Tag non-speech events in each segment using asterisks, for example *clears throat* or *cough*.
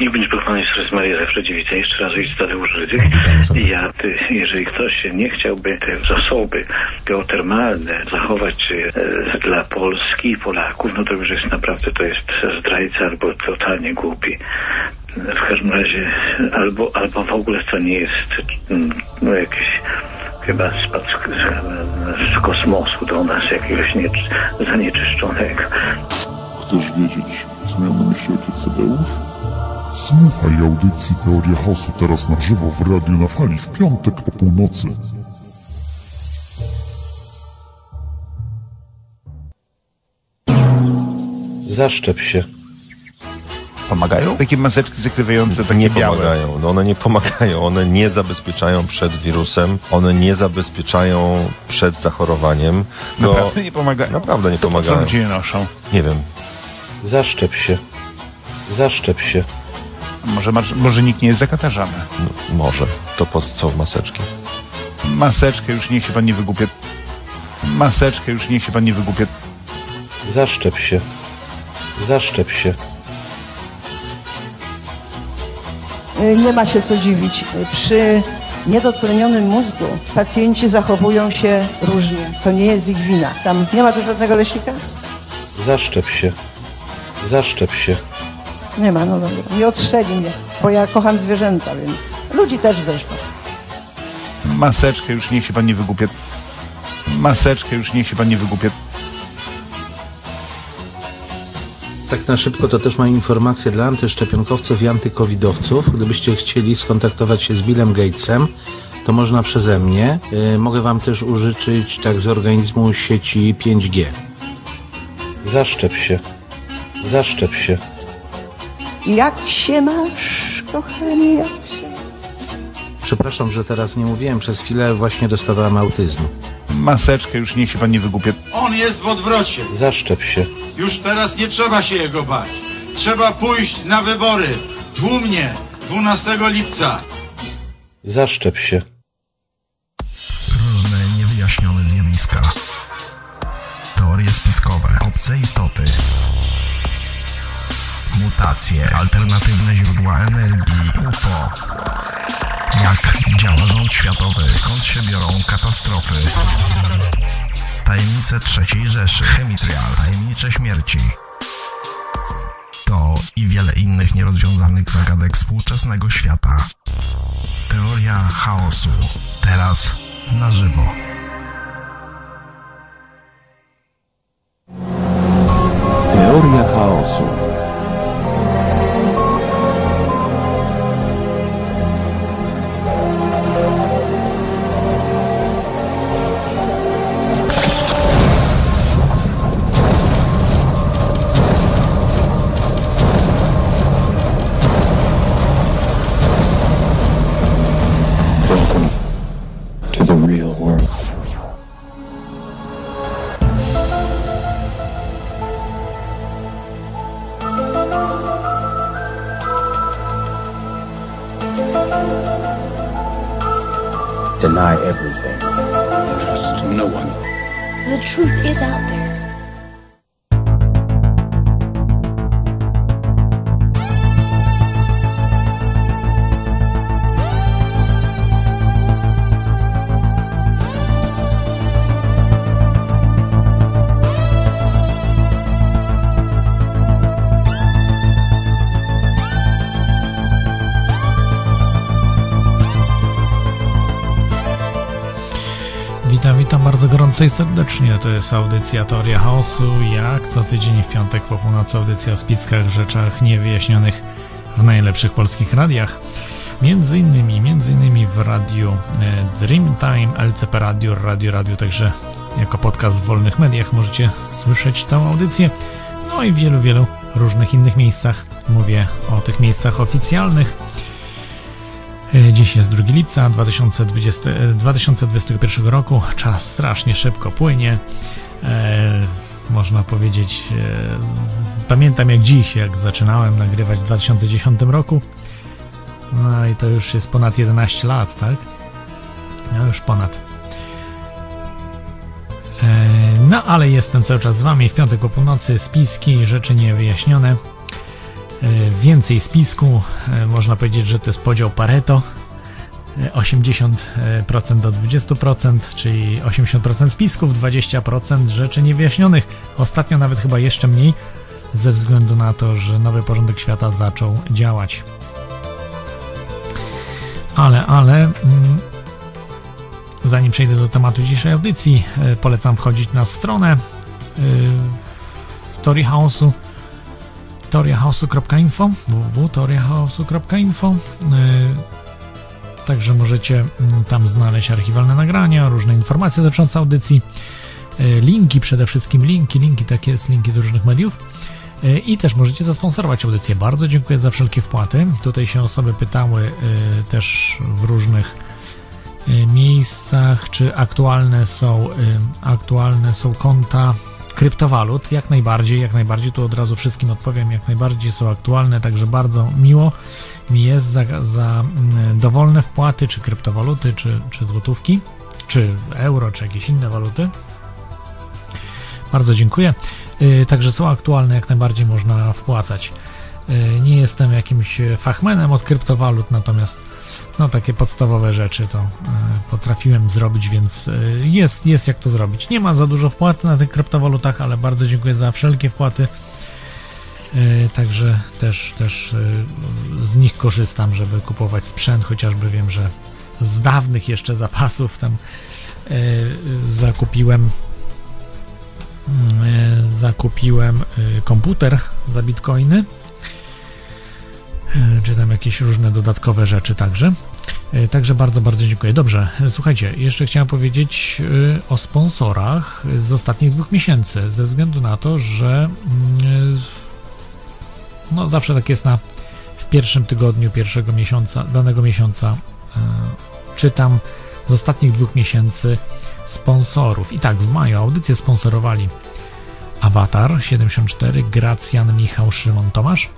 Niech będzie pochwalona jest Jezus Maria zawsze dziewica. Jeszcze raz ojciec Tadeusz Rydzyk. Ja, ty, jeżeli ktoś nie chciałby te zasoby geotermalne zachować e, dla Polski i Polaków, no to już jest naprawdę, to jest zdrajca albo totalnie głupi. W każdym razie albo, albo w ogóle to nie jest mm, no, jakiś chyba spadł z, z kosmosu do nas jakiegoś nie, zanieczyszczonego. Chcesz wiedzieć, co miał na myśli ojciec Tadeusz? Słuchaj audycji Teoria Chaosu teraz na żywo w Radiu na Fali w piątek po północy. Zaszczep się. Pomagają? Takie maseczki zakrywające, takie nie białe. pomagają. No one nie pomagają. One nie zabezpieczają przed wirusem. One nie zabezpieczają przed zachorowaniem. No, Naprawdę nie pomagają? Naprawdę nie To po co pomagają. ludzie je noszą? Nie wiem. Zaszczep się. Zaszczep się. Może, masz- może nikt nie jest zakatarzany. No, może. To po co maseczki? Maseczkę już niech się pan nie wygłupie. Maseczkę już niech się pan nie wygłupie. Zaszczep się. Zaszczep się. Y, Nie ma się co dziwić. Y, Przy niedotlenionym mózgu pacjenci zachowują się różnie. To nie jest ich wina. Tam nie ma tu żadnego leśnika? Zaszczep się. Zaszczep się. Nie ma, no dobra. Nie odstrzeli mnie, bo ja kocham zwierzęta, więc ludzi też zresztą. Maseczkę już niech się pan nie wygłupie. Maseczkę już niech się pan nie wygłupie. Tak na szybko to też mam informację dla antyszczepionkowców i antykowidowców. Gdybyście chcieli skontaktować się z Billem Gatesem, to można przeze mnie. Yy, mogę wam też użyczyć tak z organizmu sieci 5G. Zaszczep się. Zaszczep się. Jak się masz, kochanie, jak się... Przepraszam, że teraz nie mówiłem. Przez chwilę właśnie dostawałem autyzmu. Maseczkę już niech się pan nie wygłupie. On jest w odwrocie. Zaszczep się. Już teraz nie trzeba się jego bać. Trzeba pójść na wybory. Tłumnie. 12 lipca. Zaszczep się. Różne niewyjaśnione zjawiska. Teorie spiskowe, obce istoty. Mutacje, alternatywne źródła energii, UFO. Jak działa rząd światowy, skąd się biorą katastrofy. Tajemnice trzeciej Rzeszy, chemitrials, tajemnicze śmierci. To i wiele innych nierozwiązanych zagadek współczesnego świata. Teoria chaosu. Teraz na żywo. Teoria chaosu. Out there. I serdecznie. To jest audycja Teoria Chaosu. Jak co tydzień w piątek po północy audycja o spiskach, rzeczach niewyjaśnionych w najlepszych polskich radiach. Między innymi, między innymi w radiu e, Dreamtime, LCP Radio, Radio Radio, także jako podcast w wolnych mediach możecie słyszeć tę audycję. No i w wielu, wielu różnych innych miejscach. Mówię o tych miejscach oficjalnych. E, Dziś jest 2 lipca 2020, e, 2021 roku. Czas strasznie szybko płynie. E, można powiedzieć, e, pamiętam jak dziś, jak zaczynałem nagrywać w 2010 roku. No i to już jest ponad 11 lat, tak? No już ponad. E, no ale jestem cały czas z Wami w piątek po północy. Spiski, rzeczy niewyjaśnione. Więcej spisku. Można powiedzieć, że to jest podział Pareto. 80% do 20%, czyli 80% spisków, 20% rzeczy niewyjaśnionych. Ostatnio nawet chyba jeszcze mniej, ze względu na to, że nowy porządek świata zaczął działać. Ale, ale. Mm, zanim przejdę do tematu dzisiejszej audycji, polecam wchodzić na stronę Tori House'u toriahouse'u.info www.toriahouse'u.info Także możecie mm, tam znaleźć archiwalne nagrania, różne informacje dotyczące audycji, linki przede wszystkim, linki, linki, tak jest, linki do różnych mediów. I też możecie zasponsorować audycję. Bardzo dziękuję za wszelkie wpłaty. Tutaj się osoby pytały też w różnych miejscach, czy aktualne są, aktualne są konta kryptowalut. Jak najbardziej, jak najbardziej. Tu od razu wszystkim odpowiem, jak najbardziej są aktualne, także bardzo miło mi jest za, za mm, dowolne wpłaty, czy kryptowaluty, czy, czy złotówki, czy euro, czy jakieś inne waluty. Bardzo dziękuję. Y, także są aktualne, jak najbardziej można wpłacać. Y, nie jestem jakimś fachmenem od kryptowalut, natomiast no takie podstawowe rzeczy to y, potrafiłem zrobić, więc jest, jest jak to zrobić. Nie ma za dużo wpłat na tych kryptowalutach, ale bardzo dziękuję za wszelkie wpłaty. Także też, też z nich korzystam, żeby kupować sprzęt, chociażby wiem, że z dawnych jeszcze zapasów tam zakupiłem E, zakupiłem e, komputer za bitcoiny, e, czy tam jakieś różne dodatkowe rzeczy także. Także bardzo, bardzo dziękuję. Dobrze, słuchajcie, jeszcze chciałem powiedzieć o sponsorach z ostatnich dwóch miesięcy, ze względu na to, że mm, no zawsze tak jest na w pierwszym tygodniu pierwszego miesiąca, danego miesiąca czytam z ostatnich dwóch miesięcy sponsorów. I tak, w maju audycję sponsorowali Avatar 74, Gracjan, Michał, Szymon, Tomasz.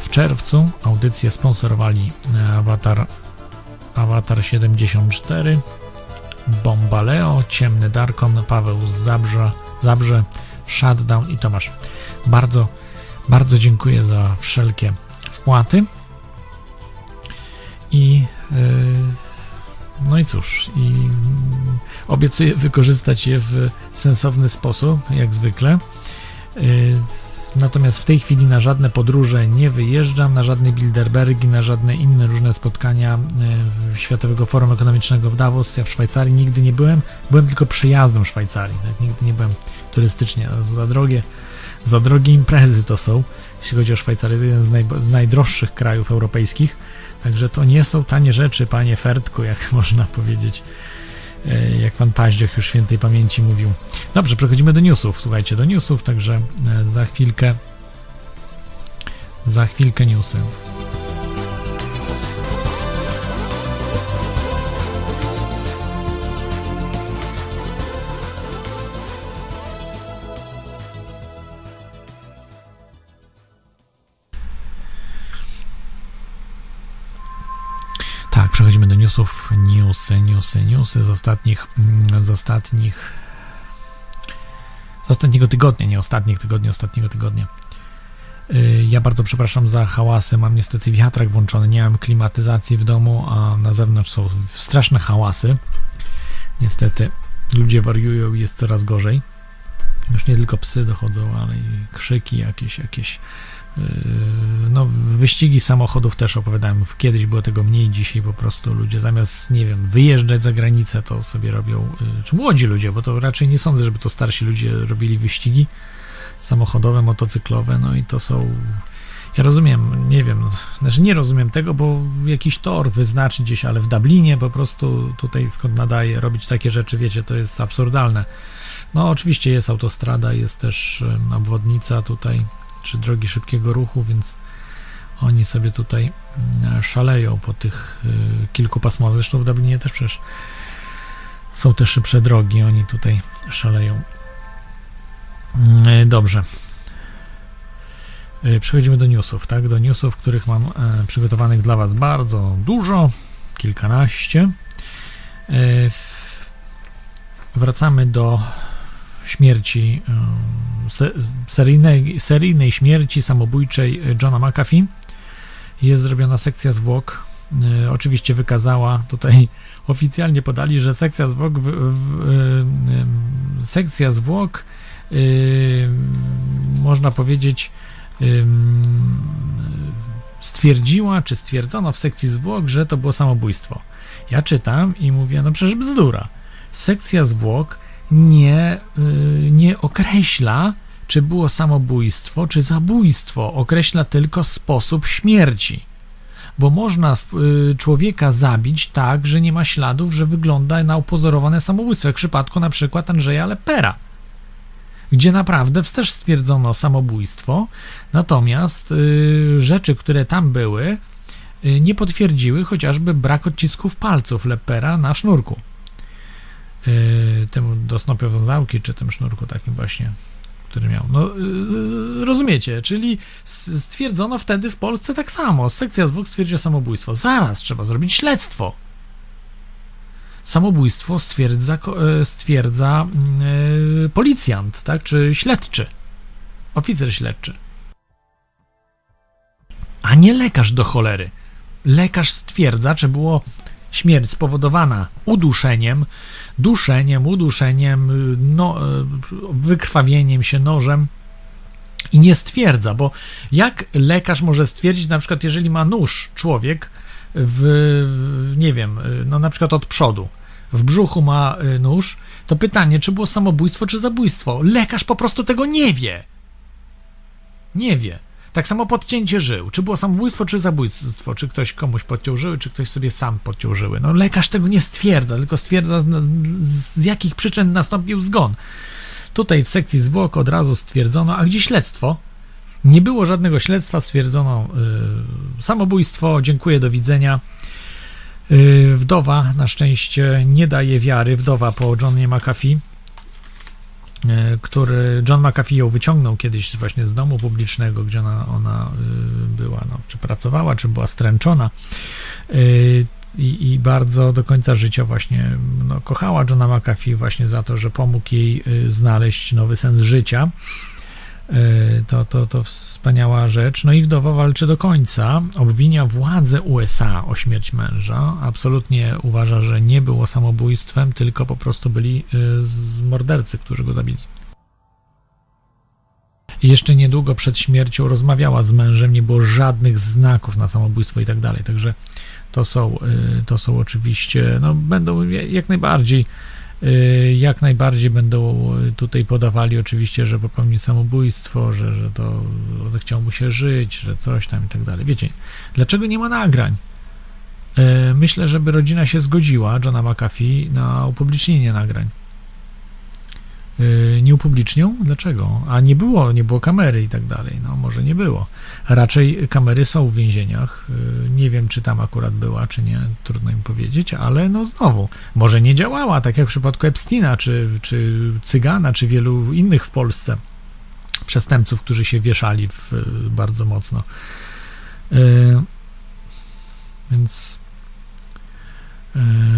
W czerwcu audycję sponsorowali e, Avatar, Avatar 74, Bombaleo, Ciemny Darkon, Paweł Zabrze, Zabrze, Shutdown i Tomasz. Bardzo, bardzo dziękuję za wszelkie wpłaty. I yy, no i cóż, i obiecuję wykorzystać je w sensowny sposób, jak zwykle. Y, natomiast w tej chwili na żadne podróże nie wyjeżdżam, na żadne Bilderbergi, na żadne inne różne spotkania y, Światowego Forum Ekonomicznego w Davos. Ja w Szwajcarii nigdy nie byłem, byłem tylko przejazdem Szwajcarii, tak? nigdy nie byłem turystycznie. Za drogie, za drogie imprezy to są, jeśli chodzi o Szwajcarię, to jeden z, naj, z najdroższych krajów europejskich Także to nie są tanie rzeczy, panie Fertku, jak *laughs* można powiedzieć, e, jak pan Paździoch już świętej pamięci mówił. Dobrze, przechodzimy do newsów. Słuchajcie, do newsów, także e, za chwilkę za chwilkę newsy. Newsów. Newsy, newsy, newsy z ostatnich, mm, z ostatnich, z ostatniego tygodnia, nie ostatnich tygodni, ostatniego tygodnia. Y, ja bardzo przepraszam za hałasy. Mam niestety wiatrak włączony, nie mam klimatyzacji w domu, a na zewnątrz są straszne hałasy. Niestety ludzie wariują i jest coraz gorzej. Już nie tylko psy dochodzą, ale i krzyki jakieś, jakieś no, wyścigi samochodów też opowiadałem. Kiedyś było tego mniej, dzisiaj po prostu ludzie zamiast, nie wiem, wyjeżdżać za granicę, to sobie robią, yy, czy młodzi ludzie, bo to raczej nie sądzę, żeby to starsi ludzie robili wyścigi samochodowe, motocyklowe, no i to są. Ja rozumiem, nie wiem, znaczy nie rozumiem tego, bo jakiś tor wyznaczyć gdzieś, ale w Dublinie po prostu tutaj skąd nadaje robić takie rzeczy, wiecie, to jest absurdalne. No oczywiście jest autostrada, jest też obwodnica tutaj czy drogi szybkiego ruchu, więc oni sobie tutaj mm, szaleją po tych y, kilkupasmowych. Zresztą w Dublinie też przecież są te szybsze drogi, oni tutaj szaleją. Mm, dobrze. Y, przechodzimy do newsów, tak? Do newsów, których mam e, przygotowanych dla Was bardzo dużo, kilkanaście. Y, wracamy do śmierci seryjnej, seryjnej śmierci samobójczej Johna McAfee jest zrobiona sekcja zwłok. E, oczywiście wykazała, tutaj oficjalnie podali, że sekcja zwłok, w, w, e, sekcja zwłok e, można powiedzieć stwierdziła, czy stwierdzono w sekcji zwłok, że to było samobójstwo. Ja czytam i mówię, no przecież bzdura. Sekcja zwłok nie, nie określa, czy było samobójstwo, czy zabójstwo. Określa tylko sposób śmierci. Bo można y, człowieka zabić tak, że nie ma śladów, że wygląda na upozorowane samobójstwo, jak w przypadku na przykład Andrzeja Lepera, gdzie naprawdę też stwierdzono samobójstwo, natomiast y, rzeczy, które tam były, y, nie potwierdziły chociażby brak odcisków palców Lepera na sznurku. Temu do snopiowiązałki, czy tym sznurku takim właśnie który miał. No, yy, rozumiecie, czyli stwierdzono wtedy w Polsce tak samo. Sekcja zwłok stwierdziła samobójstwo. Zaraz trzeba zrobić śledztwo. Samobójstwo stwierdza, stwierdza policjant, tak, czy śledczy, oficer śledczy. A nie lekarz do cholery. Lekarz stwierdza, czy było śmierć spowodowana uduszeniem, duszeniem, uduszeniem, no, wykrwawieniem się nożem i nie stwierdza, bo jak lekarz może stwierdzić, na przykład, jeżeli ma nóż człowiek w, nie wiem, no na przykład od przodu, w brzuchu ma y, nóż, to pytanie, czy było samobójstwo, czy zabójstwo. Lekarz po prostu tego nie wie. Nie wie. Tak samo podcięcie żył. Czy było samobójstwo, czy zabójstwo? Czy ktoś komuś podciął żyły, czy ktoś sobie sam podciął żyły? No lekarz tego nie stwierdza, tylko stwierdza z jakich przyczyn nastąpił zgon. Tutaj w sekcji zwłok od razu stwierdzono, a gdzie śledztwo? Nie było żadnego śledztwa, stwierdzono yy, samobójstwo, dziękuję, do widzenia. Yy, wdowa na szczęście nie daje wiary, wdowa po Johnie McAfee który John McAfee ją wyciągnął kiedyś właśnie z domu publicznego, gdzie ona, ona e, była, no, czy pracowała, czy była stręczona. E, I, I, bardzo do końca życia właśnie no, kochała Johna McAfee właśnie za to, że pomógł jej znaleźć nowy sens życia. E, to, to, to wspaniała rzecz. No i wdowa walczy do końca. Obwinia władze USA o śmierć męża. Absolutnie uważa, że nie było samobójstwem, tylko po prostu byli e, mordercy, którzy go zabili. Jeszcze niedługo przed śmiercią rozmawiała z mężem, nie było żadnych znaków na samobójstwo i tak dalej. Także to są, e, to są oczywiście, no będą jak najbardziej jak najbardziej będą tutaj podawali oczywiście, że popełnił samobójstwo, że, że to chciał mu się żyć, że coś tam i tak dalej. Wiecie, dlaczego nie ma nagrań? Y, myślę, żeby rodzina się zgodziła, Johna McAfee, na upublicznienie nagrań. Y, nie upublicznią? Dlaczego? A nie było, nie było kamery i tak dalej. No może nie było. Raczej kamery są w więzieniach. Y, nie wiem, czy tam akurat była, czy nie, trudno im powiedzieć, ale no znowu, może nie działała, tak jak w przypadku Epsteina, czy, czy Cygana, czy wielu innych w Polsce przestępców, którzy się wieszali w, bardzo mocno. Więc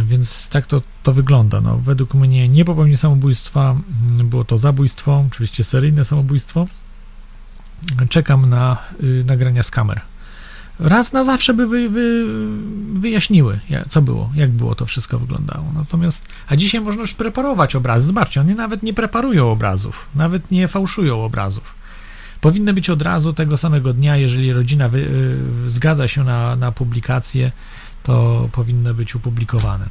więc tak to, to wygląda. No, według mnie nie popełnił samobójstwa, mm, było to zabójstwo, oczywiście seryjne samobójstwo. Czekam na y, nagrania z kamer. Raz na zawsze by wy, wy, wyjaśniły, co było, jak było to wszystko wyglądało. Natomiast, a dzisiaj można już preparować obrazy. Zobaczcie, oni nawet nie preparują obrazów, nawet nie fałszują obrazów. Powinny być od razu tego samego dnia, jeżeli rodzina wy, y, zgadza się na, na publikację to powinny być opublikowane.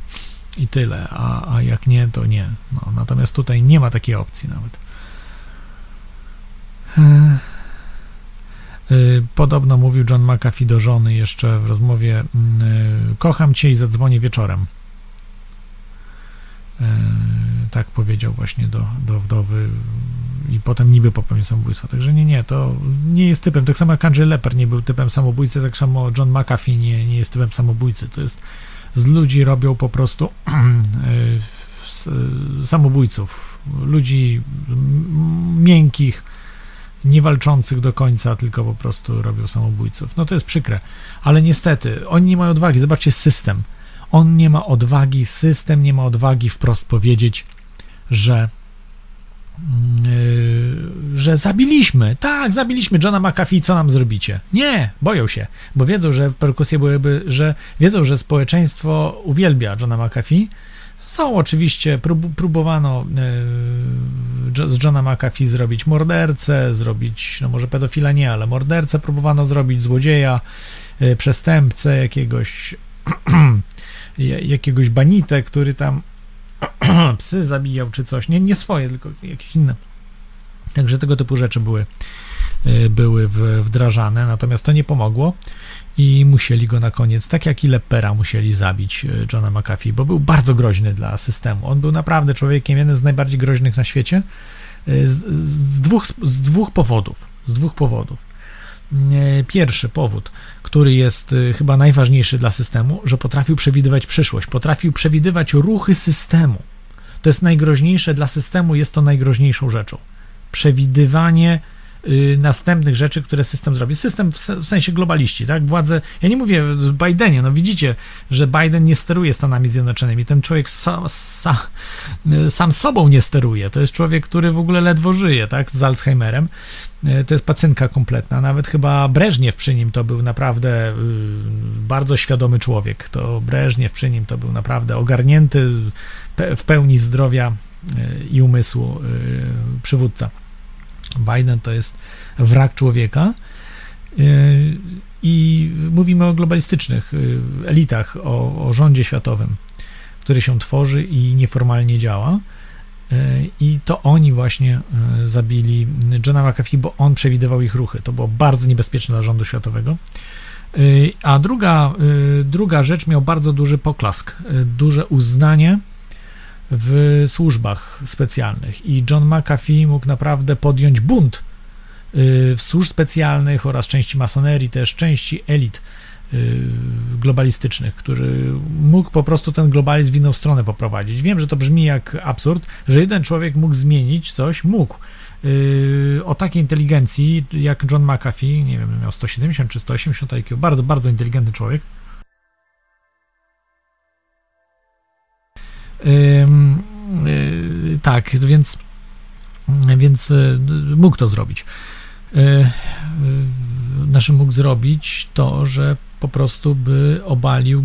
I tyle, a, a jak nie, to nie. No, natomiast tutaj nie ma takiej opcji nawet. E, e, podobno mówił John McAfee do żony jeszcze w rozmowie: mm, e, Kocham cię i zadzwonię wieczorem. Tak powiedział właśnie do, do wdowy i potem niby popełnił samobójstwo. Także nie, nie, to nie jest typem. Tak samo jak Andrzej Leper nie był typem samobójcy, tak samo John McAfee nie, nie jest typem samobójcy. To jest, z ludzi robią po prostu *clears throat* samobójców. Ludzi miękkich, nie walczących do końca, tylko po prostu robią samobójców. No to jest przykre, ale niestety oni nie mają odwagi. Zobaczcie system. On nie ma odwagi, system nie ma odwagi wprost powiedzieć, że że zabiliśmy, tak, zabiliśmy Johna McAfee, co nam zrobicie? Nie, boją się, bo wiedzą, że perkusje byłyby, że wiedzą, że społeczeństwo uwielbia Johna McAfee. Są oczywiście, prób, próbowano e, z Johna McAfee zrobić mordercę, zrobić, no może pedofila nie, ale mordercę próbowano zrobić, złodzieja, e, przestępcę, jakiegoś *clears throat* jakiegoś banitę, który tam *clears throat* psy zabijał czy coś, nie, nie swoje, tylko jakieś inne. Także tego typu rzeczy były, y, były wdrażane, natomiast to nie pomogło i musieli go na koniec, tak jak i Lepera, musieli zabić y, Johna McAfee, bo był bardzo groźny dla systemu. On był naprawdę człowiekiem, jednym z najbardziej groźnych na świecie y, z, z, dwóch, z dwóch powodów. Z dwóch powodów. Pierwszy powód, który jest chyba najważniejszy dla systemu, że potrafił przewidywać przyszłość, potrafił przewidywać ruchy systemu. To jest najgroźniejsze dla systemu, jest to najgroźniejszą rzeczą przewidywanie y, następnych rzeczy, które system zrobi. System w, sensie globaliści, tak? Władze, ja nie mówię o Bidenie, no widzicie, że Biden nie steruje Stanami Zjednoczonymi. Ten człowiek sa, sa, sam sobą nie steruje. To jest człowiek, który w ogóle ledwo żyje, tak? Z Alzheimerem. Y, to jest pacynka kompletna. Nawet chyba Breżniew przy nim to był naprawdę bardzo świadomy człowiek. To Breżniew przy nim to był naprawdę ogarnięty w pełni zdrowia i umysłu przywódca. Biden to jest wrak człowieka. I mówimy o globalistycznych elitach, o, o rządzie światowym, który się tworzy i nieformalnie działa. I to oni właśnie zabili Johna McAfee, bo on przewidywał ich ruchy. To było bardzo niebezpieczne dla rządu światowego. A druga, druga rzecz miał bardzo duży poklask, duże uznanie w służbach specjalnych i John McAfee mógł naprawdę podjąć bunt w służb specjalnych oraz części masonerii, też części elit globalistycznych, który mógł po prostu ten globalizm w inną stronę poprowadzić. Wiem, że to brzmi jak absurd, że jeden człowiek mógł zmienić coś, mógł. Y, o takiej inteligencji jak John McAfee, nie wiem, miał 170 czy 180 IQ, bardzo, bardzo inteligentny człowiek, Y, tak, więc, więc y, mógł to zrobić. Y, naszym mógł zrobić to, że po prostu by obalił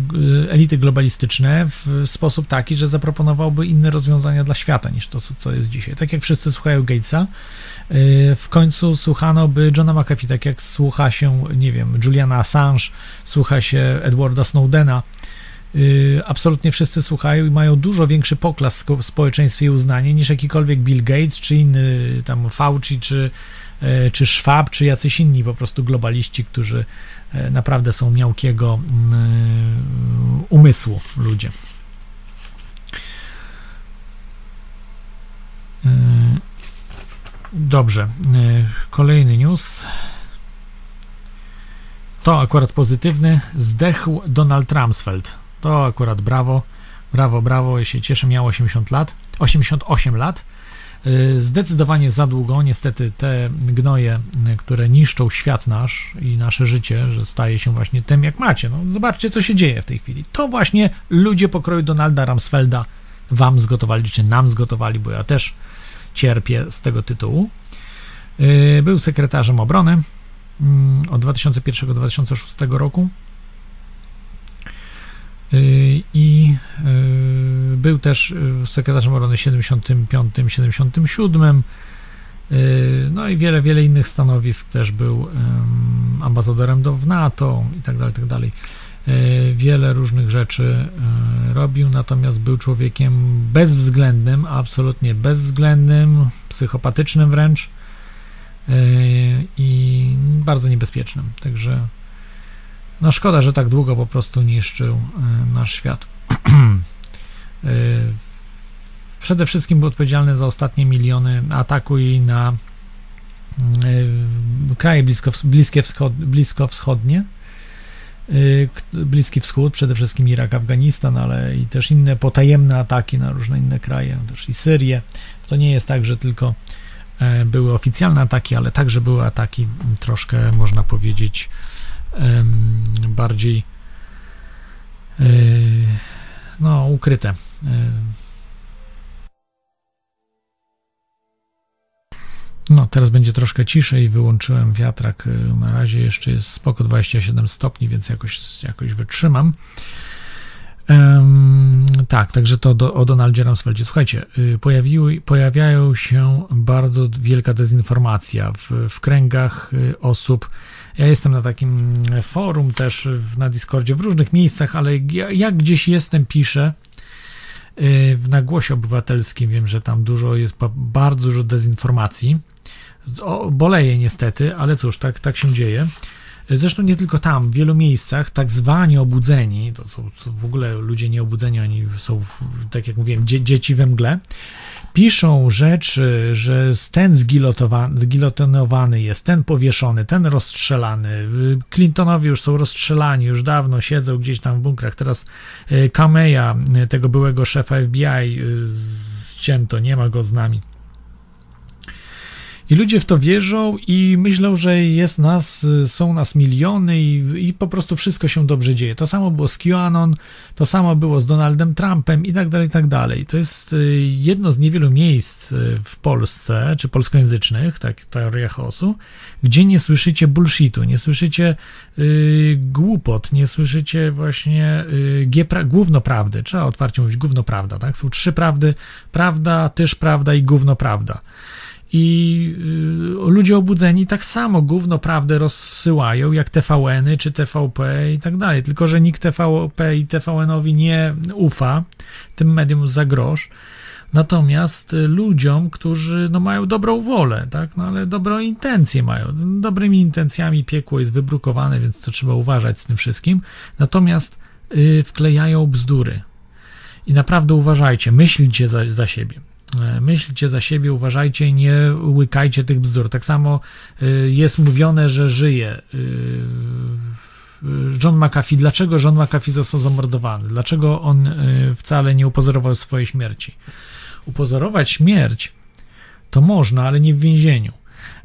elity globalistyczne w sposób taki, że zaproponowałby inne rozwiązania dla świata niż to, co jest dzisiaj. Tak jak wszyscy słuchają Gatesa, w końcu słuchano by Johna McAfee, tak jak słucha się, nie wiem, Juliana Assange, słucha się Edwarda Snowdena, Y, absolutnie wszyscy słuchają i mają dużo większy poklask w społeczeństwie i uznanie niż jakikolwiek Bill Gates, czy inny tam Fauci, czy, czy Schwab, czy jacyś inni po prostu globaliści, którzy e, naprawdę są miałkiego mm, umysłu ludzie. E, dobrze. Kolejny news. To akurat pozytywny. Zdechł Donald Rumsfeld. To akurat brawo, brawo, brawo, ja się cieszę, miał 80 lat, 88 lat. Y, zdecydowanie za długo, niestety te gnoje, y, które niszczą świat nasz i nasze życie, że staje się właśnie tym, jak macie. No, zobaczcie, co się dzieje w tej chwili. To właśnie ludzie pokroju Donalda Rumsfelda wam zgotowali, czy nam zgotowali, bo ja też cierpię z tego tytułu. Y, był sekretarzem obrony mm, od 2001 do 2006 roku. Y, i y, był też y, sekretarzem obrony 75-77. No i wiele, wiele innych stanowisk też był ambasadorem do w NATO i tak dalej, tak dalej. Wiele różnych rzeczy robił, natomiast był człowiekiem bezwzględnym, absolutnie bezwzględnym, psychopatycznym wręcz i bardzo niebezpiecznym. Także no szkoda, że tak długo po prostu niszczył e, nasz świat. *clears throat* E, przede wszystkim był odpowiedzialny za ostatnie miliony ataku i na e, kraje blisko, bliskie wschod, blisko wschodnie, Bliski Wschód, przede wszystkim Irak, Afganistan, ale i też inne potajemne ataki na różne inne kraje, też i Syrię. To nie jest tak, że tylko były oficjalne ataki, ale także były ataki troszkę, można powiedzieć, bardziej e, no, ukryte. E, No, teraz będzie troszkę ciszej, wyłączyłem wiatrak. Na razie jeszcze jest spoko 27 stopni, więc jakoś, jakoś wytrzymam. Um, tak, także to do, o Donaldzie Rumsfeldzie. Słuchajcie, y, pojawiły, pojawiają się bardzo wielka dezinformacja w, w kręgach y, osób. Ja jestem na takim forum też na Discordzie w różnych miejscach, ale jak gdzieś jestem, piszę y, w nagłosie obywatelskim. Wiem, że tam dużo jest bardzo dużo dezinformacji. O, boleję niestety, ale cóż, tak, tak się dzieje. Zresztą nie tylko tam, w wielu miejscach tak zwani obudzeni, to są w ogóle ludzie nieobudzeni, oni są, tak jak mówiłem, dzie dzieci we mgle, piszą rzeczy, że ten zgilotynowany jest, ten powieszony, ten rozstrzelany. Clintonowie już są rozstrzelani, już dawno siedzą gdzieś tam w bunkrach. Teraz e, Kameja, tego byłego szefa FBI, e, ścięto, nie ma go z nami. I ludzie w to wierzą i myślą, że jest nas, są nas miliony i, i, po prostu wszystko się dobrze dzieje. To samo było z QAnon, to samo było z Donaldem Trumpem i tak dalej, i tak dalej. To jest y, jedno z niewielu miejsc y, w Polsce, czy polskojęzycznych, tak, teoria chaosu, gdzie nie słyszycie bullshitu, nie słyszycie y, głupot, nie słyszycie właśnie y, giepra. Trzeba otwarcie mówić gówno prawda, tak? Są trzy prawdy, prawda, tyż prawda i gówno prawda. I y, ludzie obudzeni tak samo gówno prawdę rozsyłają, jak TVN-y czy TVP i tak dalej. Tylko, że nikt TVP i TVN-owi nie ufa tym medium za grosz. Natomiast y, ludziom, którzy no, mają dobrą wolę, tak? no, ale dobrą intencje mają. Dobrymi intencjami piekło jest wybrukowane, więc to trzeba uważać z tym wszystkim. Natomiast yy, wklejają bzdury. I naprawdę uważajcie, myślcie za, za siebie. E, myślcie za siebie, uważajcie, nie łykajcie tych bzdur. Tak samo e, jest mówione, że żyje. E, John McAfee, dlaczego John McAfee został zamordowany? Dlaczego on wcale nie upozorował swojej śmierci? Upozorować śmierć to można, ale nie w więzieniu.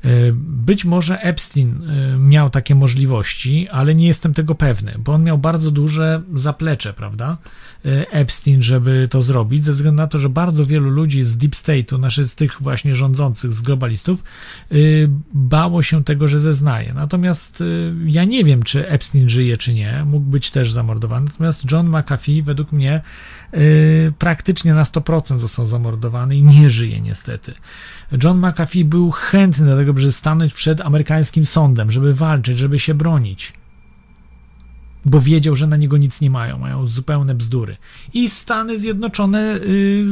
E, być może Epstein e, miał takie możliwości, ale nie jestem tego pewny, bo on miał bardzo duże zaplecze, prawda? E, Epstein, żeby to zrobić, ze względu na to, że bardzo wielu ludzi z Deep State'u, znaczy z tych właśnie rządzących, z globalistów, bało się tego, że zeznaje. Natomiast ja nie wiem, czy Epstein żyje, czy nie. Mógł być też zamordowany. Natomiast John McAfee, według mnie, praktycznie na 100% został zamordowany i nie żyje niestety. John McAfee był chętny do tego, żeby stanąć przed amerykańskim sądem, żeby walczyć, żeby się bronić. Bo wiedział, że na niego nic nie mają, mają zupełne bzdury. I Stany Zjednoczone, yy,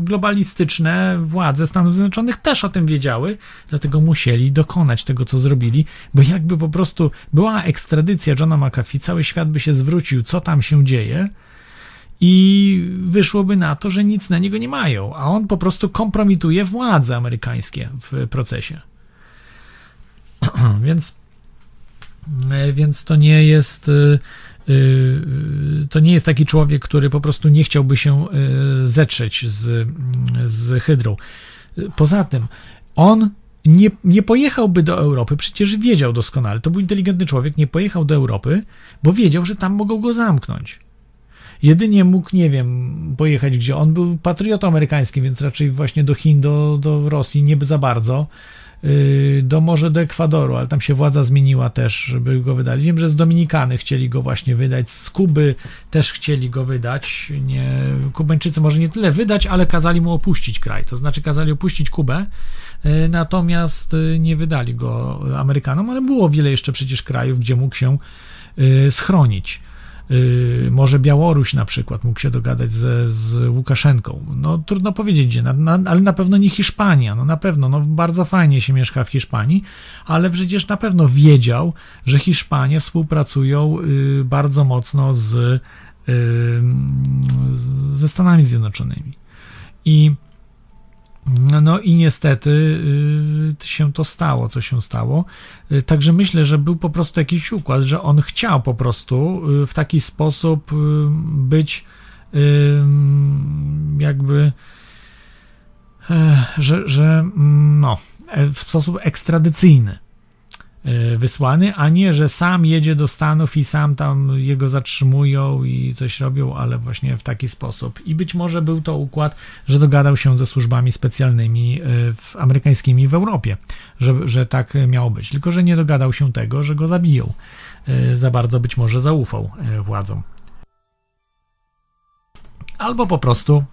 globalistyczne władze Stanów Zjednoczonych też o tym wiedziały, dlatego musieli dokonać tego, co zrobili, bo jakby po prostu była ekstradycja Johna McAfee, cały świat by się zwrócił, co tam się dzieje, i wyszłoby na to, że nic na niego nie mają, a on po prostu kompromituje władze amerykańskie w procesie. *clears throat* więc, e, więc to nie jest e, e, to nie jest taki człowiek, który po prostu nie chciałby się zetrzeć z, z hydrą. Poza tym, on nie, nie pojechałby do Europy, przecież wiedział doskonale, to był inteligentny człowiek, nie pojechał do Europy, bo wiedział, że tam mogą go zamknąć. Jedynie mógł, nie wiem, pojechać gdzie. On był patriotą amerykańskim, więc raczej właśnie do Chin, do, do Rosji nie za bardzo. Y, do może do Ekwadoru, ale tam się władza zmieniła też, żeby go wydali. Wiem, że z Dominikany chcieli go właśnie wydać, z Kuby też chcieli go wydać. Nie, Kubańczycy może nie tyle wydać, ale kazali mu opuścić kraj. To znaczy kazali opuścić Kubę, y, natomiast y, nie wydali go Amerykanom, ale było wiele jeszcze przecież krajów, gdzie mógł się schronić. Y, może Białoruś na przykład mógł się dogadać ze, z Łukaszenką. No trudno powiedzieć gdzie, na, na, ale na pewno nie Hiszpania. No na pewno, no bardzo fajnie się mieszka w Hiszpanii, ale przecież na pewno wiedział, że Hiszpanie współpracują y, bardzo mocno z, y, ze Stanami Zjednoczonymi. I no, no i niestety y, się to stało, co się stało. Y, także myślę, że był po prostu jakiś układ, że on chciał po prostu y, w taki sposób być jakby, że, że no, e, w sposób ekstradycyjny e, wysłany, a nie, że sam jedzie do Stanów i sam tam jego zatrzymują i coś robią, ale właśnie w taki sposób. I być może był to układ, że dogadał się ze służbami specjalnymi e, w, amerykańskimi w Europie, że, że tak miało być. Tylko, że nie dogadał się tego, że go zabiją. E, za bardzo być może zaufał władzom. Albo po prostu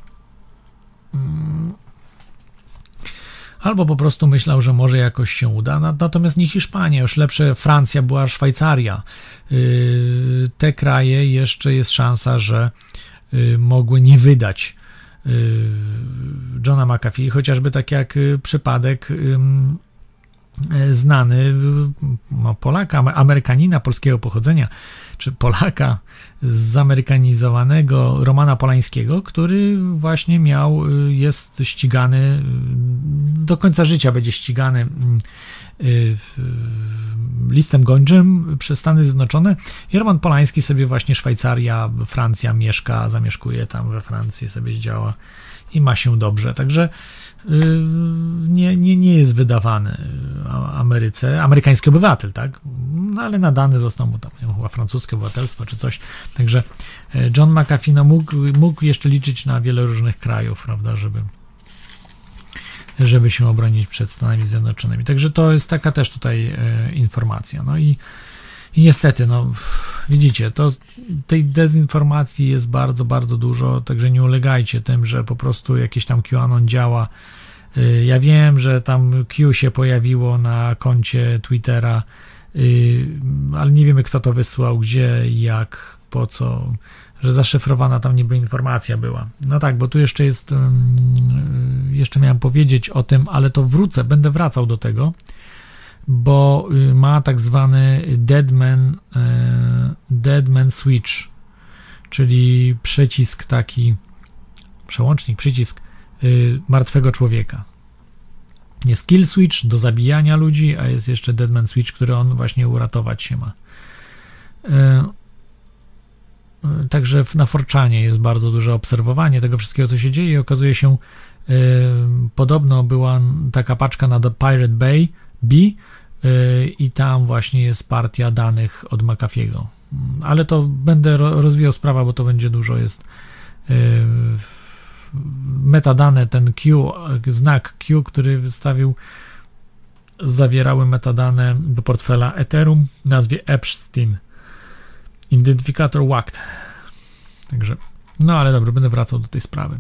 mm, albo po prostu myślał, że może jakoś się uda. Natomiast nie Hiszpania, już lepsze Francja była Szwajcaria. Y, te kraje jeszcze jest szansa, że y, mogły nie wydać y, Johna McAfee, chociażby tak jak przypadek znany no, Polaka, Amerykanina polskiego pochodzenia, czy Polaka zamerykanizowanego Romana Polańskiego, który właśnie miał, y, jest ścigany, y, do końca życia będzie ścigany y, listem gończym przez Stany Zjednoczone. I Roman Polański sobie właśnie Szwajcaria, Francja mieszka, zamieszkuje tam we Francji, sobie zdziała i ma się dobrze. Także nie, nie, nie jest wydawany Ameryce, amerykański obywatel, tak? No ale nadany został mu tam, chyba francuskie obywatelstwo czy coś. Także e, John McAfee no, mógł, mógł jeszcze liczyć na wiele różnych krajów, prawda, żeby żeby się obronić przed Stanami Zjednoczonymi. Także to jest taka też tutaj informacja. No i i niestety, no widzicie, to tej dezinformacji jest bardzo, bardzo dużo, także nie ulegajcie tym, że po prostu jakieś tam QAnon działa. Y, ja wiem, że tam Q się pojawiło na koncie Twittera, y, ale nie wiemy, kto to wysłał, gdzie, jak, po co, że zaszyfrowana tam niby informacja była. No tak, bo tu jeszcze jest, y, jeszcze miałem powiedzieć o tym, ale to wrócę, będę wracał do tego bo y, ma tak zwany Deadman, e, Deadman Switch, czyli przycisk taki, przełącznik, przycisk y, martwego człowieka. Jest kill switch do zabijania ludzi, a jest jeszcze Deadman Switch, który on właśnie uratować się ma. E, e, także na Forczanie jest bardzo duże obserwowanie tego wszystkiego, co się dzieje i okazuje się, podobno była taka paczka na The Pirate Bay, B i tam właśnie jest partia danych od McAfee'ego. Ale to będę rozwijał sprawę, bo to będzie dużo jest y, metadane, ten Q, znak Q, który wystawił, zawierały metadane do portfela Ethereum w nazwie Epstein. Identyfikator WACT. Także, no ale dobra, będę wracał do tej sprawy.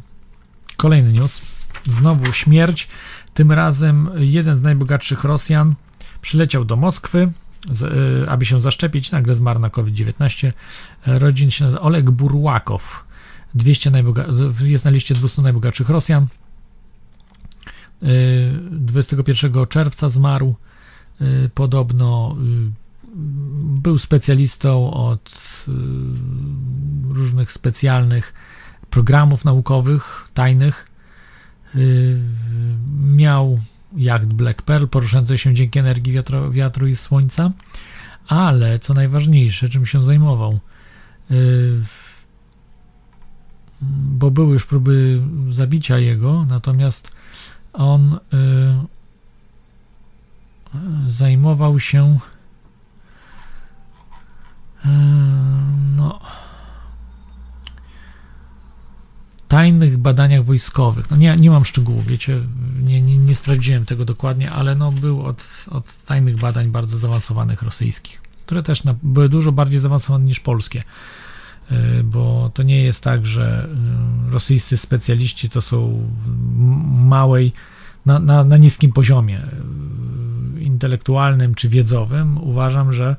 Kolejny news. Znowu śmierć. Tym razem jeden z najbogatszych Rosjan Przyleciał do Moskwy, y, aby się zaszczepić, nagle zmarł na COVID-19. Rodzin się nazywa Oleg Burłakow. 200 najboga- jest na liście 200 najbogatszych Rosjan. 21 y, czerwca zmarł. Y, podobno był specjalistą od różnych specjalnych programów naukowych, tajnych. Miał jacht Black Pearl poruszający się dzięki energii wiatru, i słońca, ale co najważniejsze, czym się zajmował, yy, bo były już próby zabicia jego, natomiast on yy, zajmował się yy, no tajnych badaniach wojskowych. No nie, nie mam szczegółów, wiecie, nie, nie, nie sprawdziłem tego dokładnie, ale no był od, od tajnych badań bardzo zaawansowanych rosyjskich, które też na, były dużo bardziej zaawansowane niż polskie, e, bo to nie jest tak, że e, rosyjscy specjaliści to są małej, na, na, na niskim poziomie e, intelektualnym czy wiedzowym. Uważam, że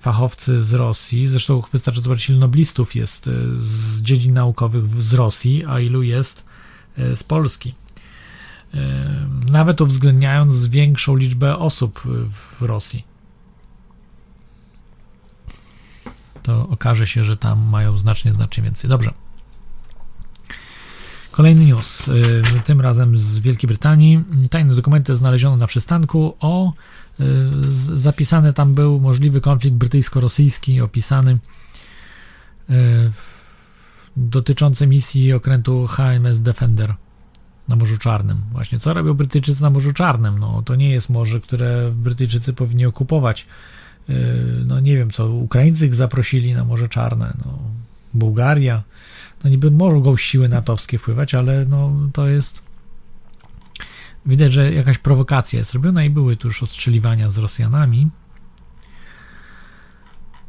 fachowcy z Rosji. Zresztą wystarczy zobaczyć, ilu noblistów jest e, z dziedzin naukowych z Rosji, a ilu jest e, z Polski. Nawet uwzględniając większą liczbę osób w Rosji. To okaże się, że tam mają znacznie, znacznie więcej. Dobrze. Kolejny news, tym razem z Wielkiej Brytanii. Tajne dokumenty znaleziono na przystanku o zapisany tam był możliwy konflikt brytyjsko-rosyjski, opisany y, dotyczący misji okrętu HMS Defender na Morzu Czarnym. Właśnie, co robią Brytyjczycy na Morzu Czarnym? No, to nie jest morze, które Brytyjczycy powinni okupować. Yy, no, nie wiem, co Ukraińcy zaprosili na Morze Czarne, no, Bułgaria. No, niby mogą siły natowskie wpływać, ale no, to jest widać, że jakaś prowokacja jest robiona i były tu już ostrzeliwania z Rosjanami.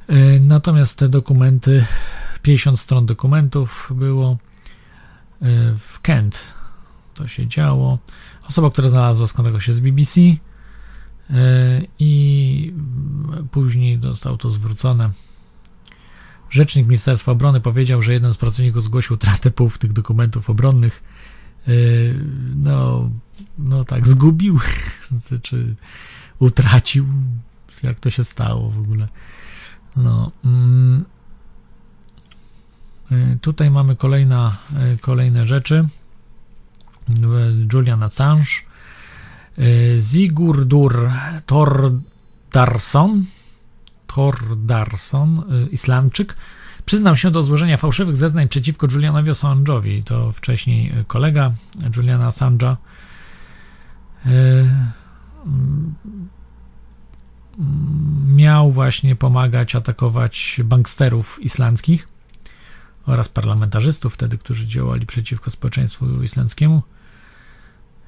Yy, natomiast te dokumenty, 50 stron dokumentów było yy, w Kent, to się działo. Osoba, która znalazła skąd się z BBC yy, i później zostało to zwrócone. Rzecznik Ministerstwa Obrony powiedział, że jeden z pracowników zgłosił utratę połów tych dokumentów obronnych. Yy, no, no tak, zgubił, *laughs* czy utracił, jak to się stało w ogóle. No. Mm, yy, tutaj mamy kolejna, yy, kolejne rzeczy. Julian Assange, Sigurdur Tordarson, Tordarson, Islamczyk, przyznał się do złożenia fałszywych zeznań przeciwko Julianowi Assange'owi. To wcześniej kolega Juliana Assange'a. Miał właśnie pomagać atakować banksterów islandzkich oraz parlamentarzystów wtedy, którzy działali przeciwko społeczeństwu islandzkiemu.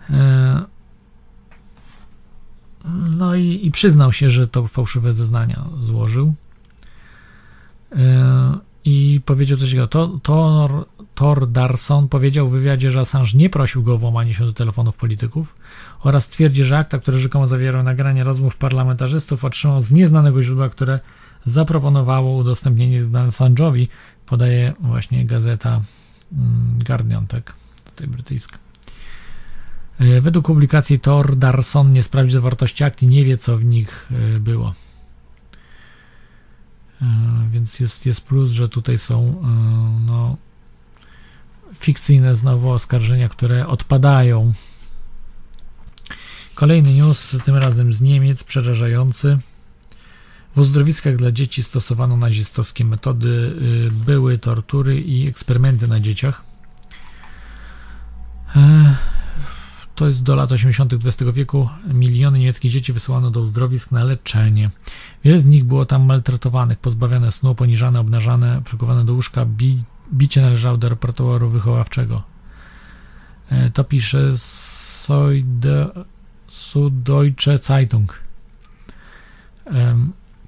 E, no i, i, przyznał się, że to fałszywe zeznania złożył. I powiedział coś takiego. Thor, Thor Darson powiedział w wywiadzie, że Assange nie prosił go o włamanie się do telefonów polityków oraz twierdzi, że akta, które rzekomo zawierały nagranie rozmów parlamentarzystów, otrzymał z nieznanego źródła, które zaproponowało udostępnienie Assange'owi, podaje właśnie gazeta mm, Guardian, tak, tutaj brytyjska. E, według publikacji Thor Darson nie sprawdzi zawartości akt i nie wie, co w nich e, było. E, więc jest, jest plus, że tutaj są no, fikcyjne znowu oskarżenia, które odpadają. Kolejny news, tym razem z Niemiec, przerażający. W uzdrowiskach dla dzieci stosowano nazistowskie metody, były tortury i eksperymenty na dzieciach to jest do lat 80. XX wieku. Miliony niemieckich dzieci wysyłano do uzdrowisk na leczenie. Wiele z nich było tam maltretowanych, pozbawione snu, poniżane, obnażane, przykuwane do łóżka. Bi bicie należało do repertuaru wychowawczego. E, to pisze Süddeutsche Zeitung.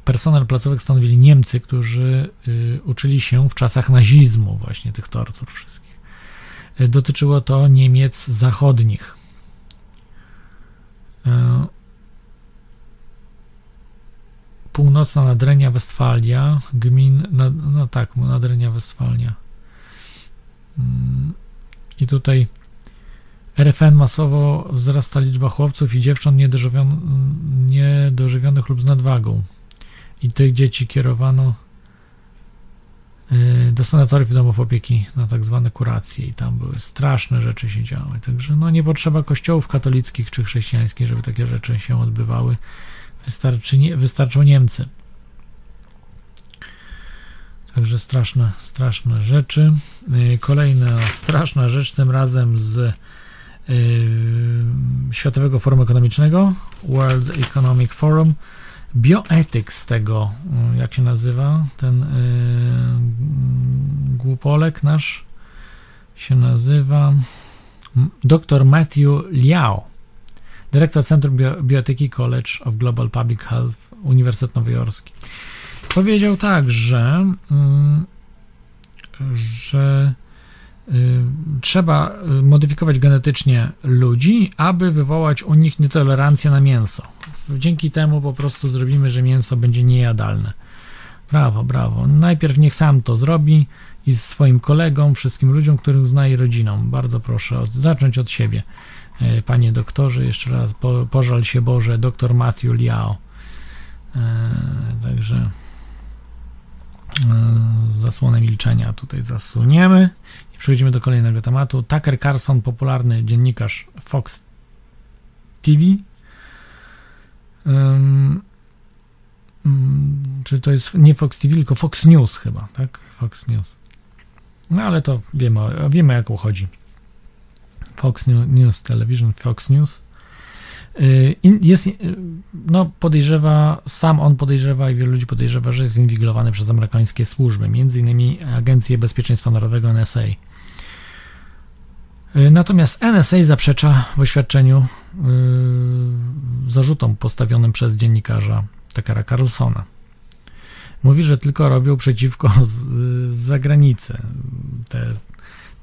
Personel placówek stanowili Niemcy, którzy y, uczyli się w czasach nazizmu właśnie tych tortur wszystkich. E, dotyczyło to Niemiec zachodnich. E, północna Nadrenia Westfalia, gmin, no tak, Nadrenia Westfalia. Mm, I tutaj RFN masowo wzrasta liczba chłopców i dziewcząt niedożywionych lub z nadwagą. I tych dzieci kierowano do sanatoriów domów opieki na tak zwane kuracje i tam były straszne rzeczy się działy. Także no nie potrzeba kościołów katolickich czy chrześcijańskich, żeby takie rzeczy się odbywały. Wystarczy, nie, wystarczą Niemcy. Także straszne, straszne rzeczy. Y, kolejna straszna rzecz, tym razem z yy, Światowego Forum Ekonomicznego, World Economic Forum bioethics tego, y, jak się nazywa, ten yy, głupolek nasz się nazywa dr Matthew Liao, dyrektor Centrum Bio Bioetyki College of Global Public Health Uniwersytet Nowojorski. Powiedział tak, że, yy, że trzeba modyfikować genetycznie ludzi, aby wywołać u nich nietolerancję na mięso dzięki temu po prostu zrobimy, że mięso będzie niejadalne. Brawo, brawo. Najpierw niech sam to zrobi i swoim kolegą, wszystkim ludziom, których zna i rodziną. Bardzo proszę od, zacząć od siebie. E, panie doktorze, jeszcze raz po, pożal się Boże, doktor Matthew Liao. E, także e, zasłonę milczenia tutaj zasuniemy przechodzimy do kolejnego tematu. Tucker Carlson, popularny dziennikarz Fox TV, Um, czy to jest nie Fox TV, tylko Fox News chyba, tak? Fox News. No ale to wiemy, wiemy jak uchodzi. Fox News Television, Fox News. Y, jest, y, no podejrzewa, sam on podejrzewa i wielu ludzi podejrzewa, że jest inwigilowany przez amerykańskie służby, innymi Agencję Bezpieczeństwa Narodowego NSA. Y, natomiast NSA zaprzecza w oświadczeniu zarzutom postawionym przez dziennikarza Takara Carlsona. Mówi, że tylko robią przeciwko z, z zagranicy te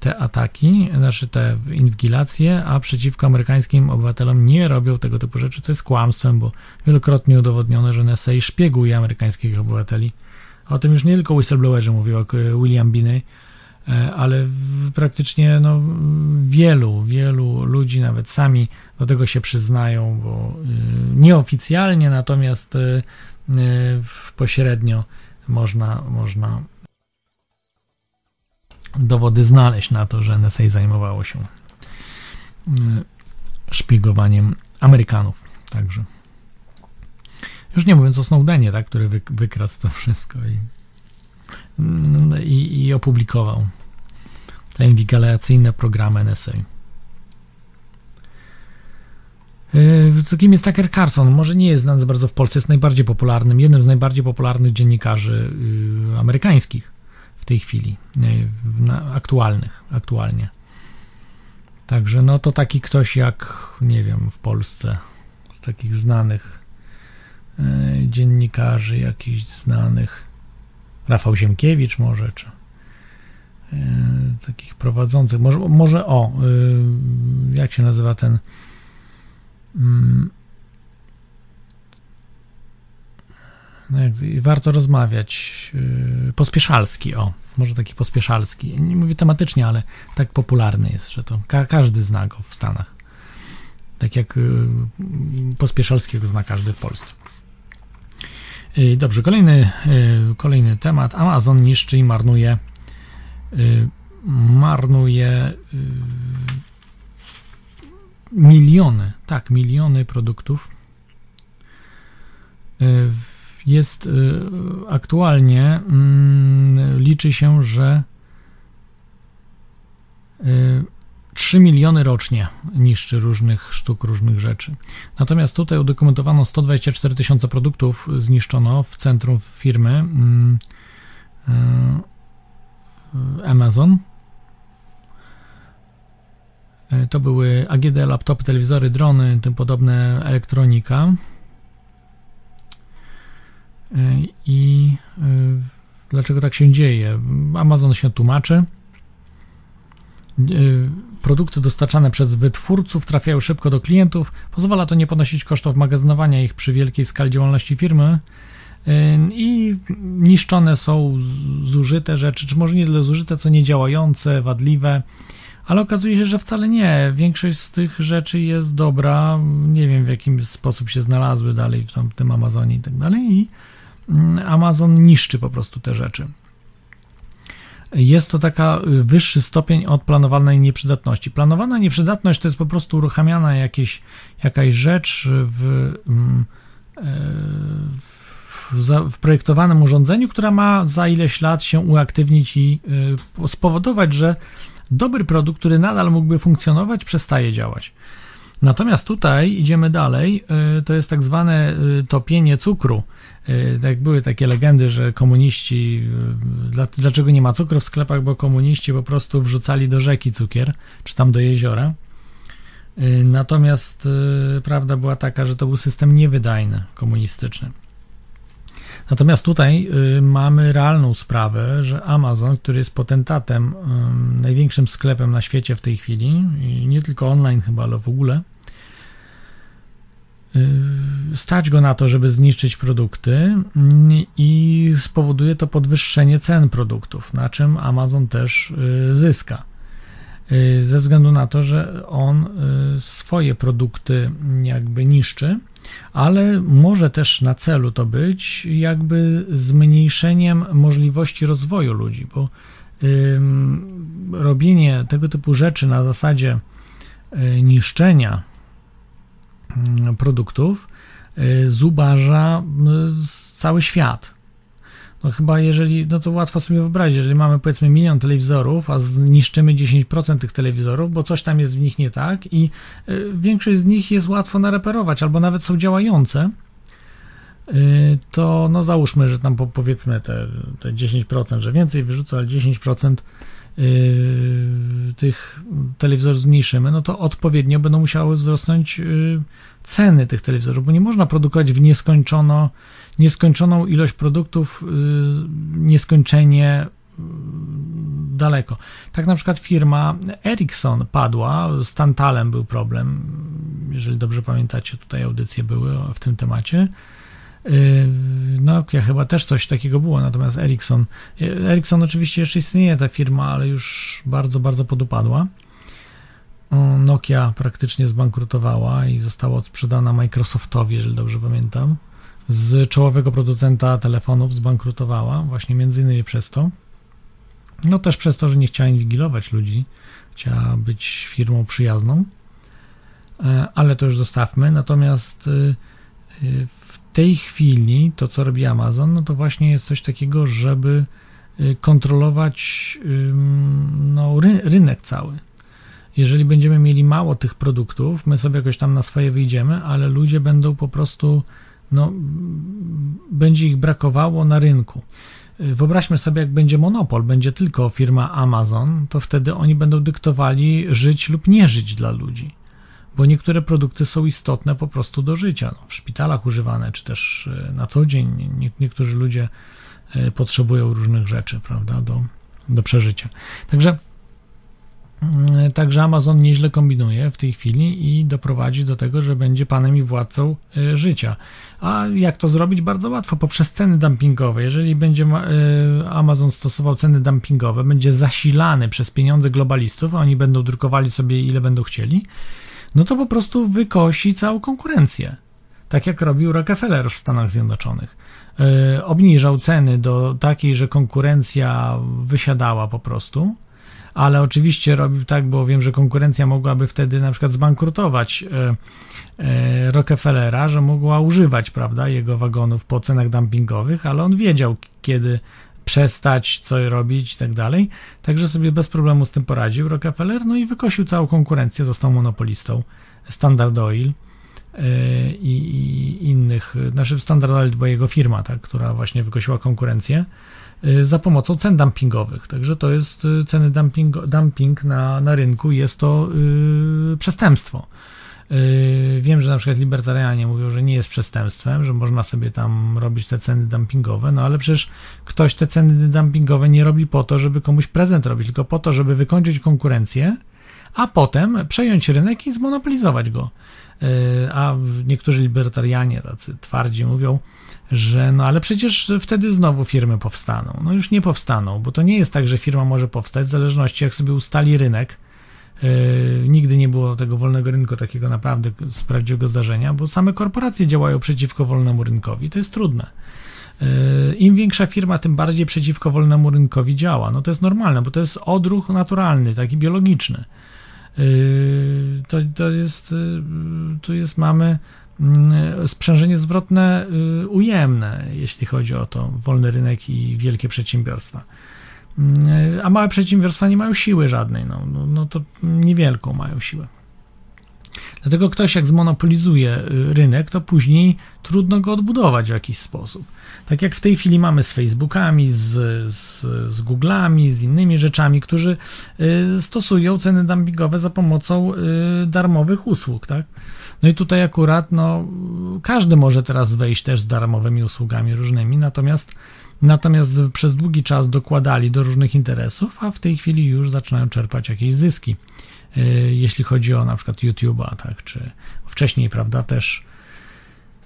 te ataki, znaczy te inwigilacje, a przeciwko amerykańskim obywatelom nie robią tego typu rzeczy, co jest kłamstwem, bo wielokrotnie udowodniono, że NSA szpieguje amerykańskich obywateli. O tym już nie tylko whistleblowerzy mówił, jak William Binney, e, ale praktycznie no, wielu, wielu ludzi nawet sami do tego się przyznają, bo y, nieoficjalnie, natomiast y, y, pośrednio można, można dowody znaleźć na to, że NSA zajmowało się szpiegowaniem Amerykanów. Także. Już nie mówiąc o Snowdenie, tak, który wy, wykradł to wszystko i, i, i opublikował inwigilacyjne programy NSA. Takim jest Tucker Carlson. Może nie jest znany bardzo w Polsce, jest najbardziej popularnym, jednym z najbardziej popularnych dziennikarzy y, amerykańskich w tej chwili, aktualnych, aktualnie. Także no to taki ktoś jak, nie wiem, w Polsce, z takich znanych dziennikarzy, jakichś znanych, Rafał Ziemkiewicz może, czy takich prowadzących, może, może o, e, jak się nazywa ten mm, no warto rozmawiać. Yy, pospieszalski, o, może taki pospieszalski. Nie mówię tematycznie, ale tak popularny jest, że to ka każdy zna go w Stanach. Tak jak pospieszalskiego zna każdy w Polsce. Dobrze, kolejny, kolejny temat. Amazon niszczy i marnuje marnuje yy, miliony, tak, miliony produktów w jest y, aktualnie mm, liczy się, że 3 y, miliony rocznie niszczy różnych sztuk, różnych rzeczy. Natomiast tutaj udokumentowano 124 tysiące produktów zniszczono w centrum firmy mm, y, Amazon. To były AGD, laptopy, telewizory, drony, tym podobne elektronika. I e, dlaczego tak się dzieje? Amazon się tłumaczy. E, produkty dostarczane przez wytwórców trafiają szybko do klientów. Pozwala to nie ponosić kosztów magazynowania ich przy wielkiej skali działalności firmy. I niszczone są zużyte rzeczy, czy może nie tyle zużyte, co niedziałające, wadliwe, ale okazuje się, że wcale nie. Większość z tych rzeczy jest dobra. Nie wiem, w jaki sposób się znalazły dalej w, tam, w tym Amazonie i tak dalej. I Amazon niszczy po prostu te rzeczy. Jest to taka y, wyższy stopień od planowanej nieprzydatności. Planowana nieprzydatność to jest po prostu uruchamiana jakieś, jakaś rzecz w, mm, e, w, w projektowanym urządzeniu, która ma za ileś lat się uaktywnić i y, spowodować, że dobry produkt, który nadal mógłby funkcjonować, przestaje działać. Natomiast tutaj idziemy dalej, y, to jest tak zwane topienie cukru. Tak były takie legendy, że komuniści, y, dlaczego nie ma cukru w sklepach, bo komuniści po prostu wrzucali do rzeki cukier, czy tam do jeziora. Y, natomiast prawda była taka, że to był system niewydajny, komunistyczny. Natomiast tutaj mamy realną sprawę, że Amazon, który jest potentatem, największym sklepem na świecie w tej chwili, nie tylko online chyba, ale w ogóle, Y, stać go na to, żeby zniszczyć produkty i spowoduje to podwyższenie cen produktów, na czym Amazon też y, zyska. Y, ze względu na to, że on swoje produkty jakby niszczy, ale może też na celu to być jakby zmniejszeniem możliwości rozwoju ludzi, bo robienie tego typu rzeczy na zasadzie niszczenia produktów y, zubaża y, cały świat. No chyba jeżeli, no to łatwo sobie wyobrazić, jeżeli mamy powiedzmy milion telewizorów, a zniszczymy 10% tych telewizorów, bo coś tam jest w nich nie tak i y, większość z nich jest łatwo nareperować, albo nawet są działające, y, to no załóżmy, że tam po, powiedzmy te, te 10%, że więcej wyrzucę, ale 10% y, tych telewizorów zmniejszymy, no to odpowiednio będą musiały wzrosnąć y, ceny tych telewizorów, bo nie można produkować w nieskończono, nieskończoną ilość produktów, y, nieskończenie y, daleko. Tak na przykład firma Ericsson padła, z Tantalem był problem, jeżeli dobrze pamiętacie, tutaj audycje były w tym temacie. Nokia chyba też coś takiego było, natomiast Ericsson, Ericsson oczywiście jeszcze istnieje ta firma, ale już bardzo, bardzo podupadła. Nokia praktycznie zbankrutowała i została odsprzedana Microsoftowi, jeżeli dobrze pamiętam. Z czołowego producenta telefonów zbankrutowała, właśnie między innymi przez to. No też przez to, że nie chciała inwigilować ludzi, chciała być firmą przyjazną, e, ale to już zostawmy. Natomiast y, y, w tej chwili to, co robi Amazon, no to właśnie jest coś takiego, żeby y, kontrolować no, rynek cały jeżeli będziemy mieli mało tych produktów, my sobie jakoś tam na swoje wyjdziemy, ale ludzie będą po prostu, no, będzie ich brakowało na rynku. Wyobraźmy sobie, jak będzie monopol, będzie tylko firma Amazon, to wtedy oni będą dyktowali żyć lub nie żyć dla ludzi, bo niektóre produkty są istotne po prostu do życia, no, w szpitalach używane, czy też e, na co dzień. Nie, niektórzy ludzie e, potrzebują różnych rzeczy, prawda, do, do przeżycia. Także także Amazon nieźle kombinuje w tej chwili i doprowadzi do tego, że będzie panem i władcą e, życia. A jak to zrobić? Bardzo łatwo, poprzez ceny dumpingowe. Jeżeli będzie e, Amazon stosował ceny dumpingowe, będzie zasilany przez pieniądze globalistów, a oni będą drukowali sobie ile będą chcieli, no to po prostu wykosi całą konkurencję. Tak jak robił Rockefeller w Stanach Zjednoczonych. E, obniżał ceny do takiej, że konkurencja wysiadała po prostu ale oczywiście robił tak, bo wiem, że konkurencja mogłaby wtedy na przykład zbankrutować e, e, Rockefellera, że mogła używać, prawda, jego wagonów po cenach dumpingowych, ale on wiedział, kiedy przestać, co robić i tak dalej. Także sobie bez problemu z tym poradził Rockefeller, no i wykosił całą konkurencję, został monopolistą. Standard Oil e, i, i innych, znaczy Standard Oil była jego firma, tak, która właśnie wykosiła konkurencję. Y, za pomocą cen dumpingowych. Także to jest y, ceny dumping, dumping na, na rynku, jest to yy, przestępstwo. Yy, wiem, że na przykład libertarianie mówią, że nie jest przestępstwem, że można sobie tam robić te ceny dumpingowe, no ale przecież ktoś te ceny dumpingowe nie robi po to, żeby komuś prezent robić, tylko po to, żeby wykończyć konkurencję, a potem przejąć rynek i zmonopolizować go. Yy, a niektórzy libertarianie tacy twardzi mówią, że no ale przecież wtedy znowu firmy powstaną. No już nie powstaną, bo to nie jest tak, że firma może powstać, w zależności jak sobie ustali rynek. Yy, nigdy nie było tego wolnego rynku, takiego naprawdę z prawdziwego zdarzenia, bo same korporacje działają przeciwko wolnemu rynkowi. To jest trudne. Yy, Im większa firma, tym bardziej przeciwko wolnemu rynkowi działa. No to jest normalne, bo to jest odruch naturalny, taki biologiczny. Yy, to, to jest, yy, tu jest, mamy Mm, sprzężenie zwrotne ujemne, jeśli chodzi o to, wolny rynek i wielkie przedsiębiorstwa. Mm, a małe przedsiębiorstwa nie mają siły żadnej, no, no, no to niewielką mają siłę. Dlatego ktoś jak zmonopolizuje y, rynek, to później trudno go odbudować w jakiś sposób. Tak jak w tej chwili mamy z Facebookami, z, z, z Googlami, z innymi rzeczami, którzy y, stosują ceny dumpingowe za pomocą darmowych usług, tak? No i tutaj akurat, no, każdy może teraz wejść też z darmowymi usługami różnymi, natomiast, natomiast przez długi czas dokładali do różnych interesów, a w tej chwili już zaczynają czerpać jakieś zyski, y, jeśli chodzi o na przykład YouTube'a, tak, czy wcześniej, prawda, też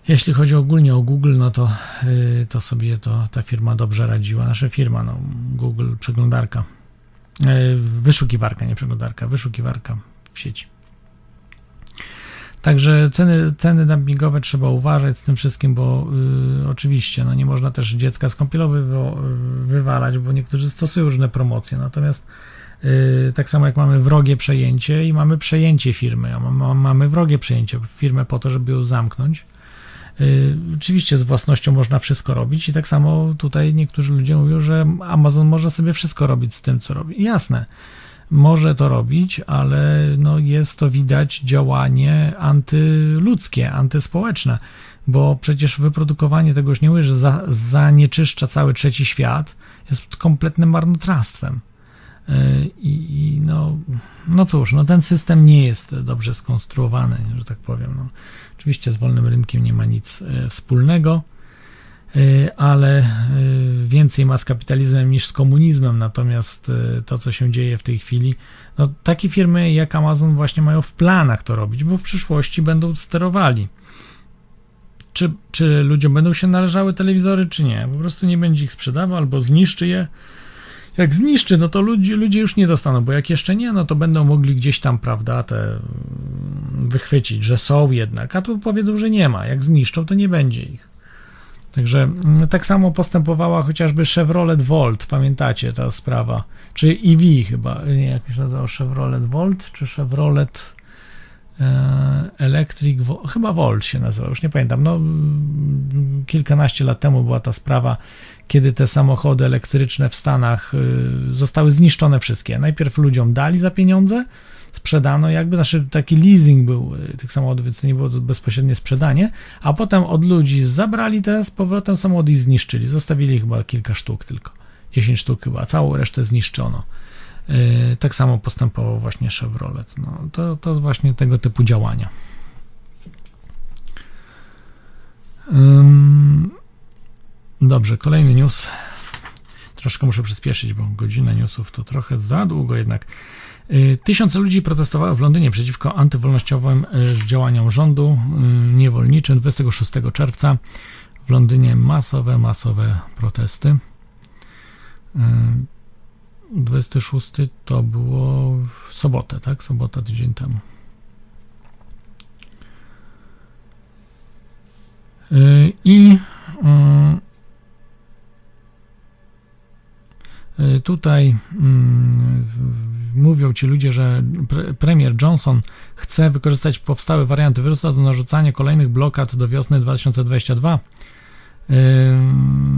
jeśli chodzi ogólnie o Google, no to, y, to sobie to ta firma dobrze radziła. Nasza firma, no, Google, przeglądarka, y, wyszukiwarka, nie przeglądarka, wyszukiwarka w sieci. Także ceny, ceny dumpingowe trzeba uważać z tym wszystkim, bo y, oczywiście no nie można też dziecka z kąpielowy wywalać, bo niektórzy stosują różne promocje. Natomiast tak samo jak mamy wrogie przejęcie i mamy przejęcie firmy, mamy, wrogie przejęcie firmę po to, żeby ją zamknąć Y, Oczywiście z własnością można wszystko robić i tak samo tutaj niektórzy ludzie mówią, że Amazon może sobie wszystko robić z tym, co robi. Jasne, może to robić, ale no jest to widać działanie antyludzkie, antyspołeczne, bo przecież wyprodukowanie tegoś nie mówię, że za, zanieczyszcza cały trzeci świat, jest kompletnym marnotrawstwem. Y, I, no, no cóż, no ten system nie jest dobrze skonstruowany, że tak powiem. No. Oczywiście z wolnym rynkiem nie ma nic e, wspólnego, e, ale e, więcej ma z kapitalizmem niż z komunizmem. Natomiast to, co się dzieje w tej chwili, no, takie firmy jak Amazon właśnie mają w planach to robić, bo w przyszłości będą sterowali. Czy, czy ludziom będą się należały telewizory, czy nie? Po prostu nie będzie ich sprzedawał albo zniszczy je. Jak zniszczy, no to ludzie, ludzie już nie dostaną, bo jak jeszcze nie, no to będą mogli gdzieś tam, prawda, te wychwycić, że są jednak, a tu powiedzą, że nie ma. Jak zniszczą, to nie będzie ich. Także mm, tak samo postępowała chociażby Chevrolet Volt, pamiętacie ta sprawa, czy EV chyba, nie, jak się nazywał Chevrolet Volt, czy Chevrolet e, Electric, chyba Volt się nazywał, już nie pamiętam, no mm, kilkanaście lat temu była ta sprawa, kiedy te samochody elektryczne w Stanach y, zostały zniszczone wszystkie. Najpierw ludziom dali za pieniądze, sprzedano, jakby znaczy taki leasing był y, tych samochodów, więc nie było to bezpośrednie sprzedanie, a potem od ludzi zabrali te z powrotem samochody i zniszczyli. Zostawili chyba kilka sztuk tylko, 10 sztuk chyba, a całą resztę zniszczono. Yy, tak samo postępował właśnie Chevrolet. No, to, to właśnie tego typu działania. Dobrze, kolejny news. Troszkę muszę przyspieszyć, bo godzina newsów to trochę za długo jednak. Y, tysiące ludzi protestowały w Londynie przeciwko antywolnościowym y, działaniom rządu y, niewolniczym 26 czerwca. W Londynie masowe, masowe protesty. 26 to było w sobotę, tak? Sobota tydzień temu. I tutaj mm, mówią ci ludzie, że pre premier Johnson chce wykorzystać powstałe warianty wirusa do narzucania kolejnych blokad do wiosny 2022.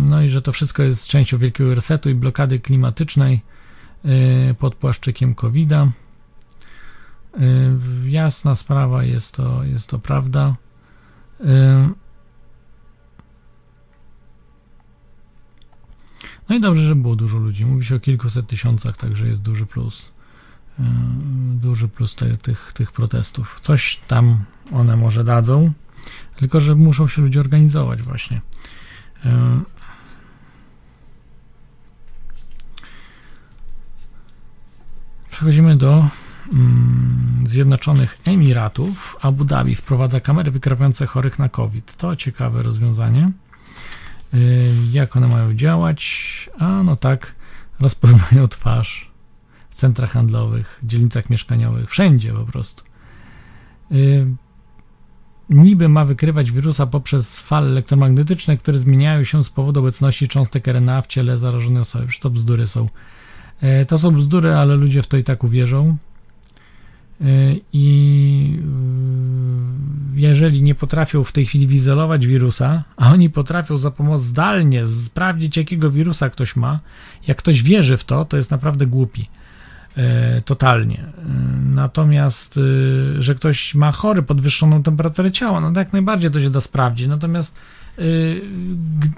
No i że to wszystko jest częścią wielkiego resetu i blokady klimatycznej pod płaszczykiem COVID-a. Jasna sprawa, jest to, jest to prawda. No i dobrze, że było dużo ludzi. Mówi się o kilkuset tysiącach, także jest duży plus. E, duży plus te, tych, tych protestów. Coś tam one może dadzą, tylko że muszą się ludzie organizować właśnie. E, przechodzimy do mm, Zjednoczonych Emiratów. Abu Dhabi wprowadza kamery wykrywające chorych na COVID. To ciekawe rozwiązanie. E, jak one mają działać? A no tak, rozpoznają twarz centrach handlowych, dzielnicach mieszkaniowych, wszędzie po prostu. Niby ma wykrywać wirusa poprzez fale elektromagnetyczne, które zmieniają się z powodu obecności cząstek RNA w ciele zarażonej osoby. Już to bzdury są. Yy, to są bzdury, ale ludzie w to i tak uwierzą. Yy, I yy, jeżeli nie potrafią w tej chwili izolować wirusa, a oni potrafią za pomocą zdalnie sprawdzić, jakiego wirusa ktoś ma, jak ktoś wierzy w to, to jest naprawdę głupi. E, totalnie. E, natomiast, e, że ktoś ma chory, podwyższoną temperaturę ciała, no to jak najbardziej to się da sprawdzić. Natomiast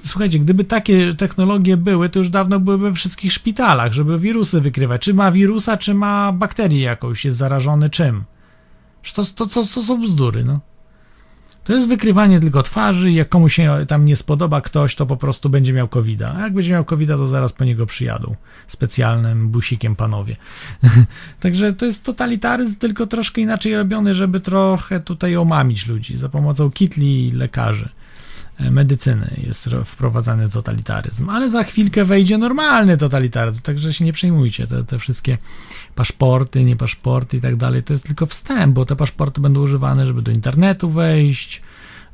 słuchajcie, gdyby takie technologie były, to już dawno byłyby we wszystkich szpitalach, żeby wirusy wykrywać. Czy ma wirusa, czy ma bakterię jakąś, jest zarażony czym. To, to, to, to są bzdury, no. To jest wykrywanie tylko twarzy. Jak komuś się tam nie spodoba ktoś, to po prostu będzie miał covid A jak będzie miał covid to zaraz po niego przyjadą specjalnym busikiem panowie. *laughs* Także to jest totalitaryzm, tylko troszkę inaczej robiony, żeby trochę tutaj omamić ludzi za pomocą kitli lekarzy e, medycyny. Jest wprowadzany totalitaryzm, ale za chwilkę wejdzie normalny totalitaryzm, także się nie przejmujcie, te, te wszystkie paszporty, nie paszporty i tak dalej, to jest tylko wstęp, bo te paszporty będą używane, żeby do internetu wejść,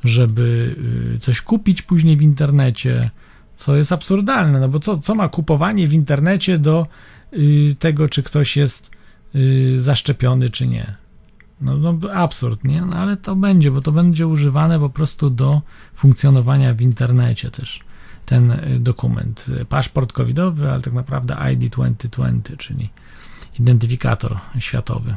żeby y, coś kupić później w internecie, co jest absurdalne, no bo co, co ma kupowanie w internecie do y, tego, czy ktoś jest y, zaszczepiony, czy nie? No, no absurd, nie? No, ale to będzie, bo to będzie używane po prostu do funkcjonowania w internecie też. Ten y, dokument. Paszport covidowy, ale tak naprawdę ID 2020, czyli identyfikator światowy.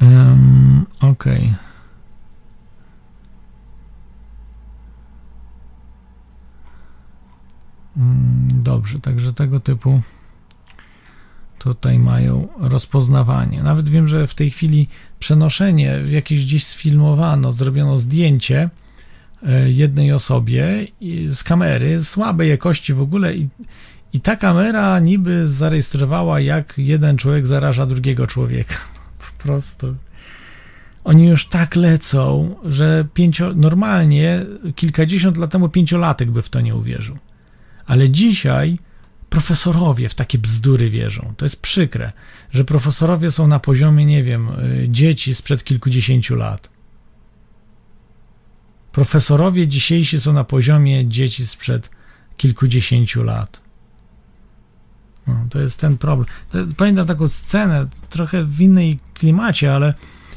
Um, Okej. Okay. Dobrze, także tego typu tutaj mają rozpoznawanie. Nawet wiem, że w tej chwili przenoszenie, jakieś gdzieś sfilmowano, zrobiono zdjęcie e, jednej osobie z kamery słabej jakości w ogóle i, i ta kamera niby zarejestrowała, jak jeden człowiek zaraża drugiego człowieka. *laughs* Po prostu. Oni już tak lecą, że pięcio, normalnie kilkadziesiąt lat temu pięciolatek by w to nie uwierzył. Ale dzisiaj profesorowie w takie bzdury wierzą. To jest przykre, że profesorowie są na poziomie, nie wiem, y, dzieci sprzed kilkudziesięciu lat. Profesorowie dzisiejsi są na poziomie dzieci sprzed kilkudziesięciu lat. No, to jest ten problem. Pamiętam taką scenę, trochę w innej klimacie, ale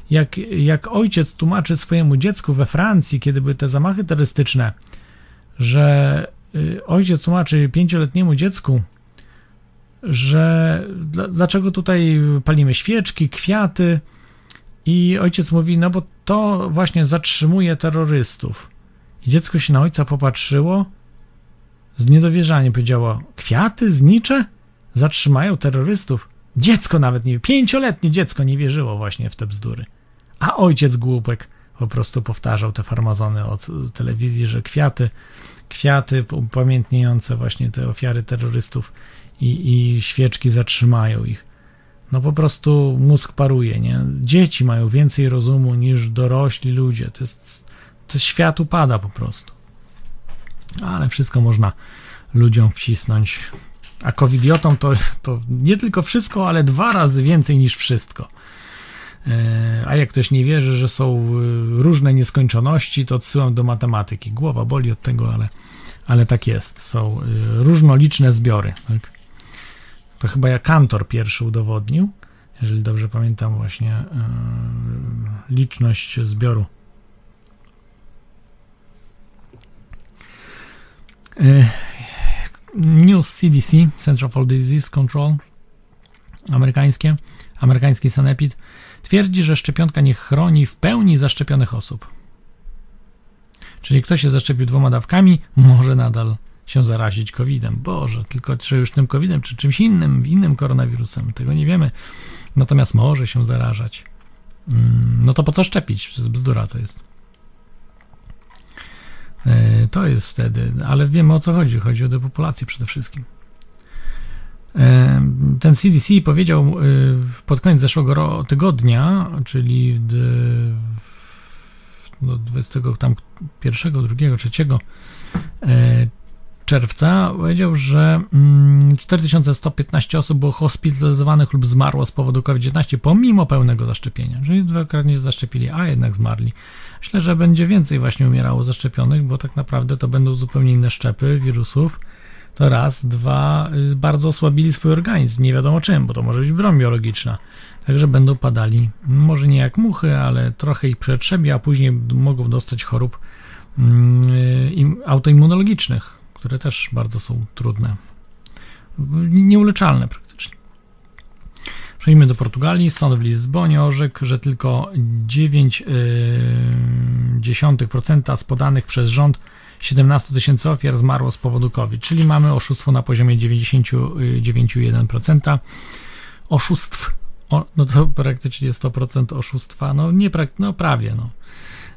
jak, jak ojciec tłumaczy swojemu dziecku we Francji, kiedy były te zamachy terrorystyczne, że ojciec tłumaczy pięcioletniemu dziecku, że dlaczego tutaj palimy świeczki, kwiaty i ojciec mówi, no bo to właśnie zatrzymuje terrorystów. I dziecko się na ojca popatrzyło z niedowierzaniem, powiedziało, kwiaty znicze zatrzymają terrorystów? Dziecko nawet nie, pięcioletnie dziecko nie wierzyło właśnie w te bzdury. A ojciec głupek po prostu powtarzał te farmazony od telewizji, że kwiaty, kwiaty upamiętniające właśnie te ofiary terrorystów i, i świeczki zatrzymają ich. No po prostu mózg paruje, nie? Dzieci mają więcej rozumu niż dorośli ludzie. To jest, to świat upada po prostu. Ale wszystko można ludziom wcisnąć a covidiotom to, to nie tylko wszystko, ale dwa razy więcej niż wszystko. E, a jak ktoś nie wierzy, że są e, różne nieskończoności, to odsyłam do matematyki. Głowa boli od tego, ale, ale tak jest. Są e, różnoliczne zbiory. Tak? To chyba ja Kantor pierwszy udowodnił, jeżeli dobrze pamiętam, właśnie liczność zbioru. News CDC, Central for Disease Control, amerykańskie, amerykański sanepid, twierdzi, że szczepionka nie chroni w pełni zaszczepionych osób. Czyli ktoś się zaszczepił dwoma dawkami, może nadal się zarazić COVID-em. Boże, tylko czy już tym COVID-em, czy czymś innym, innym koronawirusem, tego nie wiemy. Natomiast może się zarażać. Mm, no to po co szczepić? Bzdura to jest. E, to jest wtedy, ale wiemy o co chodzi. Chodzi o depopulację przede wszystkim. Ten CDC powiedział e, pod koniec zeszłego tygodnia, czyli do 21, 2, 3 czerwca powiedział, że 4115 mm, osób było hospitalizowanych lub zmarło z powodu COVID-19 pomimo pełnego zaszczepienia. Czyli dwukrotnie zaszczepili, a jednak zmarli. Myślę, że będzie więcej właśnie umierało zaszczepionych, bo tak naprawdę to będą zupełnie inne szczepy wirusów. To raz, dwa, y, bardzo osłabili swój organizm, nie wiadomo czym, bo to może być broń biologiczna. Także będą padali, może nie jak muchy, ale trochę ich przetrzebi, a później mogą dostać chorób mm, autoimmunologicznych, które też bardzo są trudne, nieuleczalne praktycznie. Przejdźmy do Portugalii. Sąd w Lizbonie orzekł, że tylko 0,9% yy, z podanych przez rząd 17 tysięcy ofiar zmarło z powodu COVID, czyli mamy oszustwo na poziomie 99,1%. Oszustw, o, no to praktycznie 100% oszustwa, no nie no prawie, no.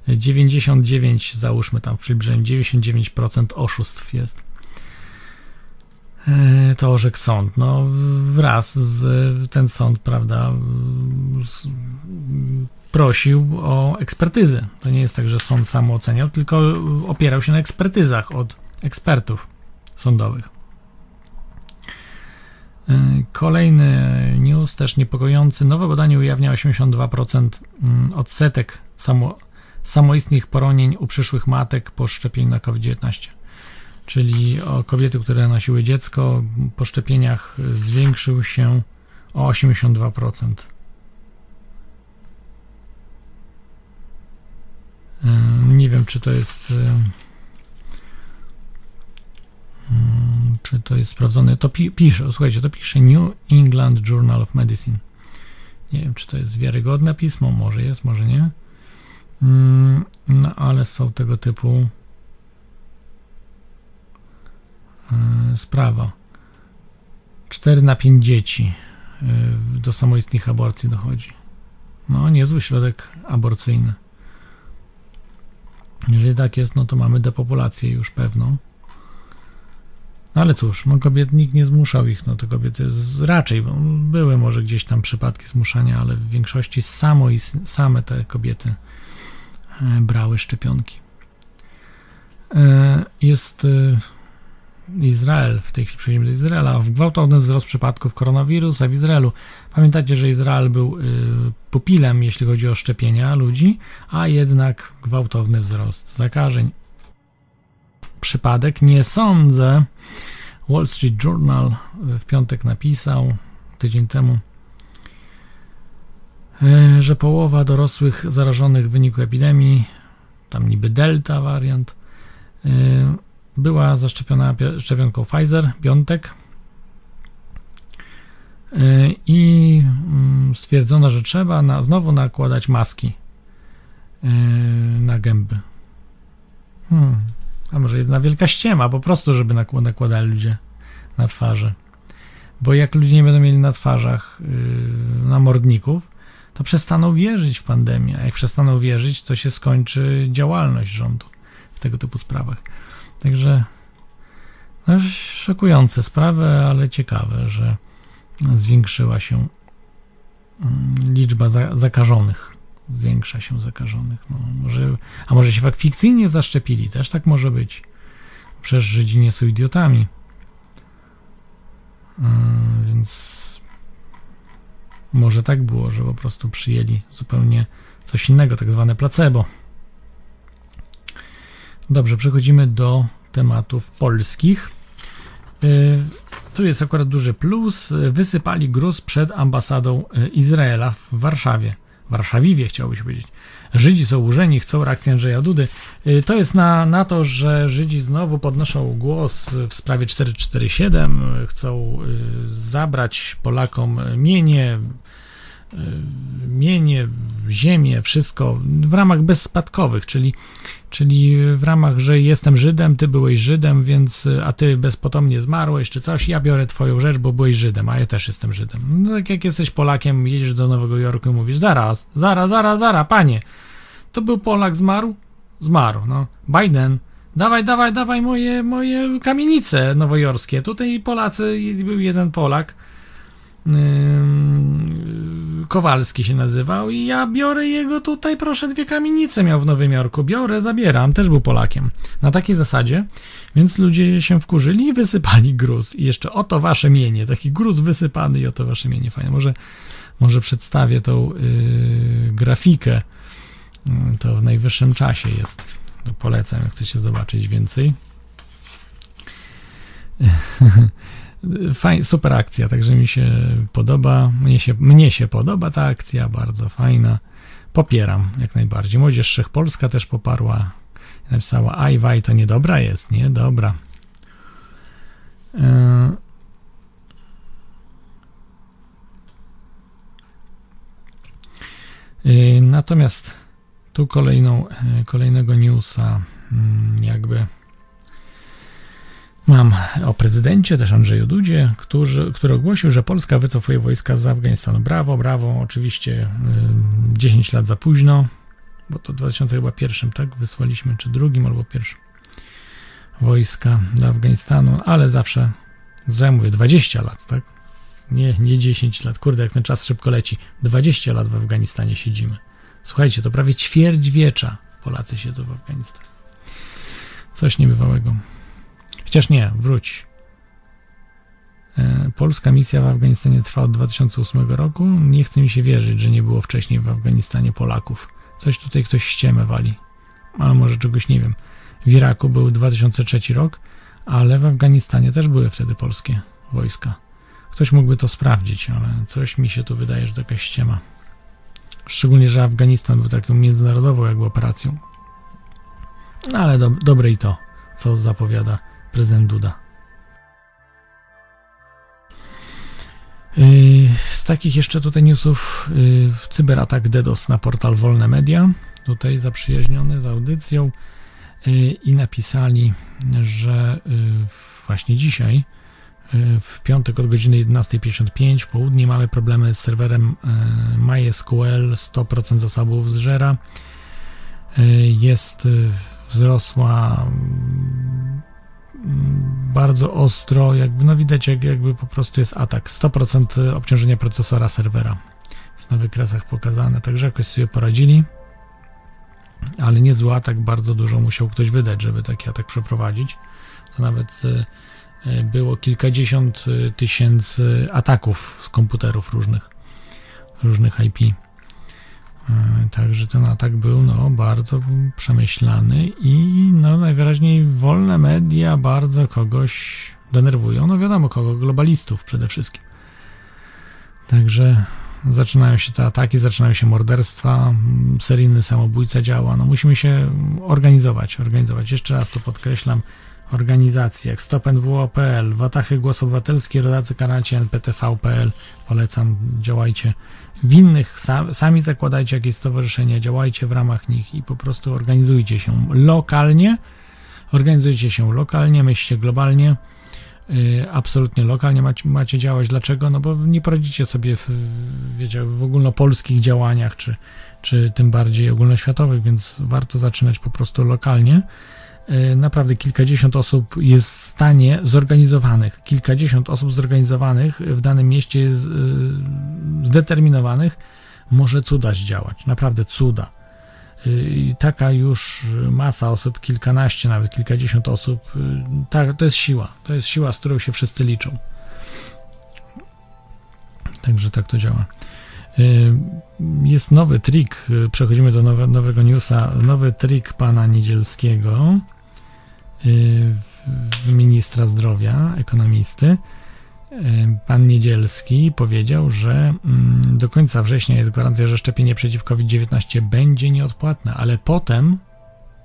99 załóżmy tam w przybliżeniu 99% oszustw jest. E, to orzekł sąd. No, wraz z ten sąd, prawda, z, prosił o ekspertyzy. To nie jest tak, że sąd sam oceniał, tylko opierał się na ekspertyzach od ekspertów sądowych. E, kolejny news, też niepokojący. Nowe badanie ujawnia 82% mm, odsetek samo, samoistnych poronień u przyszłych matek po szczepieniu na COVID-19. Czyli o kobiety, które nosiły dziecko, po szczepieniach zwiększył się o 82%. Nie wiem, czy to jest. Czy to jest sprawdzone? To pi pisze, słuchajcie, to pisze New England Journal of Medicine. Nie wiem, czy to jest wiarygodne pismo, może jest, może nie. No, ale są tego typu sprawa. 4 na 5 dzieci do samoistnych aborcji dochodzi. No, niezły środek aborcyjny. Jeżeli tak jest, no to mamy depopulację już pewną. No ale cóż, no kobiet nikt nie zmuszał ich, no to kobiety z, raczej były może gdzieś tam przypadki zmuszania, ale w większości samo i same te kobiety e, brały szczepionki. E, jest e, Izrael, w tej chwili przejdziemy do Izraela, w gwałtowny wzrost przypadków koronawirusa w Izraelu. Pamiętacie, że Izrael był y, pupilem, jeśli chodzi o szczepienia ludzi, a jednak gwałtowny wzrost zakażeń. Przypadek nie sądzę. Wall Street Journal w piątek napisał, tydzień temu, y, że połowa dorosłych zarażonych w wyniku epidemii, tam niby delta wariant, y, była zaszczepiona szczepionką Pfizer, Biontech y, i mm, stwierdzono, że trzeba na, znowu nakładać maski y, na gęby. Hmm. A może jedna wielka ściema, po prostu, żeby nakładali ludzie na twarze. Bo jak ludzie nie będą mieli na twarzach yy, namordników, to przestaną wierzyć w pandemię. A jak przestaną wierzyć, to się skończy działalność rządu w tego typu sprawach. Także no, szokujące sprawy, ale ciekawe, że zwiększyła się mm, liczba zakażonych. Zwiększa się zakażonych. No, może, a może się fikcyjnie zaszczepili? Też tak może być. Przecież Żydzi nie są idiotami. Yy, więc może tak było, że po prostu przyjęli zupełnie coś innego, tak zwane placebo. Dobrze, przechodzimy do tematów polskich. Y, tu jest akurat duży plus. Wysypali gruz przed ambasadą y, Izraela w Warszawie. Warszawiwie chciałbyś powiedzieć. Żydzi są urzeni, chcą reakcji Andrzeja Dudy. Y, to jest na, na to, że Żydzi znowu podnoszą głos w sprawie 447, chcą zabrać Polakom mienie, mienie, ziemię, wszystko w ramach bezspadkowych, czyli czyli w ramach, że jestem Żydem, ty byłeś Żydem, więc, a ty bezpotomnie zmarłeś, czy coś, ja biorę twoją rzecz, bo byłeś Żydem, a ja też jestem Żydem. No tak jak jesteś Polakiem, jedziesz do Nowego Jorku i mówisz, zaraz, zaraz, zaraz, zaraz, panie, to był Polak, zmarł? Zmarł, no. Biden, dawaj, dawaj, dawaj moje, moje kamienice nowojorskie. Tutaj Polacy, był jeden Polak, Kowalski się nazywał i ja biorę jego tutaj, proszę, dwie kamienice miał w Nowym Jorku, biorę, zabieram, też był Polakiem. Na takiej zasadzie, więc ludzie się wkurzyli i wysypali gruz. I jeszcze oto wasze mienie, taki gruz wysypany i oto wasze mienie, fajnie. Może, może przedstawię tą yy, grafikę, to w najwyższym czasie jest. Polecam, jak chcecie zobaczyć więcej. *laughs* Fajna, super akcja, także mi się podoba. Mnie się, mnie się podoba ta akcja, bardzo fajna. Popieram jak najbardziej. Młodzież Wszechpolska też poparła. Napisała, Ajwaj to niedobra jest, nie? Dobra. E, e, natomiast tu kolejną, e, kolejnego newsa, mm, jakby Mam o prezydencie, też Andrzeju Dudzie, który, który ogłosił, że Polska wycofuje wojska z Afganistanu. Brawo, brawo, oczywiście 10 lat za późno, bo to w 2001, tak, wysłaliśmy, czy drugim albo pierwszym wojska do Afganistanu, ale zawsze, co ja mówię, 20 lat, tak? Nie, nie 10 lat, kurde, jak ten czas szybko leci. 20 lat w Afganistanie siedzimy. Słuchajcie, to prawie ćwierć wiecza Polacy siedzą w Afganistanie. Coś niebywałego. Chociaż nie, wróć. E, polska misja w Afganistanie trwa od 2008 roku. Nie chce mi się wierzyć, że nie było wcześniej w Afganistanie Polaków. Coś tutaj ktoś ściemę wali. Ale może czegoś nie wiem. W Iraku był 2003 rok, ale w Afganistanie też były wtedy polskie wojska. Ktoś mógłby to sprawdzić, ale coś mi się tu wydaje, że to jakaś ściema. Szczególnie, że Afganistan był taką międzynarodową jakby operacją. No ale do, dobre i to, co zapowiada prezydent Duda. Yy, z takich jeszcze tutaj newsów yy, cyberatak DDoS na portal Wolne Media, tutaj zaprzyjaźniony z audycją yy, i napisali, że właśnie dzisiaj w piątek od godziny 11.55 w południe mamy problemy z serwerem MySQL, 100% zasobów zżera. Jest wzrosła bardzo ostro, jakby no widać, jak, jakby po prostu jest atak. 100% obciążenia procesora serwera jest na wykresach pokazane, także jakoś sobie poradzili, ale niezły atak, bardzo dużo musiał ktoś wydać, żeby taki atak przeprowadzić. To nawet e, e, było kilkadziesiąt e, tysięcy ataków z komputerów różnych, różnych IP. E, także ten atak był no, bardzo przemyślany i no, najwyraźniej wolne media bardzo kogoś denerwują. No wiadomo kogo, globalistów przede wszystkim. Także zaczynają się te ataki, zaczynają się morderstwa, seryjny samobójca działa. No musimy się organizować, organizować. Jeszcze raz to podkreślam, organizacje jak StopNWO.pl, Watachy Głos Obywatelski, Rodacy Karacie, NPTV.pl. Polecam, działajcie w innych, sami zakładajcie jakieś stowarzyszenia, działajcie w ramach nich i po prostu organizujcie się lokalnie, organizujcie się lokalnie, myślcie globalnie, yy, absolutnie lokalnie macie, macie działać. Dlaczego? No bo nie poradzicie sobie w, wiecie, w ogólnopolskich działaniach, czy, czy tym bardziej ogólnoświatowych, więc warto zaczynać po prostu lokalnie. E, naprawdę kilkadziesiąt osób jest w stanie zorganizowanych, kilkadziesiąt osób zorganizowanych w danym mieście jest, zdeterminowanych może cuda zdziałać, naprawdę cuda. E, I taka już masa osób, kilkanaście, nawet kilkadziesiąt osób, e, tak, to jest siła. To jest siła, z którą się wszyscy liczą. Także tak to działa. Jest nowy trik, przechodzimy do nowe, nowego newsa, nowy trik pana Niedzielskiego ministra zdrowia, ekonomisty, y, pan Niedzielski powiedział, że mm, do końca września jest gwarancja, że szczepienie przeciw COVID-19 będzie nieodpłatne, ale potem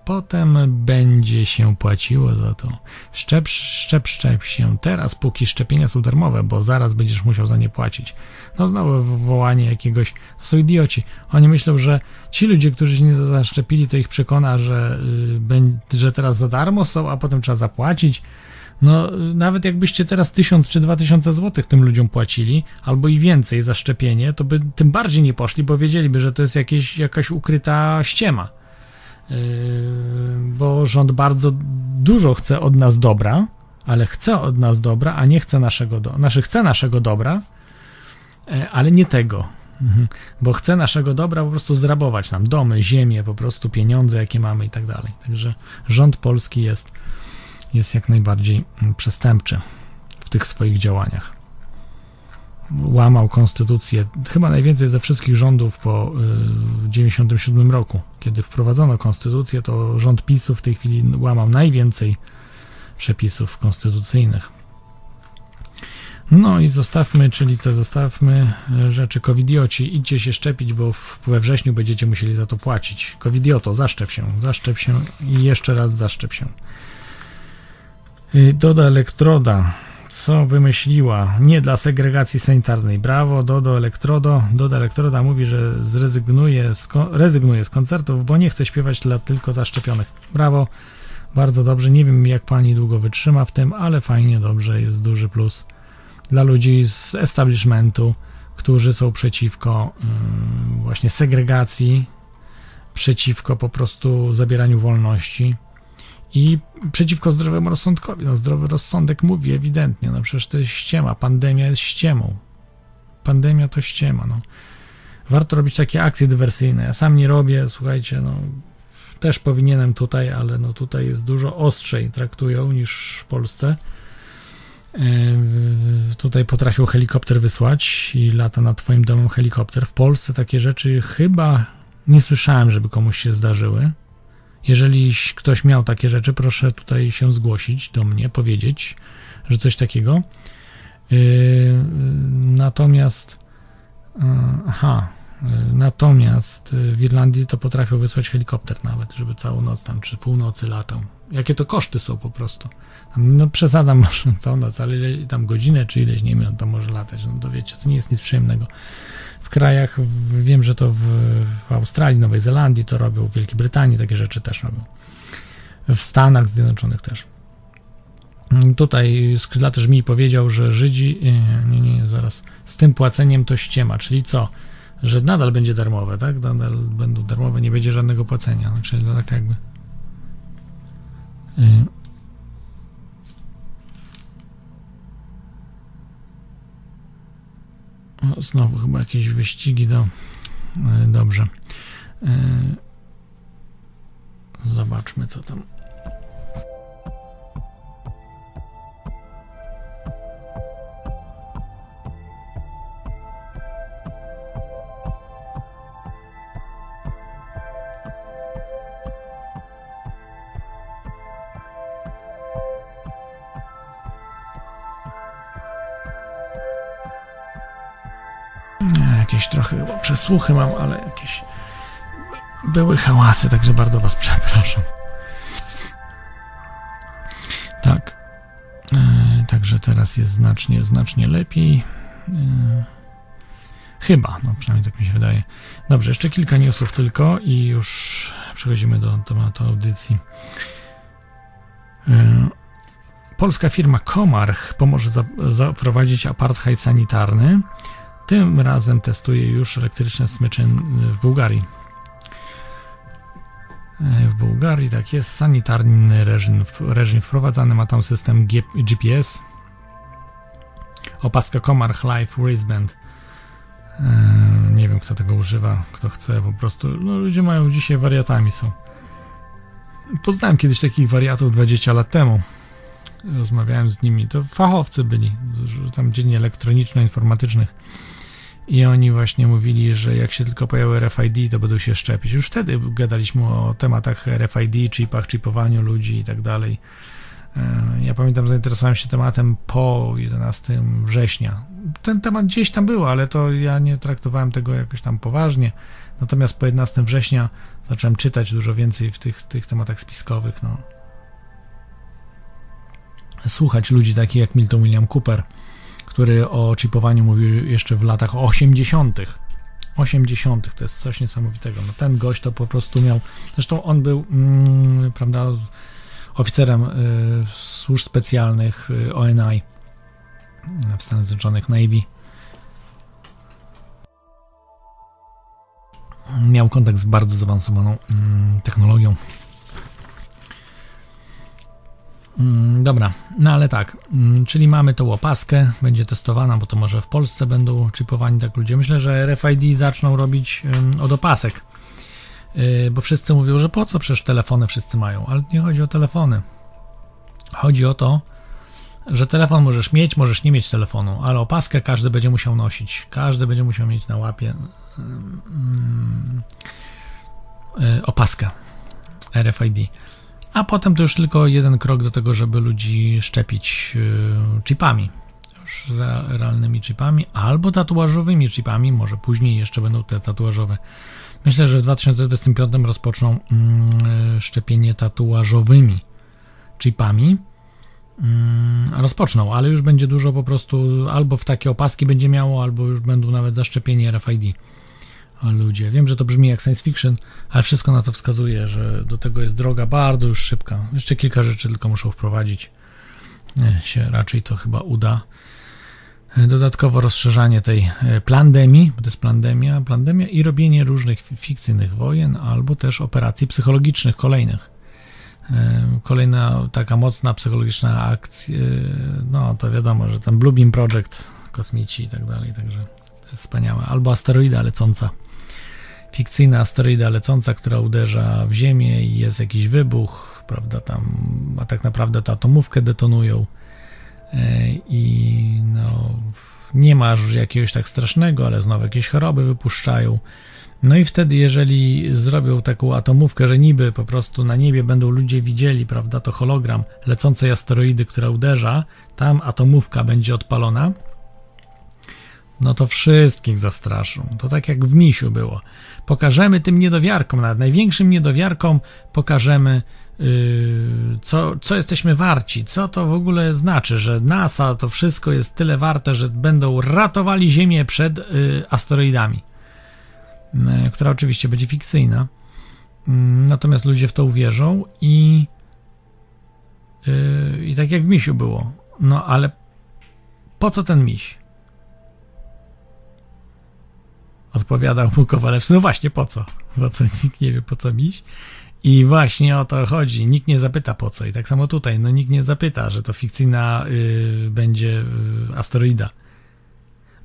potem będzie się płaciło za to. Szczep, szczep, szczep się teraz, póki szczepienia są darmowe, bo zaraz będziesz musiał za nie płacić. No znowu wołanie jakiegoś, to są idioci. Oni myślą, że ci ludzie, którzy się nie zaszczepili, to ich przekona, że, y, że teraz za darmo są, a potem trzeba zapłacić. No, nawet jakbyście teraz tysiąc czy dwa tysiące złotych tym ludziom płacili, albo i więcej za szczepienie, to by tym bardziej nie poszli, bo wiedzieliby, że to jest jakieś, jakaś ukryta ściema. Yy, bo rząd bardzo dużo chce od nas dobra, ale chce od nas dobra, a nie chce naszego, do, znaczy chce naszego dobra, e, ale nie tego. Mhm. Bo chce naszego dobra po prostu zrabować nam domy, ziemię, po prostu pieniądze, jakie mamy i tak dalej. Także rząd polski jest, jest jak najbardziej mm, przestępczy w tych swoich działaniach łamał konstytucję, chyba najwięcej ze wszystkich rządów po 1997 y, roku. Kiedy wprowadzono konstytucję, to rząd PiSu w tej chwili łamał najwięcej przepisów konstytucyjnych. No i zostawmy, czyli to zostawmy y, rzeczy covidioci. Idźcie się szczepić, bo we wrześniu będziecie musieli za to płacić. Covidioto, zaszczep się, zaszczep się i jeszcze raz zaszczep się. Y, Doda elektroda co wymyśliła nie dla segregacji sanitarnej. Brawo, Dodo Elektrodo. Dodo Elektroda mówi, że zrezygnuje z, rezygnuje z koncertów, bo nie chce śpiewać dla tylko zaszczepionych. Brawo, bardzo dobrze. Nie wiem, jak pani długo wytrzyma w tym, ale fajnie, dobrze, jest duży plus dla ludzi z establishmentu, którzy są przeciwko yy, właśnie segregacji, przeciwko po prostu zabieraniu wolności i przeciwko zdrowemu rozsądkowi. No, zdrowy rozsądek mówi ewidentnie, no przecież to jest ściema, pandemia jest ściemą. Pandemia to ściema, no. Warto robić takie akcje dywersyjne. Ja sam nie robię, słuchajcie, no też powinienem tutaj, ale no tutaj jest dużo ostrzej traktują niż w Polsce. Yy, tutaj potrafią helikopter wysłać i lata nad twoim domem helikopter. W Polsce takie rzeczy chyba nie słyszałem, żeby komuś się zdarzyły Jeżeli ktoś miał takie rzeczy, proszę tutaj się zgłosić do mnie, powiedzieć, że coś takiego. Yy, natomiast, yy, aha, yy, natomiast w Irlandii to potrafią wysłać helikopter nawet, żeby całą noc tam, czy północy latał. Jakie to koszty są po prostu. No przesadzam *laughs* może całą noc, ale tam godzinę czy ileś, nie wiem, on tam może latać, no to wiecie, to nie jest nic przyjemnego. Krajach, wiem, że to w, w Australii, Nowej Zelandii to robią, w Wielkiej Brytanii takie rzeczy też robią. W Stanach Zjednoczonych też. Tutaj skrzydlaty mi powiedział, że Żydzi, nie, nie, zaraz, z tym płaceniem to ściema, czyli co? Że nadal będzie darmowe, tak? Nadal będą darmowe, nie będzie żadnego płacenia. Znaczy, tak jakby. No, znowu chyba jakieś wyścigi do. Dobrze. Zobaczmy, co tam. Jakieś trochę chyba przesłuchy mam, ale jakieś były hałasy, także bardzo Was *laughs* przepraszam. Tak. E, także teraz jest znacznie, znacznie lepiej. E, chyba, no przynajmniej tak mi się wydaje. Dobrze, jeszcze kilka newsów tylko i już przechodzimy do tematu audycji. E, polska firma Komarch pomoże zaprowadzić apartheid sanitarny. Tym razem testuje już elektryczne smycze w Bułgarii. W Bułgarii tak jest, sanitarny reżim, reżim wprowadzany, ma tam system GPS. Opaska Komarch Live Wristband. Nie wiem, kto tego używa, kto chce, po prostu. No, ludzie mają dzisiaj wariatami są. Poznałem kiedyś takich wariatów 20 lat temu. Rozmawiałem z nimi. To fachowcy byli, tam dziennie elektroniczno-informatycznych. I oni właśnie mówili, że jak się tylko pojawiły RFID, to będą się szczepić. Już wtedy gadaliśmy o tematach RFID, chipach, chipowaniu ludzi i tak dalej. Ja pamiętam, zainteresowałem się tematem po 11 września. Ten temat gdzieś tam był, ale to ja nie traktowałem tego jakoś tam poważnie. Natomiast po 11 września zacząłem czytać dużo więcej w tych, tych tematach spiskowych. No. Słuchać ludzi takich jak Milton William Cooper który o chipowaniu mówił jeszcze w latach 80. 80. to jest coś niesamowitego. No ten gość to po prostu miał. Zresztą on był, mm, prawda, oficerem y, służb specjalnych y, ONI w Stanach Zjednoczonych Navy. Miał kontakt z bardzo zaawansowaną mm, technologią. Dobra, no ale tak, mm, czyli mamy tą opaskę, będzie testowana, bo to może w Polsce będą chipowani tak ludzie. Myślę, że RFID zaczną robić od opasek, y, bo wszyscy mówią, że po co przecież telefony wszyscy mają, ale nie chodzi o telefony. Chodzi o to, że telefon możesz mieć, możesz nie mieć telefonu, ale opaskę każdy będzie musiał nosić. Każdy będzie musiał mieć na łapie mm, y, opaskę RFID. A potem to już tylko jeden krok do tego, żeby ludzi szczepić y, chipami. Już realnymi chipami, albo tatuażowymi chipami. Może później jeszcze będą te tatuażowe. Myślę, że w 2025 rozpoczną mm, szczepienie tatuażowymi chipami. Mm, rozpoczną, ale już będzie dużo po prostu albo w takie opaski będzie miało, albo już będą nawet zaszczepieni RFID ludzie. Wiem, że to brzmi jak science fiction, ale wszystko na to wskazuje, że do tego jest droga bardzo już szybka. Jeszcze kilka rzeczy tylko muszą wprowadzić. Się raczej to chyba uda. Dodatkowo rozszerzanie tej e, plandemii, bo to jest plandemia i robienie różnych fikcyjnych wojen albo też operacji psychologicznych kolejnych. E, kolejna taka mocna psychologiczna akcja, e, no to wiadomo, że ten Bluebeam Project, kosmici i tak dalej, także wspaniałe. Albo asteroida lecąca fikcyjna asteroida lecąca, która uderza w Ziemię i jest jakiś wybuch, prawda, tam, a tak naprawdę tę atomówkę detonują e, i no, nie ma jakiegoś tak strasznego, ale znowu jakieś choroby wypuszczają. No i wtedy, jeżeli zrobią taką atomówkę, że niby po prostu na niebie będą ludzie widzieli, prawda, to hologram lecącej asteroidy, która uderza, tam atomówka będzie odpalona, no to wszystkich zastraszą. To tak jak w misiu było. Pokażemy tym niedowiarkom, nawet największym niedowiarkom pokażemy, yy, co, co jesteśmy warci, co to w ogóle znaczy, że NASA to wszystko jest tyle warte, że będą ratowali Ziemię przed yy, asteroidami, yy, która oczywiście będzie fikcyjna. Mm, natomiast ludzie w to uwierzą i, yy, i tak jak w misiu było. No ale po co ten miś? Odpowiadał mu Kowalewski, no właśnie po co? Po co *laughs* nikt nie wie po co miś? I właśnie o to chodzi. Nikt nie zapyta po co. I tak samo tutaj, no nikt nie zapyta, że to fikcyjna y, będzie y, asteroida.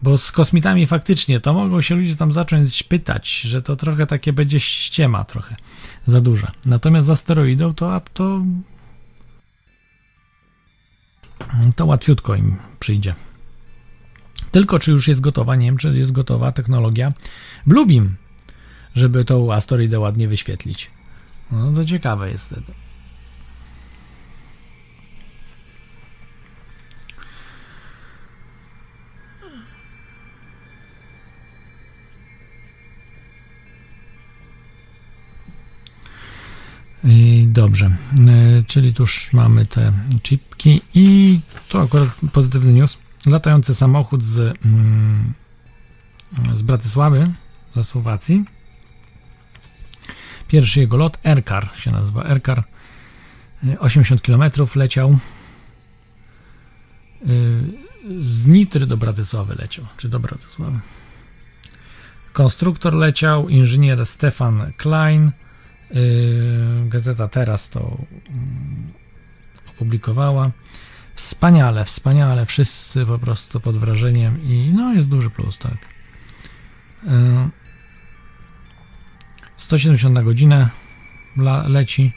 Bo z kosmitami faktycznie to mogą się ludzie tam zacząć pytać, że to trochę takie będzie ściema trochę za duża. Natomiast z asteroidą to, to to łatwiutko im przyjdzie. Tylko czy już jest gotowa, nie wiem, czy jest gotowa technologia Bluebeam, żeby tą asteroidę ładnie wyświetlić. No to ciekawe jest wtedy. Dobrze, e, czyli tuż mamy te chipki i to akurat pozytywny news latający samochód z, mm, z Bratysławy, ze Słowacji. Pierwszy jego lot, Erkar się nazywa, Erkar. 80 km leciał. Y, z Nitry do Bratysławy leciał, czy do Bratysławy. Konstruktor leciał, inżynier Stefan Klein. Y, gazeta Teraz to mm, opublikowała. Wspaniale, wspaniale, wszyscy po prostu pod wrażeniem i no jest duży plus, tak. 170 na godzinę leci,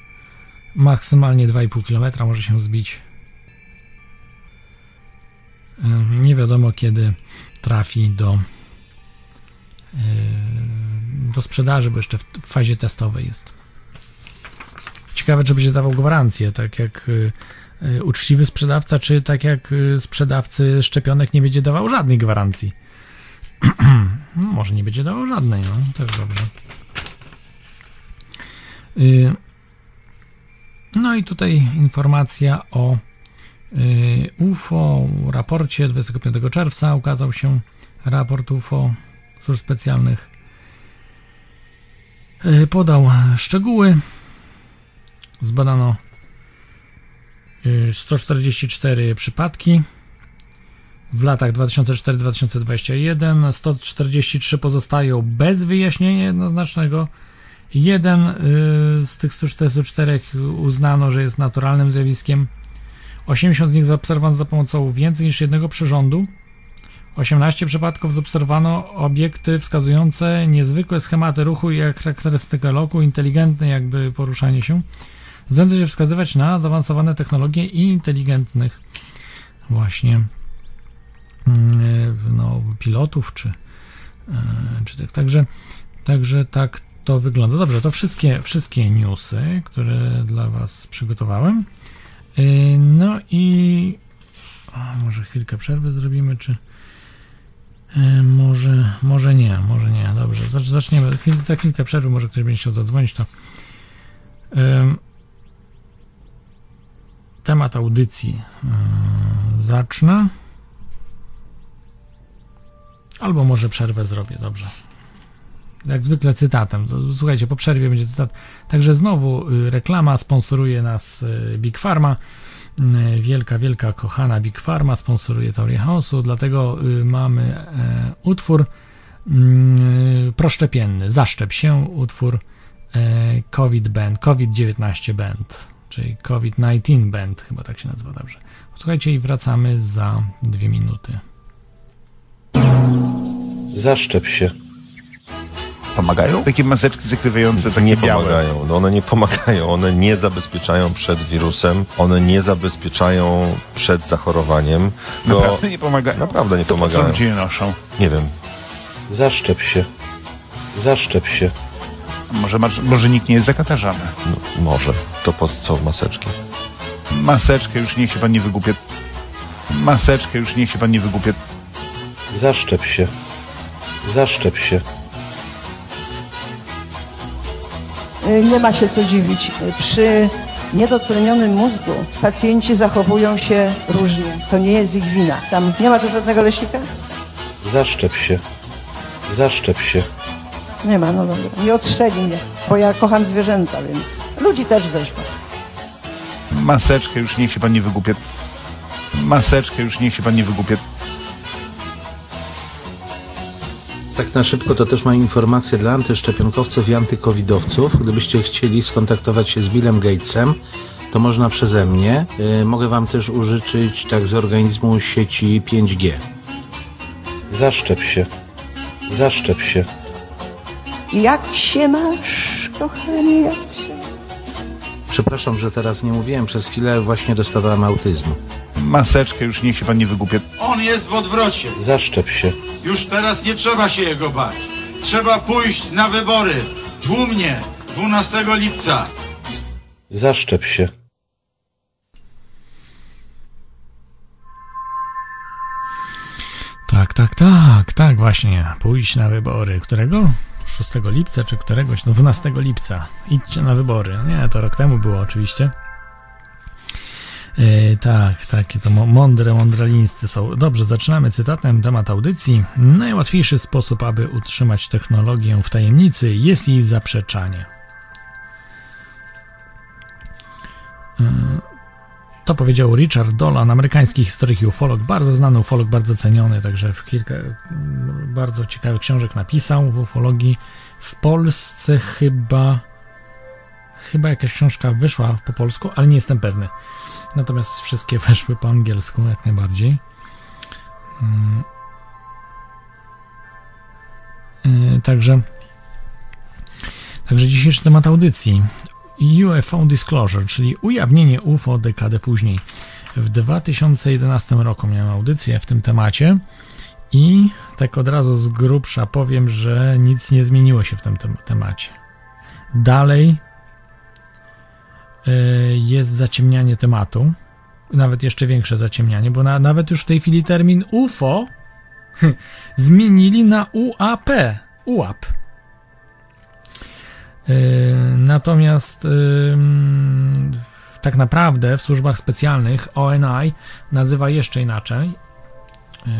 maksymalnie 2,5 km może się zbić. Nie wiadomo kiedy trafi do do sprzedaży, bo jeszcze w fazie testowej jest. Ciekawe, czy będzie dawał gwarancję, tak jak uczciwy sprzedawca, czy tak jak y, sprzedawcy szczepionek nie będzie dawał żadnej gwarancji. no, *clears throat* może nie będzie dawał żadnej, no też dobrze. Y, no i tutaj informacja o UFO, raporcie 25 czerwca ukazał się raport UFO służb specjalnych. Podał szczegóły. Zbadano 144 przypadki w latach 2004-2021, 143 pozostają bez wyjaśnienia jednoznacznego. Jeden y, z tych 144 uznano, że jest naturalnym zjawiskiem. 80 z nich zaobserwowano za pomocą więcej niż jednego przyrządu. 18 przypadków zaobserwowano obiekty wskazujące niezwykłe schematy ruchu i charakterystykę loku, inteligentne jakby poruszanie się zdąży się wskazywać na zaawansowane technologie i inteligentnych właśnie mm, no, pilotów, czy, e, czy tak. Także, także tak to wygląda. Dobrze, to wszystkie, wszystkie newsy, które dla Was przygotowałem. E, no i może chwilkę przerwy zrobimy, czy e, może, może nie, może nie. Dobrze, zaczniemy. Za chwilkę przerwy, może ktoś będzie chciał zadzwonić, to temat audycji yy, zacznę. Albo może przerwę zrobię, dobrze. Jak zwykle cytatem. Słuchajcie, po przerwie będzie cytat. Także znowu yy, reklama sponsoruje nas yy, Big Pharma. Wielka, wielka, kochana Big Pharma sponsoruje teorię chaosu, dlatego mamy utwór proszczepienny. Zaszczep się, utwór COVID Band, COVID-19 Band czyli COVID-19 Band, chyba tak się nazywa dobrze. Słuchajcie i wracamy za dwie minuty. Zaszczep się. Pomagają? Takie maseczki zakrywające, takie nie białe. pomagają. No one nie pomagają. One nie zabezpieczają przed wirusem. One nie zabezpieczają przed zachorowaniem. Naprawdę nie pomagają? Naprawdę nie to pomagają. po co ludzie noszą? Nie wiem. Zaszczep się. Zaszczep się. Może, może nikt nie jest zakatarzany. No, może. To po co maseczki? Maseczkę już niech się pan nie wygłupie. Maseczkę już niech się pan nie wygłupie. Zaszczep się. Zaszczep się. Y, Nie ma się co dziwić. Y, Przy niedotlenionym mózgu pacjenci zachowują się różnie. To nie jest ich wina. Tam nie ma tu żadnego leśnika? Zaszczep się. Zaszczep się. Nie ma, no dobra. Nie odstrzeli mnie, bo ja kocham zwierzęta, więc ludzi też weźmę. Maseczkę już niech się pan nie wygłupie. Maseczkę już niech się pan nie wygłupie. Tak na szybko to też mam informacje dla antyszczepionkowców i antykowidowców. Gdybyście chcieli skontaktować się z Billem Gatesem, to można przeze mnie. Yy, mogę Wam też użyczyć tak z organizmu sieci 5G. Zaszczep się. Zaszczep się. Jak się masz, kochanie, jak się... Przepraszam, że teraz nie mówiłem. Przez chwilę właśnie dostawałem autyzmu. Maseczkę już niech się pan nie wygłupie. On jest w odwrocie. Zaszczep się. Już teraz nie trzeba się jego bać. Trzeba pójść na wybory. Tłumnie. 12 lipca. Zaszczep się. Tak, tak, tak, tak, właśnie. Pójść na wybory. Którego? 6 lipca czy któregoś? No 12 lipca. Idźcie na wybory. Nie, to rok temu było oczywiście. Yy, tak, takie to mądre, mądralińscy są. Dobrze, zaczynamy cytatem temat audycji. Najłatwiejszy sposób, aby utrzymać technologię w tajemnicy, jest jej zaprzeczanie. Yy, to powiedział Richard Dolan, amerykański historyk i ufolog, bardzo znany ufolog, bardzo ceniony, także w kilka mm, bardzo ciekawych książek napisał w ufologii. W Polsce chyba chyba jakaś książka wyszła po polsku, ale nie jestem pewny. Natomiast wszystkie *laughs* weszły po angielsku jak najbardziej. Mm. Yy, Także Także dzisiejszy temat audycji UFO Disclosure, czyli ujawnienie UFO dekadę później. W 2011 roku miałem audycję w tym temacie i tak od razu z grubsza powiem, że nic nie zmieniło się w tym tem- temacie. Dalej y, jest zaciemnianie tematu, nawet jeszcze większe zaciemnianie, bo na, nawet już w tej chwili termin UFO *laughs* zmienili na UAP, UAP. Yy, Natomiast w- tak naprawdę w służbach specjalnych ONI nazywa jeszcze inaczej. Yy,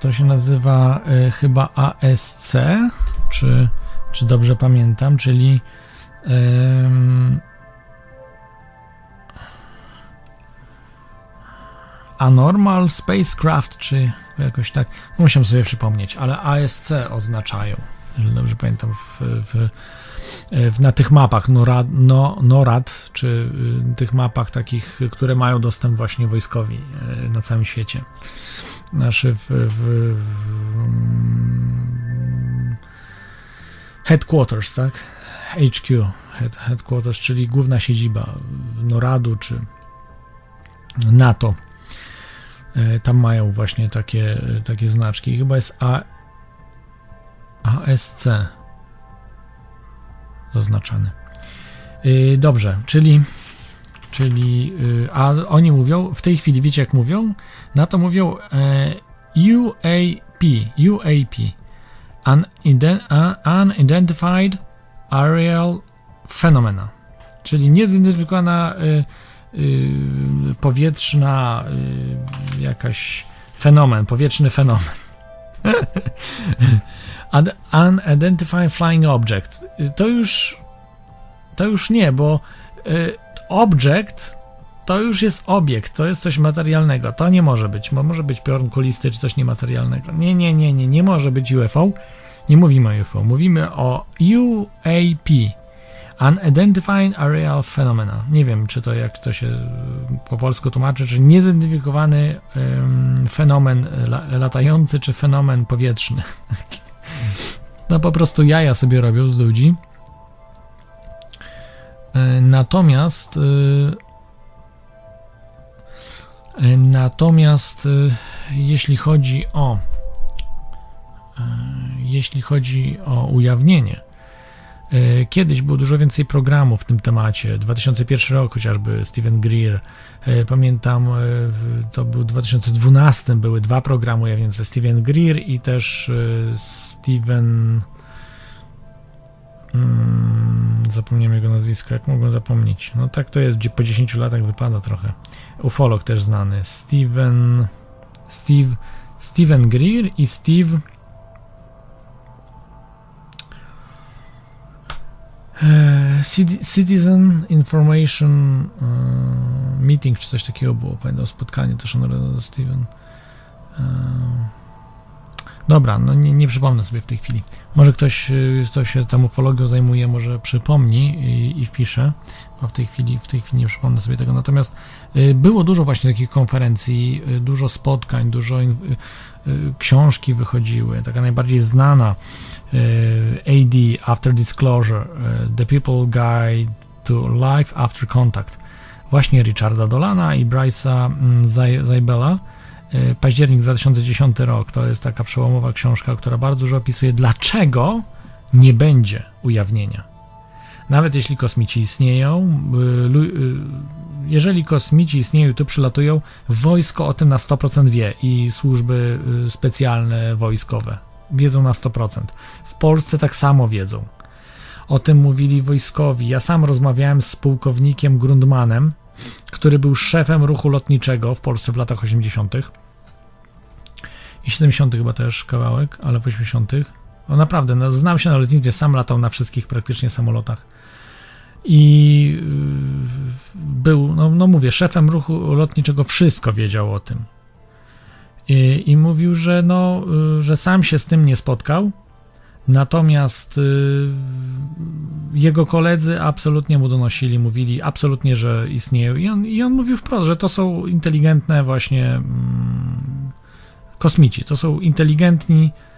To się nazywa chyba ASC, czy, czy dobrze pamiętam, czyli Anormal Spacecraft, czy jakoś tak, musiałem sobie przypomnieć, ale ASC oznaczają, jeżeli dobrze pamiętam, w, w, w, na tych mapach NORAD, no, NORAD, czy y, tych mapach takich, które mają dostęp właśnie wojskowi y, na całym świecie. Nasze w, w, headquarters, tak? HQ, head, headquarters, czyli główna siedziba NORADu, czy NATO. E, Tam mają właśnie takie, takie znaczki. Chyba jest A, ASC zaznaczany. E, Dobrze, czyli, czyli a oni mówią, w tej chwili wiecie jak mówią? Na to mówią e, UAP, UAP, Unidentified Aerial Phenomena, czyli niezidentyfikowana powietrzna y, jakaś fenomen, powietrzny fenomen. *laughs* Unidentified Flying Object. Y, To już to już nie, bo y, object to już jest obiekt, to jest coś materialnego. To nie może być. Mo- Może być piorun kulisty czy coś niematerialnego. Nie, nie, nie, nie, nie może być UFO. Nie mówimy o UFO, mówimy o UAP. Unidentified Aerial Phenomena. Nie wiem, czy to jak to się y, po polsku tłumaczy, czy niezidentyfikowany fenomen la, latający, czy fenomen powietrzny. *laughs* no po prostu jaja sobie robią z ludzi. Natomiast E, Natomiast e, jeśli chodzi o e, jeśli chodzi o ujawnienie, e, kiedyś było dużo więcej programów w tym temacie. 2001 rok chociażby Steven Greer. E, Pamiętam, e, to był 2012 były dwa programy ujawniające Steven Greer i też e, Steven Mm, zapomniałem jego nazwiska, jak mogłem zapomnieć? No tak to jest, gdzie po 10 latach wypada trochę. Ufolog też znany. Steven. Steve. Steven Greer i Steve. Citizen Information e, Meeting, czy coś takiego było. Pamiętam spotkanie też on Steven. E, Dobra, no nie, nie przypomnę sobie w tej chwili. Może ktoś, kto się tam ufologią zajmuje, może przypomni i, i wpisze, bo w tej chwili w tej chwili nie przypomnę sobie tego. Natomiast było dużo właśnie takich konferencji, dużo spotkań, dużo książki wychodziły. Taka najbardziej znana y, AD After Disclosure, y, The People Guide to Life After Contact. Właśnie Richarda Dolana i Bryce'a mm, Zaj- Zaibela. Y, Październik 2010 rok to jest taka przełomowa książka, która bardzo dużo opisuje, dlaczego nie będzie ujawnienia. Nawet jeśli kosmici istnieją, y, y, jeżeli kosmici istnieją tu przylatują, wojsko o tym na 100% wie i służby y, specjalne wojskowe wiedzą na 100%. W Polsce tak samo wiedzą. O tym mówili wojskowi. Ja sam rozmawiałem z pułkownikiem Grundmanem, który był szefem ruchu lotniczego w Polsce w latach 80. i 70. chyba też kawałek, ale w 80. No naprawdę, no, znam się na lotnictwie, sam latał na wszystkich praktycznie samolotach. I yy, był, no, no mówię, szefem ruchu lotniczego wszystko wiedział o tym. I, i mówił, że, no, yy, że sam się z tym nie spotkał, natomiast yy, jego koledzy absolutnie mu donosili, mówili absolutnie, że istnieją. I on, i on mówił wprost, że to są inteligentne właśnie mm, kosmici. To są inteligentni y,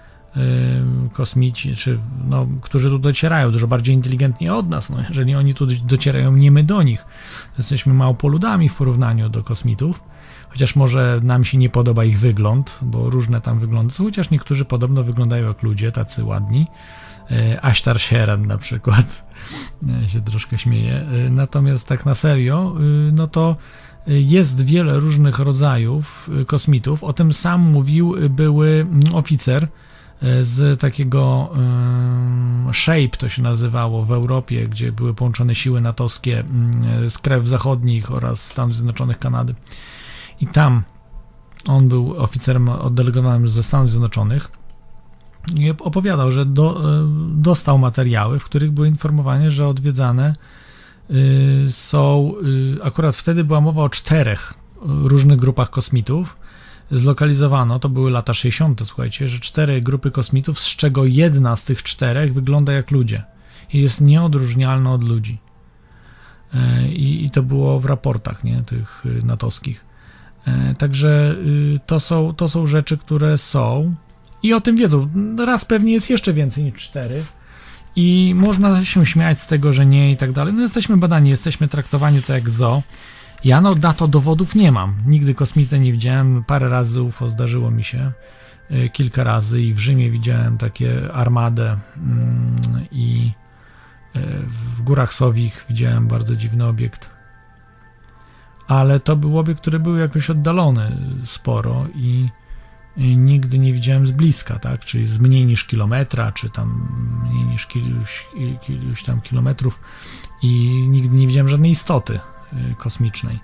kosmici, czy no, którzy tu docierają dużo bardziej inteligentni od nas. No, jeżeli oni tu docierają, nie my do nich. Jesteśmy małpoludami w porównaniu do kosmitów. Chociaż może nam się nie podoba ich wygląd, bo różne tam wyglądy są, chociaż niektórzy podobno wyglądają jak ludzie, tacy ładni. E, Ashtar Sheran na przykład. Ja *laughs* się troszkę śmieję. E, Natomiast tak na serio, y, no to jest wiele różnych rodzajów kosmitów. O tym sam mówił były mm, oficer z takiego SHAPE to się nazywało w Europie, gdzie były połączone siły natowskie z krajów zachodnich oraz Stanów Zjednoczonych, Kanady. I tam on był oficerem oddelegowanym ze Stanów Zjednoczonych i opowiadał, że do, e, dostał materiały, w których było informowanie, że odwiedzane y, są. y, Akurat wtedy była mowa o czterech y, różnych grupach kosmitów. Zlokalizowano, to były lata 60., słuchajcie, że cztery grupy kosmitów, z czego jedna z tych czterech wygląda jak ludzie i jest nieodróżnialna od ludzi. E, I, I to było w raportach, nie, tych y, natowskich. E, Także y, to są, to są rzeczy, które są i o tym wiedzą. Raz pewnie jest jeszcze więcej niż cztery. I można się śmiać z tego, że nie i tak dalej. No jesteśmy badani, jesteśmy traktowani to jak zo. Ja no na to dowodów nie mam. Nigdy kosmitę nie widziałem. Parę razy UFO zdarzyło mi się. y, Kilka razy i w Rzymie widziałem takie armadę mm, i y, w Górach Sowich widziałem bardzo dziwny obiekt. Ale to był obiekt, który był jakoś oddalony sporo i i nigdy nie widziałem z bliska, tak? Czyli z mniej niż kilometra, czy tam mniej niż kiluś, kiluś tam kilometrów i nigdy nie widziałem żadnej istoty y, kosmicznej,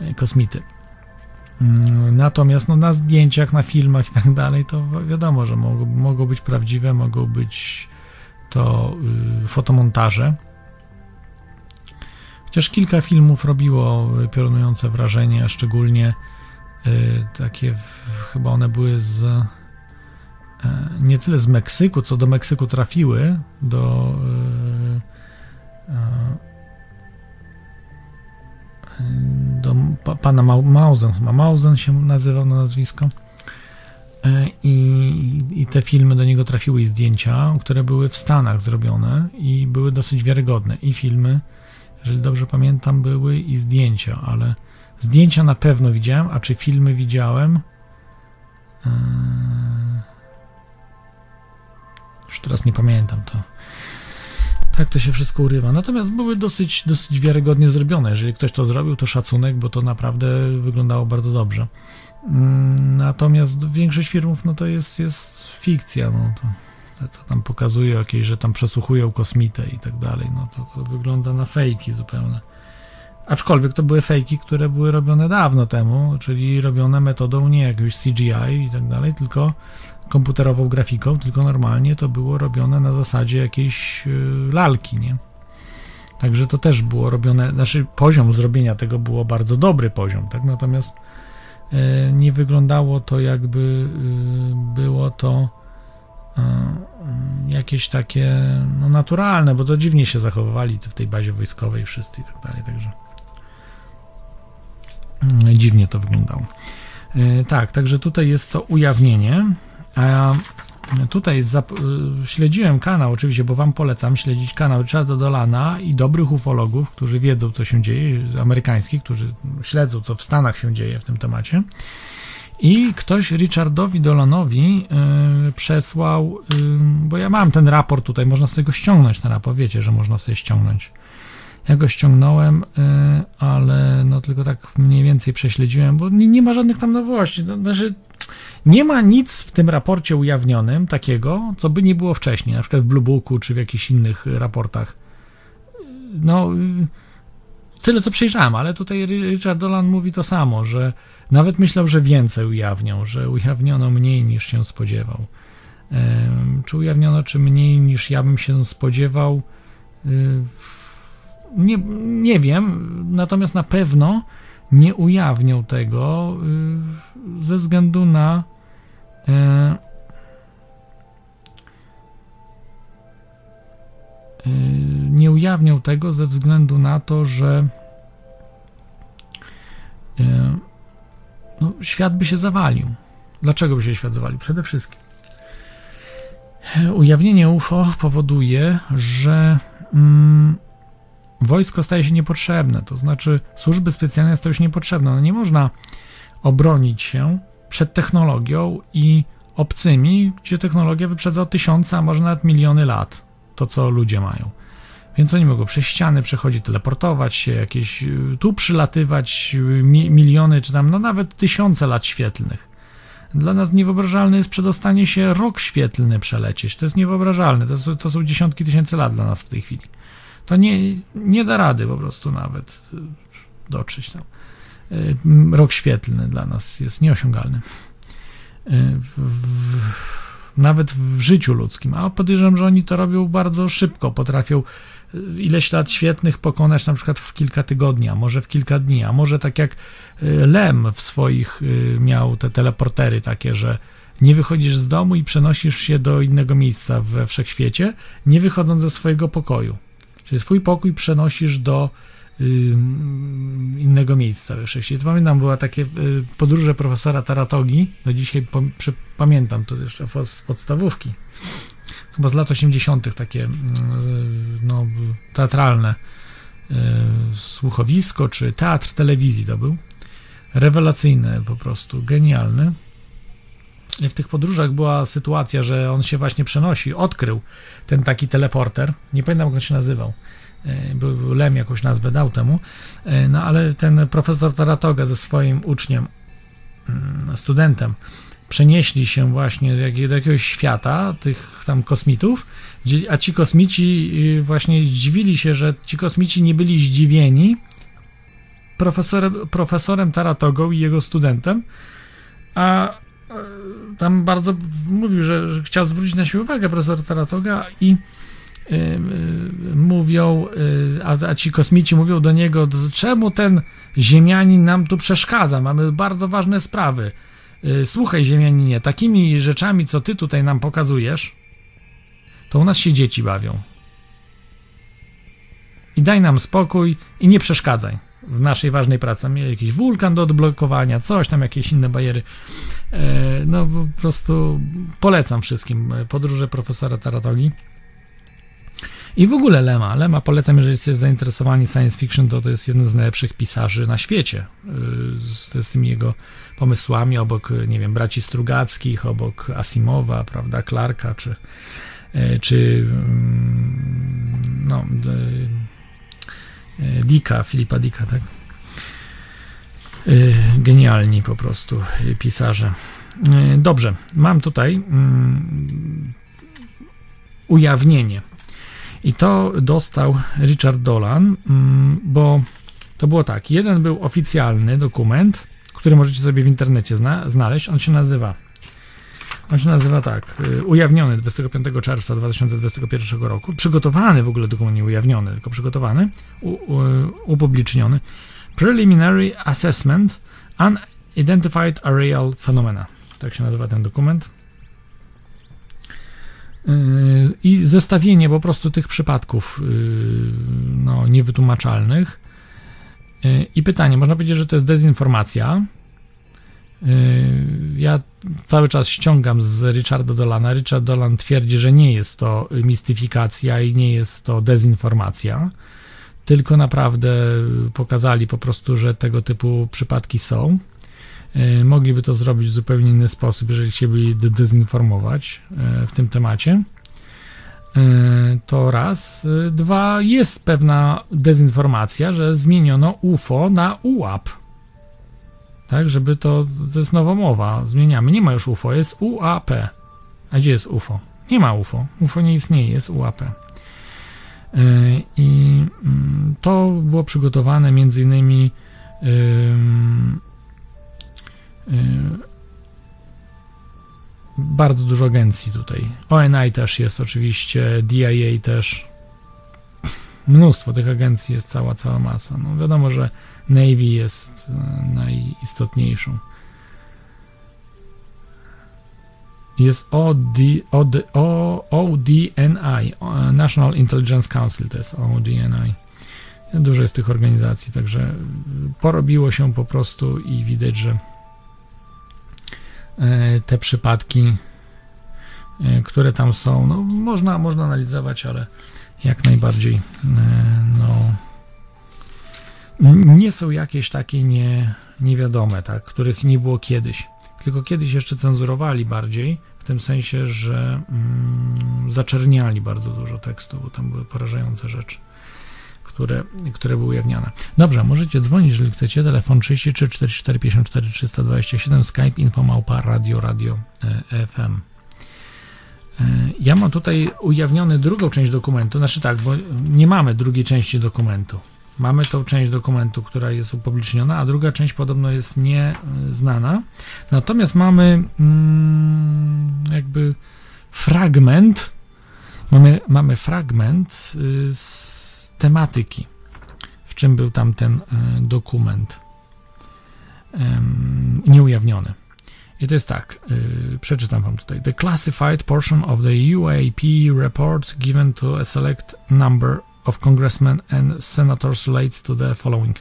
y, kosmity. Mm, Natomiast no, na zdjęciach, na filmach i tak *laughs* dalej, to wi- wiadomo, że mogą, mogą być prawdziwe, mogą być to y, fotomontaże. Chociaż kilka filmów robiło piorunujące wrażenie, szczególnie y, takie, w, chyba one były z e, nie tyle z Meksyku, co do Meksyku trafiły, do do pa, pana Mau- Mausen, chyba Mausen się nazywał na nazwisko. E, I, I te filmy do niego trafiły i zdjęcia, które były w Stanach zrobione i były dosyć wiarygodne. I filmy, jeżeli dobrze pamiętam, były i zdjęcia, ale Zdjęcia na pewno widziałem, a czy filmy widziałem? Eee, już teraz nie pamiętam to. Tak to się wszystko urywa. Natomiast były dosyć, dosyć wiarygodnie zrobione. Jeżeli ktoś to zrobił, to szacunek, bo to naprawdę wyglądało bardzo dobrze. Mm, Natomiast większość filmów, no to jest, jest fikcja. No to, to, co tam pokazują jakieś, że tam przesłuchują kosmitę i tak dalej. No to, to wygląda na fejki zupełnie. Aczkolwiek to były fejki, które były robione dawno temu, czyli robione metodą nie jakiegoś CGI i tak dalej, tylko komputerową grafiką, tylko normalnie to było robione na zasadzie jakiejś y, lalki, nie? Także to też było robione, znaczy poziom zrobienia tego było bardzo dobry poziom, tak? Natomiast y, nie wyglądało to jakby y, było to jakieś takie no, naturalne, bo to dziwnie się zachowywali w tej bazie wojskowej wszyscy i tak dalej, także dziwnie to wyglądało. Tak, także tutaj jest to ujawnienie. A tutaj y, śledziłem kanał, oczywiście, bo Wam polecam śledzić kanał Richarda Dolana i dobrych ufologów, którzy wiedzą, co się dzieje, amerykańskich, którzy śledzą, co w Stanach się dzieje w tym temacie. I ktoś Richardowi Dolanowi y, przesłał, y, bo ja mam ten raport tutaj, można sobie go ściągnąć ten raport, wiecie, że można sobie ściągnąć. Ja go ściągnąłem, y, ale no tylko tak mniej więcej prześledziłem, bo nie, nie ma żadnych tam nowości. To znaczy, nie ma nic w tym raporcie ujawnionym takiego, co by nie było wcześniej, na przykład w Blue Booku czy w jakichś innych raportach. No, tyle co przejrzałem, ale tutaj Richard Dolan mówi to samo, że nawet myślał, że więcej ujawnią, że ujawniono mniej niż się spodziewał. Czy ujawniono, czy mniej niż ja bym się spodziewał? Nie, nie wiem, natomiast na pewno nie ujawnią tego ze względu na e, y, nie ujawnią tego ze względu na to, że e, no, świat by się zawalił. Dlaczego by się świat zawalił? Przede wszystkim ujawnienie UFO powoduje, że mm, wojsko staje się niepotrzebne, to znaczy służby specjalne stają się niepotrzebne. No nie można obronić się przed technologią i obcymi, gdzie technologia wyprzedza o tysiące, a może nawet miliony lat to, co ludzie mają. Więc oni mogą przez ściany przechodzić, teleportować się, jakieś y, tu przylatywać y, mi, miliony, czy tam no nawet tysiące lat świetlnych. Dla nas niewyobrażalne jest przedostanie się rok świetlny przelecieć. To jest niewyobrażalne. To, są- to są dziesiątki tysięcy lat dla nas w tej chwili. To nie, nie da rady po prostu nawet y, dotrzeć tam. M, Rok świetlny dla nas jest nieosiągalny. Y, W, w, nawet w życiu ludzkim. A podejrzewam, że oni to robią bardzo szybko. Potrafią y, ileś lat świetnych pokonać na przykład w kilka tygodni, a może w kilka dni, a może tak jak Lem w swoich miał te teleportery takie, że nie wychodzisz z domu i przenosisz się do innego miejsca we wszechświecie, nie wychodząc ze swojego pokoju. Czyli swój pokój przenosisz do innego miejsca we wszechświecie. Pamiętam, była takie y, podróże profesora Taratogi, do dzisiaj pamiętam to jeszcze z podstawówki, chyba z lat 80. takie y, no, teatralne y, słuchowisko, czy teatr telewizji to był. Rewelacyjny po prostu, genialny. I w tych podróżach była sytuacja, że on się właśnie przenosi, odkrył ten taki teleporter. Nie pamiętam, jak on się nazywał. E, Był Lem jakąś nazwę dał temu. E, No ale ten profesor Taratoga ze swoim uczniem, mm, studentem, przenieśli się właśnie do jak- do jakiegoś świata, tych tam kosmitów, a ci kosmici y, właśnie zdziwili się, że ci kosmici nie byli zdziwieni profesorem, profesorem Taratogą i jego studentem, a tam bardzo mówił, że, że chciał zwrócić na siebie uwagę profesor Taratoga i mówią, y, a, a ci kosmici mówią do niego, "D- czemu ten ziemianin nam tu przeszkadza, mamy bardzo ważne sprawy. Y, Słuchaj ziemianinie, takimi rzeczami, co ty tutaj nam pokazujesz, to u nas się dzieci bawią. I daj nam spokój i nie przeszkadzaj w naszej ważnej pracy. Tam jakiś wulkan do odblokowania, coś tam, jakieś inne bariery. E, No po prostu polecam wszystkim podróże profesora Taratogi. I w ogóle Lema. Lema polecam, jeżeli jesteście zainteresowani science fiction, to to jest jeden z najlepszych pisarzy na świecie. Y, Z, z tymi jego pomysłami, obok, nie wiem, braci Strugackich, obok Asimowa, prawda, Clarka, czy, y, czy mm, no, y, Dicka, Filipa Dicka, tak? Genialni po prostu pisarze. Dobrze, mam tutaj mm, ujawnienie. I to dostał Richard Dolan, mm, bo to było tak. Jeden był oficjalny dokument, który możecie sobie w internecie zna znaleźć. On się nazywa. On się nazywa tak. y, Ujawniony 25 czerwca 2021 roku. Przygotowany w ogóle dokument, nie ujawniony, tylko przygotowany, u, u, upubliczniony. Preliminary Assessment Unidentified Aerial Phenomena. Tak się nazywa ten dokument. Yy, I zestawienie po prostu tych przypadków yy, no, niewytłumaczalnych. Yy, I pytanie, można powiedzieć, że to jest dezinformacja. Ja cały czas ściągam z Richarda Dolana. Richard Dolan twierdzi, że nie jest to mistyfikacja i nie jest to dezinformacja, tylko naprawdę pokazali po prostu, że tego typu przypadki są. E, Mogliby to zrobić w zupełnie inny sposób, jeżeli chcieliby de- dezinformować e, w tym temacie. E, To raz. Dwa, jest pewna dezinformacja, że zmieniono UFO na UAP. Tak, żeby to, to jest nowomowa, zmieniamy. Nie ma już UFO, jest UAP. A gdzie jest UFO? Nie ma UFO. UFO nie istnieje, jest UAP. I mm, to było przygotowane między innymi ym, bardzo dużo agencji tutaj. ONI też jest oczywiście, DIA też. Mnóstwo tych agencji jest cała, cała masa. No wiadomo, że Navy jest e, najistotniejszą. Jest OD, OD, ODNI, National Intelligence Council, to jest ODNI. Dużo jest tych organizacji, także porobiło się po prostu i widać, że te przypadki, e, które tam są, no, można, można analizować, ale jak najbardziej e, no, nie są jakieś takie nie, niewiadome, tak, których nie było kiedyś. Tylko kiedyś jeszcze cenzurowali bardziej, w tym sensie, że mm, zaczerniali bardzo dużo tekstu, bo tam były porażające rzeczy które, które były ujawniane. Dobrze, możecie dzwonić, jeżeli chcecie. Telefon 33 44 54 327, Skype, infomałpa, radio, radio e, FM. E, Ja mam tutaj ujawniony drugą część dokumentu, znaczy tak, bo nie mamy drugiej części dokumentu. Mamy tą część dokumentu, która jest upubliczniona, a druga część podobno jest nieznana. Natomiast mamy mm, jakby fragment, mamy, mamy fragment y, z tematyki, w czym był tam ten e, dokument nieujawniony. I to jest tak, y, przeczytam wam tutaj. The classified portion of the UAP report given to a select number of congressmen and senators relates to the following.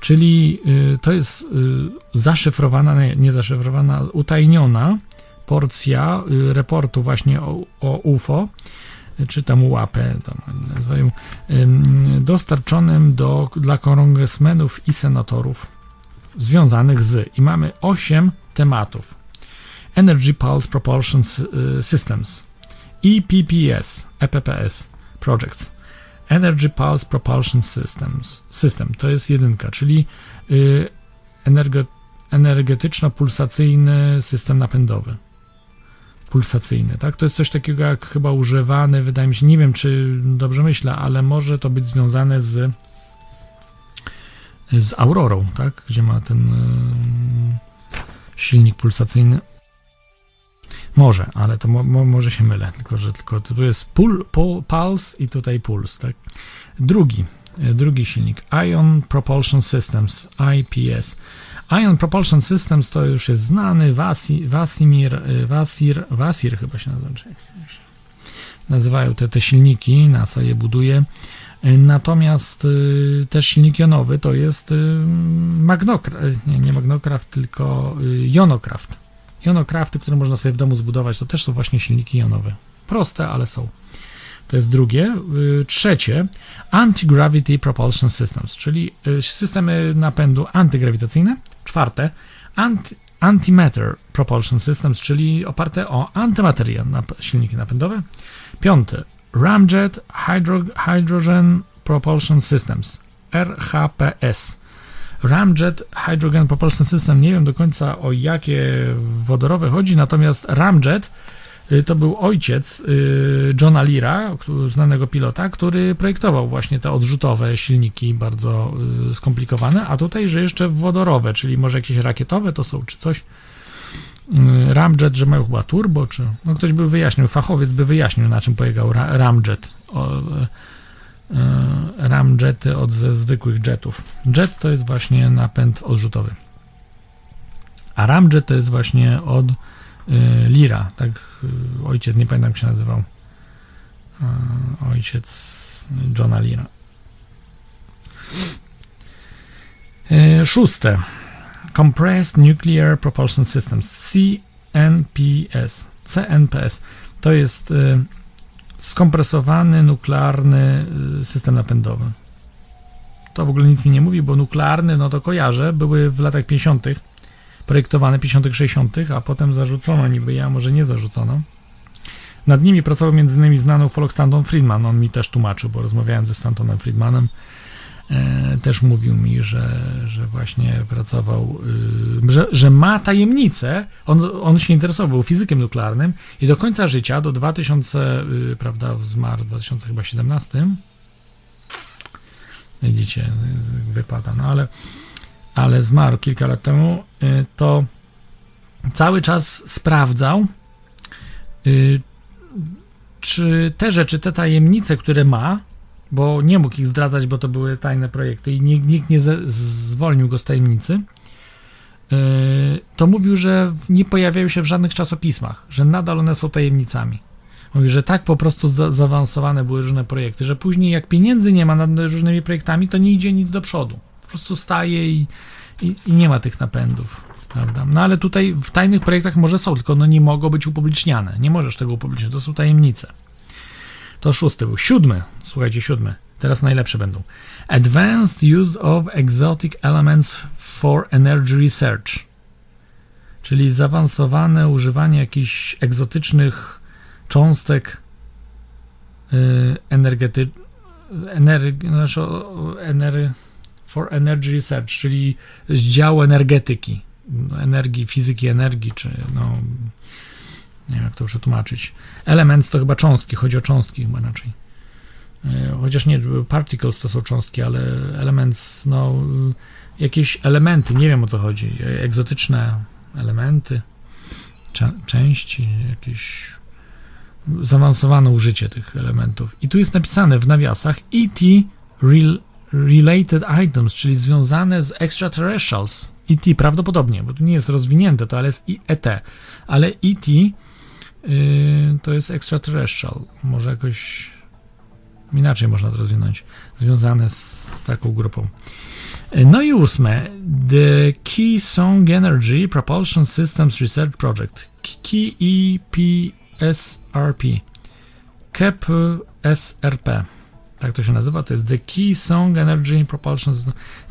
Czyli y, to jest y, zaszyfrowana, nie, nie zaszyfrowana, utajniona porcja raportu właśnie o, o UFO, czy tam łapę, tam oni dostarczonym do, dla kongresmenów i senatorów związanych z. I mamy 8 tematów. Energy Pulse Propulsion y, Systems, EPPS, EPPS Projects, Energy Pulse Propulsion Systems, System, to jest jedynka, czyli y, energe, energetyczno-pulsacyjny system napędowy pulsacyjny, tak? To jest coś takiego jak chyba używany, wydaje mi się, nie wiem czy dobrze myślę, ale może to być związane z z Aurorą, tak? Gdzie ma ten y, silnik pulsacyjny. Może, ale to mo, mo, może się mylę, tylko że tylko tu jest pul, pul, puls i tutaj puls, tak? Drugi, y, drugi silnik, Ion Propulsion Systems, IPS. Ion Propulsion Systems to już jest znany, Wasi, Wasimir, y, Wasir, Wasir chyba się nazywa, nazywają te, te silniki, NASA je buduje. Y, Natomiast y, też silnik jonowy to jest y, Magnocraft, nie, nie Magnocraft, tylko y, Jonocraft. Jonocrafty, które można sobie w domu zbudować, to też są właśnie silniki jonowe. Proste, ale są. To jest drugie. Y, Trzecie, Anti-Gravity Propulsion Systems, czyli y, systemy napędu antygrawitacyjne. Czwarte, anti, Antimatter Propulsion Systems, czyli oparte o antymaterię nap silniki napędowe. Piąte, Ramjet Hydro Hydrogen Propulsion Systems, RHPS. Ramjet Hydrogen Propulsion System, nie wiem do końca o jakie wodorowe chodzi, natomiast Ramjet to był ojciec y, Johna któ- znanego pilota, który projektował właśnie te odrzutowe silniki bardzo y, skomplikowane, a tutaj, że jeszcze wodorowe, czyli może jakieś rakietowe to są, czy coś. Y, Ramjet, że mają chyba turbo, czy... No ktoś by wyjaśnił, fachowiec by wyjaśnił, na czym polegał ra, Ramjet. Y, y, Ramjety od ze zwykłych jetów. Jet to jest właśnie napęd odrzutowy. A Ramjet to jest właśnie od y, Lira, tak y, ojciec, nie pamiętam jak się nazywał. Y, ojciec Johna Lira. Szóste. Compressed Nuclear Propulsion Systems, CNPS. CNPS to jest skompresowany nuklearny system napędowy. To w ogóle nic mi nie mówi, bo nuklearny, no to kojarzę, były w latach 50. projektowane, 50., 60., a potem zarzucono niby ja, może nie zarzucono. Nad nimi pracował m.in. znany ufolog Stanton Friedman, on mi też tłumaczył, bo rozmawiałem ze Stantonem Friedmanem. E, też mówił mi, że, że właśnie pracował, y, że, że ma tajemnicę. On, on się interesował, był fizykiem nuklearnym i do końca życia, do 2000, y, prawda, zmarł w 2017. Widzicie, wypada, no ale, ale zmarł kilka lat temu, y, to cały czas sprawdzał, y, czy te rzeczy, te tajemnice, które ma, bo nie mógł ich zdradzać, bo to były tajne projekty i nikt, nikt nie zwolnił go z tajemnicy, yy, to mówił, że nie pojawiają się w żadnych czasopismach, że nadal one są tajemnicami. Mówił, że tak po prostu za, zaawansowane były różne projekty, że później jak pieniędzy nie ma nad różnymi projektami, to nie idzie nic do przodu. Prostu staje i, i, i nie ma tych napędów. Prawda? No ale tutaj w tajnych projektach może są, tylko no nie mogą być upubliczniane. Nie możesz tego upublicznić, to są tajemnice. To szósty był. Siódmy. Słuchajcie, siódmy. Teraz najlepsze będą. Advanced use of exotic elements for energy research. Czyli zaawansowane używanie jakichś egzotycznych cząstek yy, energety, energi, znaczy, o- ener, for energy research, czyli z działu energetyki, energii, fizyki energii, czy no, nie wiem jak to przetłumaczyć. Elements to chyba cząstki, chodzi o cząstki chyba raczej. E, Chociaż nie, particles to są cząstki, ale elements, no, jakieś elementy, nie wiem o co chodzi. E, Egzotyczne elementy, części, jakieś zaawansowane użycie tych elementów. I tu jest napisane w nawiasach ET rel- related items, czyli związane z extraterrestrials. ET prawdopodobnie, bo tu nie jest rozwinięte, to ale jest ET, ale ET yy, to jest extraterrestrial. Może jakoś inaczej można to rozwinąć, związane z taką grupą. Yy, No i ósme, The Key Song Energy Propulsion Systems Research Project, Key EPSRP, KEP SRP. Tak to się nazywa, to jest The Key Song Energy Propulsion.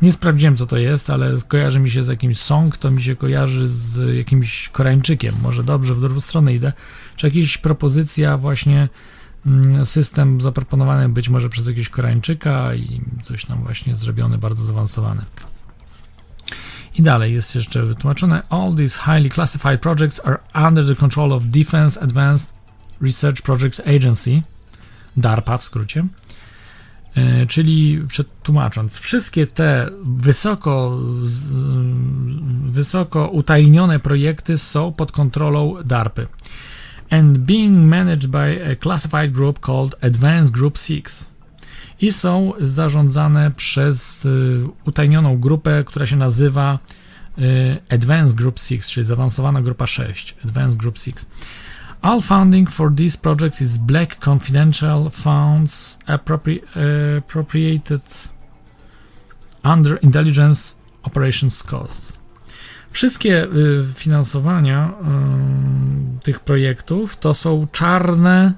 Nie sprawdziłem co to jest, ale kojarzy mi się z jakimś song, to mi się kojarzy z jakimś Koreańczykiem. Może dobrze, w drugą stronę idę. Czy jakaś propozycja właśnie mm, system zaproponowany być może przez jakiegoś Koreańczyka i coś tam właśnie zrobione, bardzo zaawansowane. I dalej jest jeszcze wytłumaczone. All these highly classified projects are under the control of Defense Advanced Research Projects Agency, DARPA w skrócie. E, Czyli przetłumacząc, wszystkie te wysoko, z- wysoko utajnione projekty są pod kontrolą DARPy and being managed by a classified group called Advanced Group 6 i są zarządzane przez y, utajnioną grupę, która się nazywa y, Advanced Group 6, czyli zaawansowana grupa 6, Advanced Group 6. All funding for these projects is black confidential funds appropri- appropriated under intelligence operations costs. Wszystkie y, finansowania y, tych projektów to są czarne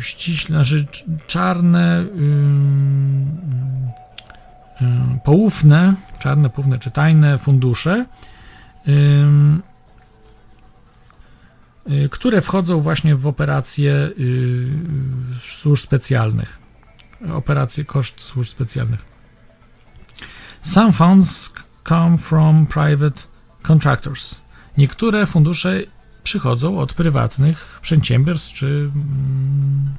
ściśle, znaczy czarne, poufne, czarne, poufne czy tajne fundusze, które wchodzą właśnie w operacje służb specjalnych. Operacje koszt służb specjalnych. Some funds come from private contractors. Niektóre fundusze przychodzą od prywatnych przedsiębiorstw, czy mm,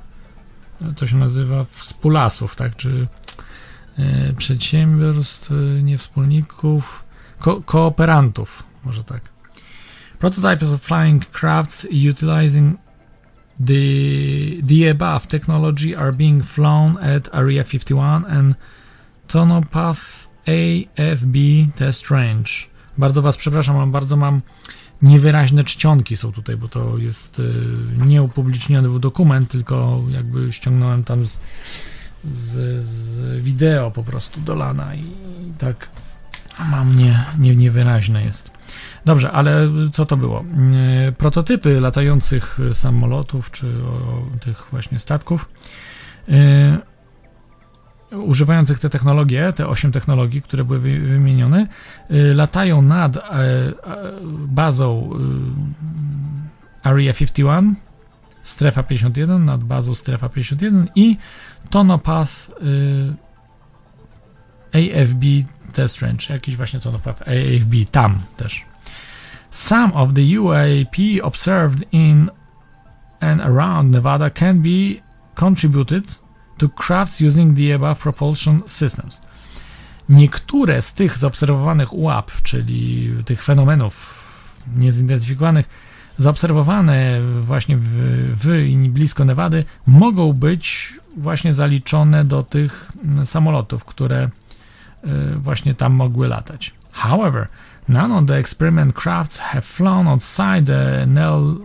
to się nazywa współlasów, tak, czy e, przedsiębiorstw, e, nie wspólników, ko kooperantów, może tak. Prototypes of flying crafts utilizing the, the above technology are being flown at Area 51 and Tonopath AFB Test Range. Bardzo Was przepraszam, bardzo mam niewyraźne czcionki są tutaj, bo to jest y, nieupubliczniony był dokument, tylko jakby ściągnąłem tam z, z, z wideo po prostu do lana i, i tak mam nie, nie, niewyraźne jest. Dobrze, ale co to było? Y, prototypy latających samolotów, czy tych właśnie statków, y, używających te technologie, te 8 technologii, które były wymienione, y, latają nad e, bazą Area 51, strefa 51, nad bazą strefa 51 i Tonopath AFB Test Range, jakiś właśnie Tonopath AFB tam też. Some of the UAP observed in and around Nevada can be contributed to crafts using the above propulsion systems. Niektóre z tych zaobserwowanych UAP, czyli tych fenomenów niezidentyfikowanych, zaobserwowane właśnie w, w i blisko Nevady, mogą być właśnie zaliczone do tych samolotów, które e, właśnie tam mogły latać. However, none of the experiment crafts have flown outside the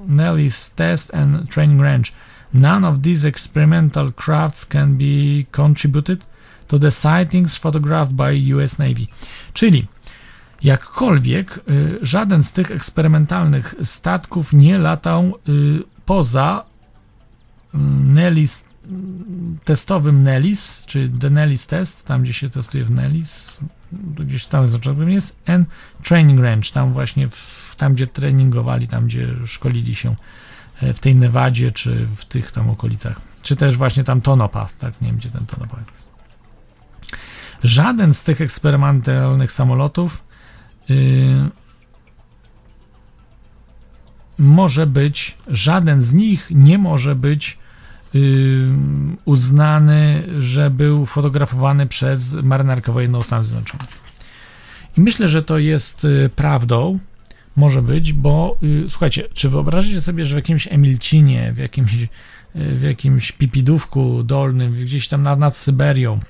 Nellis test and training range None of these experimental crafts can be contributed to the sightings photographed by US Navy. Czyli jakkolwiek y, żaden z tych eksperymentalnych statków nie latał y, poza y, Nellis testowym Nellis, czy The Nellis Test, tam gdzie się testuje w Nellis, gdzieś w Stanach Zjednoczonych jest, and Training Range, tam właśnie, w, tam gdzie treningowali, tam gdzie szkolili się w tej Nevadzie, czy w tych tam okolicach. Czy też właśnie tam Tonopath, tak? Nie wiem, gdzie ten Tonopath jest. Żaden z tych eksperymentalnych samolotów yy, może być, żaden z nich nie może być uznany, że był fotografowany przez marynarkę wojenną Stanów Zjednoczonych. I myślę, że to jest yy, prawdą, może być, bo y, słuchajcie, czy wyobrażacie sobie, że w jakimś Emilcinie, w jakimś, y, w jakimś Pipidówku dolnym, gdzieś tam nad, nad Syberią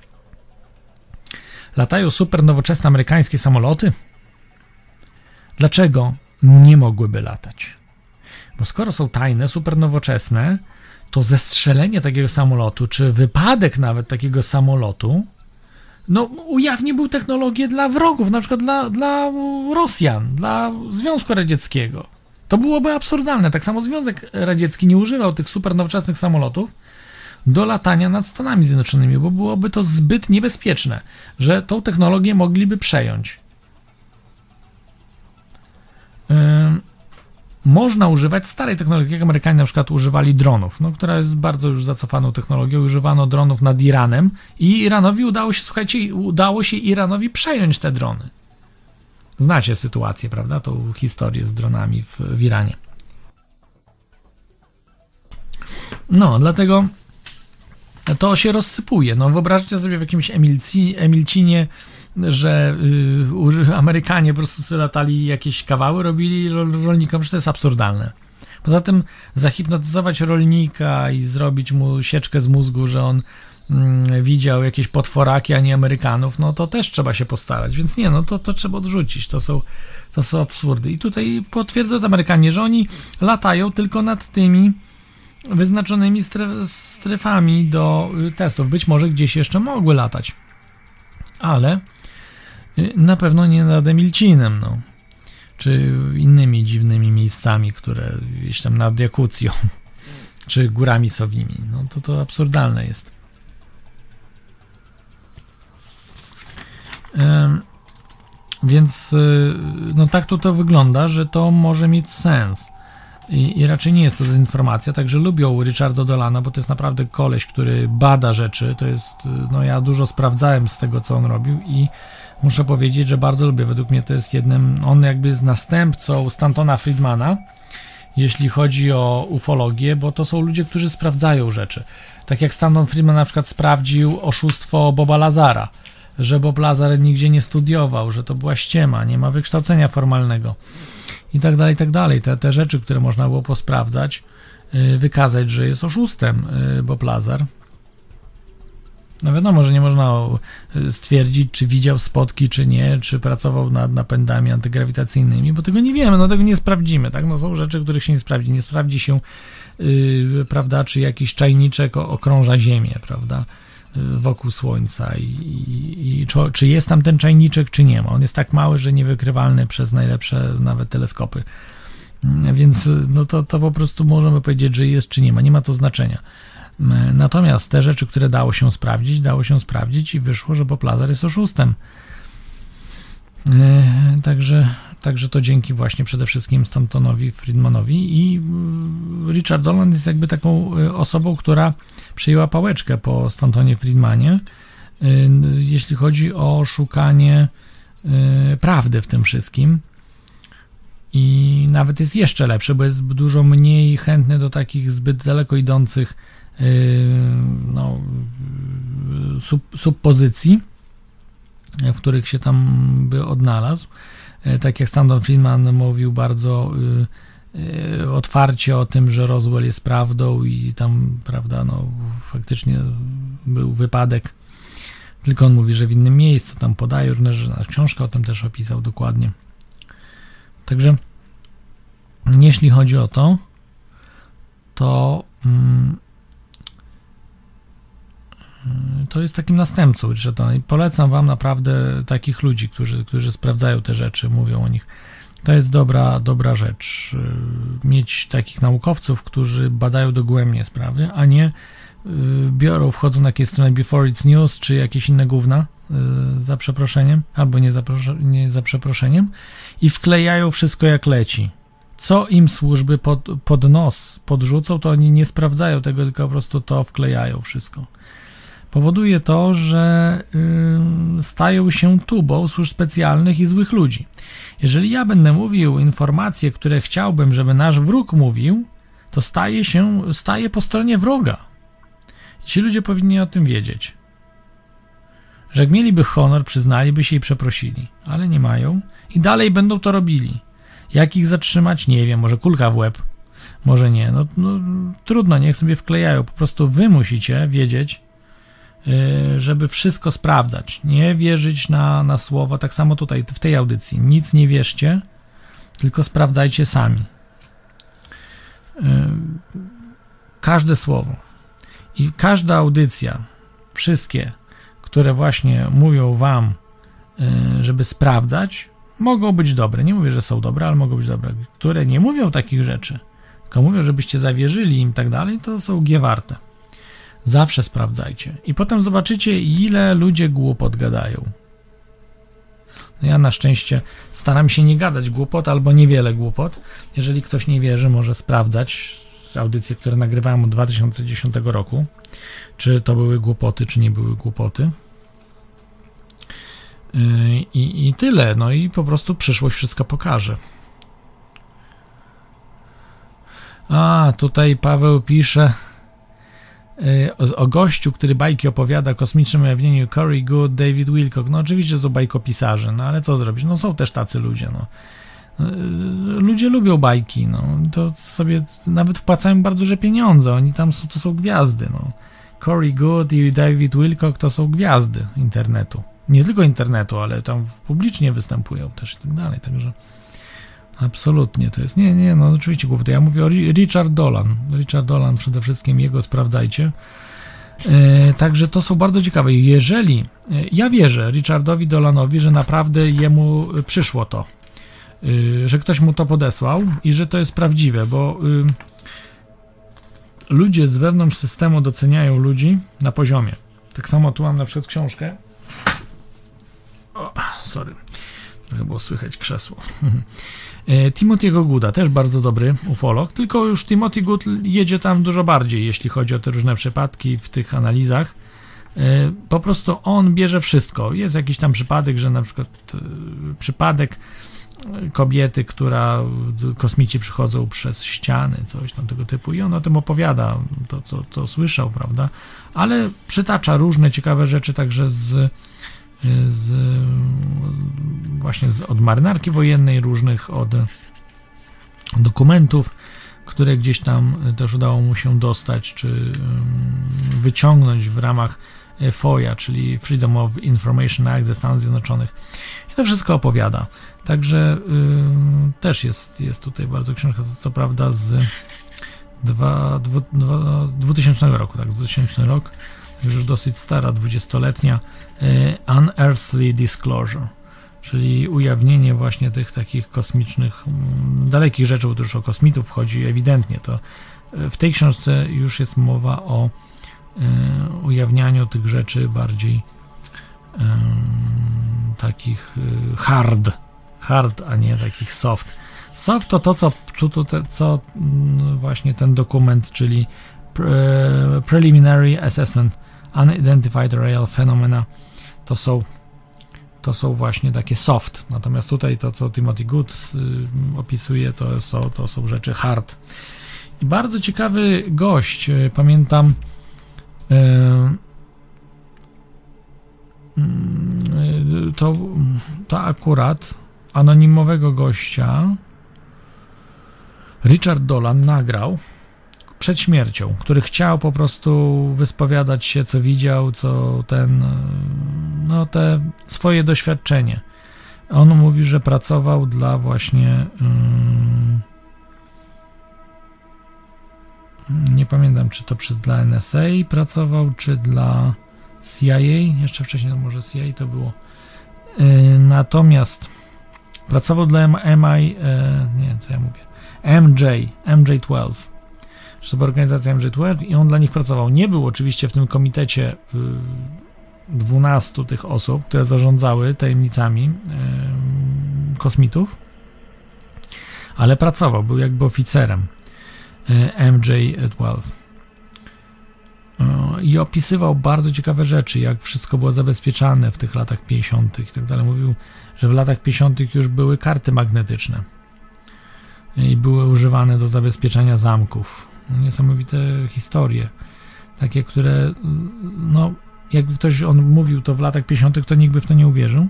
latają super nowoczesne amerykańskie samoloty? Dlaczego nie mogłyby latać? Bo skoro są tajne, super nowoczesne, to zestrzelenie takiego samolotu, czy wypadek nawet takiego samolotu no, ujawnił technologię dla wrogów, na przykład dla, dla Rosjan, dla Związku Radzieckiego. To byłoby absurdalne. Tak samo Związek Radziecki nie używał tych super nowoczesnych samolotów do latania nad Stanami Zjednoczonymi, bo byłoby to zbyt niebezpieczne, że tą technologię mogliby przejąć. Yy można używać starej technologii, jak Amerykanie na przykład używali dronów, no, która jest bardzo już zacofaną technologią. Używano dronów nad Iranem i Iranowi udało się, słuchajcie, udało się Iranowi przejąć te drony. Znacie sytuację, prawda? Tą historię z dronami w, w Iranie. No, dlatego to się rozsypuje. No, wyobraźcie sobie w jakimś Emilci, Emilcinie że y, Amerykanie po prostu latali jakieś kawały, robili rolnikom, że to jest absurdalne. Poza tym zahipnotyzować rolnika i zrobić mu sieczkę z mózgu, że on mm, widział jakieś potworaki, a nie Amerykanów, no to też trzeba się postarać. Więc nie, no to, to trzeba odrzucić. To są, to są absurdy. I tutaj potwierdzają Amerykanie, że oni latają tylko nad tymi wyznaczonymi strefami do y, testów. Być może gdzieś jeszcze mogły latać. Ale na pewno nie nad Emilcinem, no. Czy innymi dziwnymi miejscami, które gdzieś tam nad Jakucją. *laughs* czy górami sowimi. No to to absurdalne jest. Więc y, no tak to to wygląda, że to może mieć sens. I, I, raczej nie jest to informacja, także lubią Richarda Dolana, bo to jest naprawdę koleś, który bada rzeczy. To jest, no ja dużo sprawdzałem z tego, co on robił i muszę powiedzieć, że bardzo lubię. Według mnie to jest jednym, on jakby jest następcą Stantona Friedmana, jeśli chodzi o ufologię, bo to są ludzie, którzy sprawdzają rzeczy. Tak jak Stanton Friedman na przykład sprawdził oszustwo Boba Lazara że Bob Lazar nigdzie nie studiował, że to była ściema, nie ma wykształcenia formalnego i tak dalej, i tak dalej. Te, te rzeczy, które można było posprawdzać, yy, wykazać, że jest oszustem yy, Bob Lazar. No wiadomo, że nie można y, stwierdzić, czy widział spotki, czy nie, czy pracował nad napędami antygrawitacyjnymi, bo tego nie wiemy, no tego nie sprawdzimy, tak? No są rzeczy, których się nie sprawdzi. Nie sprawdzi się, yy, prawda, czy jakiś czajniczek okrąża Ziemię, prawda? Wokół Słońca i, i, i czy, czy, jest tam ten czajniczek, czy nie ma. On jest tak mały, że niewykrywalny przez najlepsze nawet teleskopy. Więc no to, to po prostu możemy powiedzieć, że jest, czy nie ma. Nie ma to znaczenia. Natomiast te rzeczy, które dało się sprawdzić, dało się sprawdzić i wyszło, że Bob Lazar jest oszustem. E, także, także to dzięki właśnie przede wszystkim Stantonowi Friedmanowi i mm, Richard Dolan jest jakby taką e, osobą, która przejęła pałeczkę po Stantonie Friedmanie, e, jeśli chodzi o szukanie prawdy w tym wszystkim. I nawet jest jeszcze lepszy, bo jest dużo mniej chętny do takich zbyt daleko idących no, sub, subpozycji w których się tam by odnalazł. E, tak jak Stanton Friedman mówił bardzo y, y, otwarcie o tym, że Roswell jest prawdą i tam, prawda, no faktycznie był wypadek. Tylko on mówi, że w innym miejscu, tam podaje różne rzeczy. Książka o tym też opisał dokładnie. Także jeśli chodzi o to, to mm, to jest takim następcą Richardona i polecam wam naprawdę takich ludzi, którzy, którzy sprawdzają te rzeczy, mówią o nich. To jest dobra, dobra rzecz. Y, mieć takich naukowców, którzy badają dogłębnie sprawy, a nie y, biorą, wchodzą na jakieś strony Before It's News, czy jakieś inne gówna, y, za przeproszeniem, albo nie za, nie za przeproszeniem, i wklejają wszystko jak leci. Co im służby pod, pod nos podrzucą, to oni nie sprawdzają tego, tylko po prostu to wklejają wszystko powoduje to, że yy, stają się tubą służb specjalnych i złych ludzi. Jeżeli ja będę mówił informacje, które chciałbym, żeby nasz wróg mówił, to staje się, staje po stronie wroga. Ci ludzie powinni o tym wiedzieć. Że jak mieliby honor, przyznaliby się i przeprosili, ale nie mają i dalej będą to robili. Jak ich zatrzymać? Nie wiem, może kulka w łeb, może nie. No, no trudno, niech sobie wklejają. Po prostu wy musicie wiedzieć, Y, żeby wszystko sprawdzać, nie wierzyć na, na słowo. Tak samo tutaj w tej audycji. Nic nie wierzcie, tylko sprawdzajcie sami. Y, każde słowo i każda audycja, wszystkie, które właśnie mówią wam, y, żeby sprawdzać, mogą być dobre. Nie mówię, że są dobre, ale mogą być dobre. Które nie mówią takich rzeczy, tylko mówią, żebyście zawierzyli im tak dalej, to są giewarte. Zawsze sprawdzajcie. I potem zobaczycie, ile ludzie głupot gadają. No ja na szczęście staram się nie gadać głupot albo niewiele głupot. Jeżeli ktoś nie wierzy, może sprawdzać audycje, które nagrywałem od 2010 roku, czy to były głupoty, czy nie były głupoty. Yy, I, I tyle. No i po prostu przyszłość wszystko pokaże. A, tutaj Paweł pisze. Y, o, gościu, który bajki opowiada o kosmicznym ujawnieniu Corey Good, David Wilcock. No oczywiście są bajkopisarze, no ale co zrobić? No są też tacy ludzie, no. Y, ludzie lubią bajki, no. To sobie nawet wpłacają bardzo duże pieniądze. Oni tam są, to są gwiazdy, no. Corey Good i David Wilcock to są gwiazdy internetu. Nie tylko internetu, ale tam publicznie występują też i tak dalej, także... Absolutnie to jest. Nie, nie, no oczywiście głupoty. Ja mówię o Richard Dolan. Richard Dolan przede wszystkim, jego sprawdzajcie. E, także to są bardzo ciekawe. Jeżeli e, ja wierzę Richardowi Dolanowi, że naprawdę jemu przyszło to, e, że ktoś mu to podesłał i że to jest prawdziwe, bo ludzie z wewnątrz systemu doceniają ludzi na poziomie. Tak samo tu mam na przykład książkę. O, sorry. Trochę było słychać krzesło. *laughs* E, Timothy'ego Gooda, też bardzo dobry ufolog, tylko już Timothy Good jedzie tam dużo bardziej, jeśli chodzi o te różne przypadki w tych analizach. E, Po prostu on bierze wszystko. Jest jakiś tam przypadek, że na przykład e, przypadek kobiety, która kosmici przychodzą przez ściany, coś tam tego typu i on o tym opowiada, to co, co słyszał, prawda? Ale przytacza różne ciekawe rzeczy także z z, właśnie z, od marynarki wojennej, różnych od dokumentów, które gdzieś tam też udało mu się dostać, czy wyciągnąć w ramach FOIA, czyli Freedom of Information Act ze Stanów Zjednoczonych. I to wszystko opowiada. Także ym, też jest, jest tutaj bardzo książka, to co prawda z dwa, dwu, dwa, 2000 roku, tak, 2000 rok, już dosyć stara, dwudziestoletnia, e, Unearthly Disclosure, czyli ujawnienie właśnie tych takich kosmicznych, dalekich rzeczy, bo to już o kosmitów chodzi ewidentnie. To e, w tej książce już jest mowa o e, ujawnianiu tych rzeczy bardziej takich hard, hard, a nie takich soft. Soft to to, co, to, co mm, właśnie ten dokument, czyli Preliminary Assessment Unidentified Real Phenomena to są to są właśnie takie soft. Natomiast tutaj to, co Timothy Good y, opisuje, to są, to są rzeczy hard. I bardzo ciekawy gość, y, pamiętam y, y, to, to akurat anonimowego gościa Richard Dolan nagrał przed śmiercią, który chciał po prostu wyspowiadać się, co widział, co ten, no te swoje doświadczenie. On mówi, że pracował dla właśnie. nie pamiętam, czy to przez dla NSA pracował, czy dla CIA. Jeszcze wcześniej, no może CIA to było. Yy, natomiast pracował dla MI, yy, nie co ja mówię, MJ, MJ12 że to organizacja MJ12 i on dla nich pracował. Nie był oczywiście w tym komitecie 12 tych osób, które zarządzały tajemnicami kosmitów, ale pracował, był jakby oficerem MJ12 i opisywał bardzo ciekawe rzeczy, jak wszystko było zabezpieczane w tych latach 50. i tak dalej. Mówił, że w latach 50. już były karty magnetyczne i były używane do zabezpieczania zamków niesamowite historie. Takie, które, no, jakby ktoś on mówił to w latach 50., to nikt by w to nie uwierzył,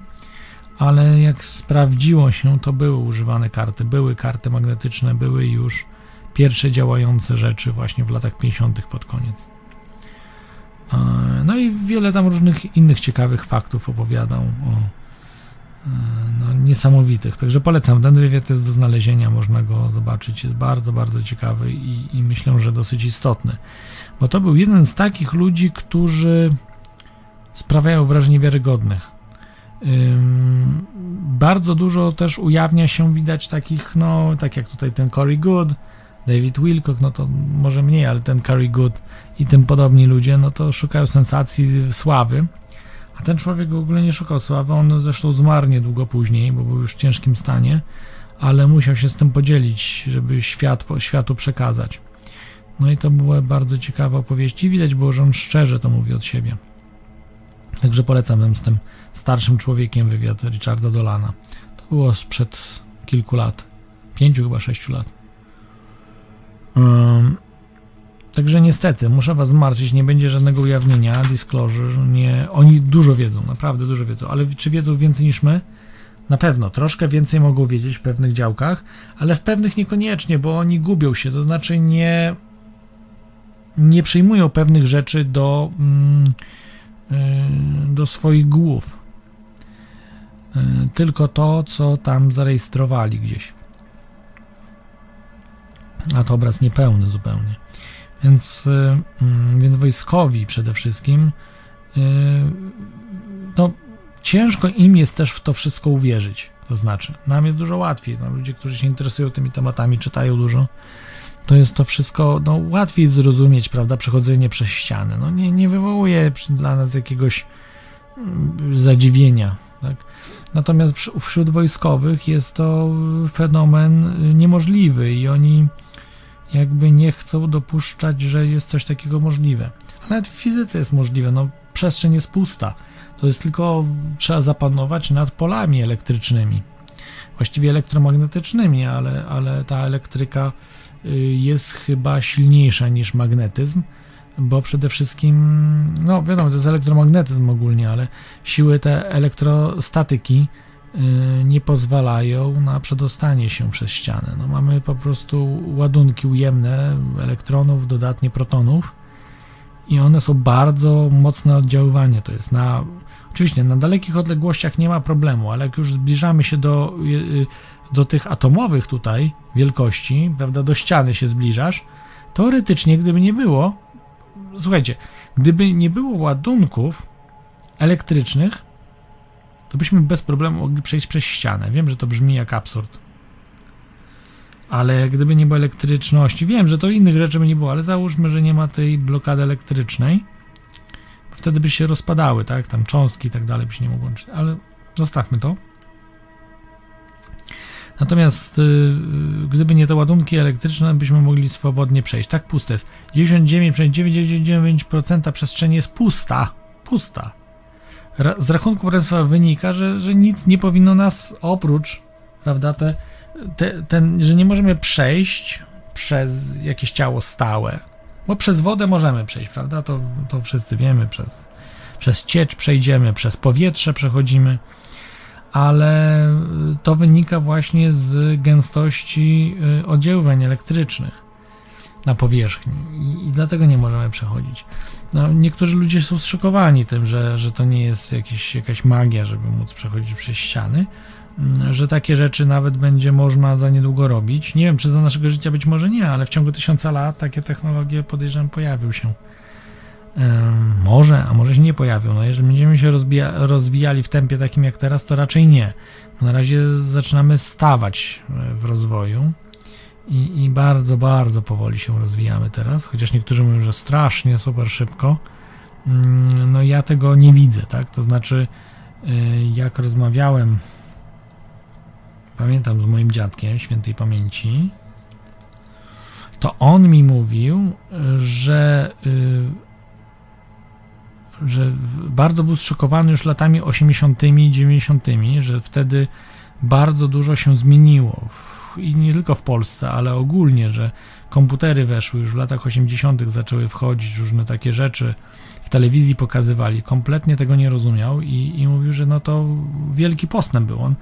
ale jak sprawdziło się, to były używane karty, były karty magnetyczne, były już pierwsze działające rzeczy właśnie w latach 50. pod koniec. No i wiele tam różnych innych ciekawych faktów opowiadał o no, niesamowitych. Także polecam. Ten wywiad jest do znalezienia, można go zobaczyć. Jest bardzo, bardzo ciekawy i, i myślę, że dosyć istotny. Bo to był jeden z takich ludzi, którzy sprawiają wrażenie wiarygodnych. Ym, bardzo dużo też ujawnia się, widać takich, no, tak jak tutaj ten Cory Good, David Wilcock, no to może mniej, ale ten Cory Good i tym podobni ludzie, no to szukają sensacji, sławy a ten człowiek w ogóle nie szukał sławy, on zresztą zmarł niedługo później, bo był już w ciężkim stanie, ale musiał się z tym podzielić, żeby świat, światu przekazać. No i to były bardzo ciekawe opowieści. Widać było, że on szczerze to mówi od siebie. Także polecam z tym starszym człowiekiem wywiad Richarda Dolana. To było sprzed kilku lat. Pięciu chyba sześciu lat. Um, Także niestety, muszę was zmartwić, nie będzie żadnego ujawnienia, disclosure, nie, oni dużo wiedzą, naprawdę dużo wiedzą, ale czy wiedzą więcej niż my? Na pewno, troszkę więcej mogą wiedzieć w pewnych działkach, ale w pewnych niekoniecznie, bo oni gubią się, to znaczy nie, nie przyjmują pewnych rzeczy do, mm, do swoich głów. Y, tylko to, co tam zarejestrowali gdzieś. A to obraz niepełny zupełnie. Więc, y, mm, więc wojskowi przede wszystkim, no, ciężko im jest też w to wszystko uwierzyć. To znaczy, nam jest dużo łatwiej. No, ludzie, którzy się interesują tymi tematami, czytają dużo, to jest to wszystko no, łatwiej zrozumieć, prawda, przechodzenie przez ściany. No, nie, nie wywołuje dla nas jakiegoś mm, zadziwienia. Tak? Natomiast wśród wojskowych jest to fenomen y, niemożliwy i oni jakby nie chcą dopuszczać, że jest coś takiego możliwe. A nawet w fizyce jest możliwe. No, przestrzeń jest pusta. To jest tylko trzeba zapanować nad polami elektrycznymi. Właściwie elektromagnetycznymi, ale, ale ta elektryka jest chyba silniejsza niż magnetyzm, bo przede wszystkim, no wiadomo, to jest elektromagnetyzm ogólnie, ale siły te elektrostatyki y, nie pozwalają na przedostanie się przez ścianę. No, mamy po prostu ładunki ujemne elektronów, dodatnie protonów i one są bardzo mocne oddziaływanie. To jest na Oczywiście na dalekich odległościach nie ma problemu, ale jak już zbliżamy się do, y, y, do tych atomowych tutaj wielkości, prawda, do ściany się zbliżasz, teoretycznie gdyby nie było, słuchajcie, gdyby nie było ładunków elektrycznych, to byśmy bez problemu mogli przejść przez ścianę. Wiem, że to brzmi jak absurd. Ale gdyby nie było elektryczności, wiem, że to innych rzeczy by nie było, ale załóżmy, że nie ma tej blokady elektrycznej, wtedy by się rozpadały, tak? Tam cząstki i tak dalej by się nie mogły łączyć, ale zostawmy to. Natomiast y, gdyby nie te ładunki elektryczne, byśmy mogli swobodnie przejść. Tak puste jest. 99,99% przestrzeni jest pusta. Pusta. Ra z rachunku państwa wynika, że, że nic nie powinno nas oprócz, prawda, te, te, ten, że nie możemy przejść przez jakieś ciało stałe bo przez wodę możemy przejść, prawda? To, to wszyscy wiemy. Przez, przez ciecz przejdziemy, przez powietrze przechodzimy, ale to wynika właśnie z gęstości y, oddziaływań elektrycznych na powierzchni i, i dlatego nie możemy przechodzić. No, niektórzy ludzie są zszokowani tym, że, że to nie jest jakiś, jakaś magia, żeby móc przechodzić przez ściany. Mm, że takie rzeczy nawet będzie można za niedługo robić. Nie wiem, czy za naszego życia być może nie, ale w ciągu tysiąca lat takie technologie podejrzewam pojawią się. Może, a może się nie pojawią. No jeżeli będziemy się rozbija, rozwijali w tempie takim jak teraz, to raczej nie. Na razie zaczynamy stawać e, w rozwoju i, i bardzo, bardzo powoli się rozwijamy teraz, chociaż niektórzy mówią, że strasznie, super szybko. Mm, no ja tego nie widzę, tak? To znaczy, e, jak rozmawiałem pamiętam z moim dziadkiem świętej pamięci, to on mi mówił, że, y, że bardzo był zszokowany już latami 80. i 90., że wtedy bardzo dużo się zmieniło. I nie tylko w Polsce, ale ogólnie, że komputery weszły już w latach 80., zaczęły wchodzić różne takie rzeczy telewizji pokazywali, kompletnie tego nie rozumiał i, i mówił, że no to wielki postęp był. On,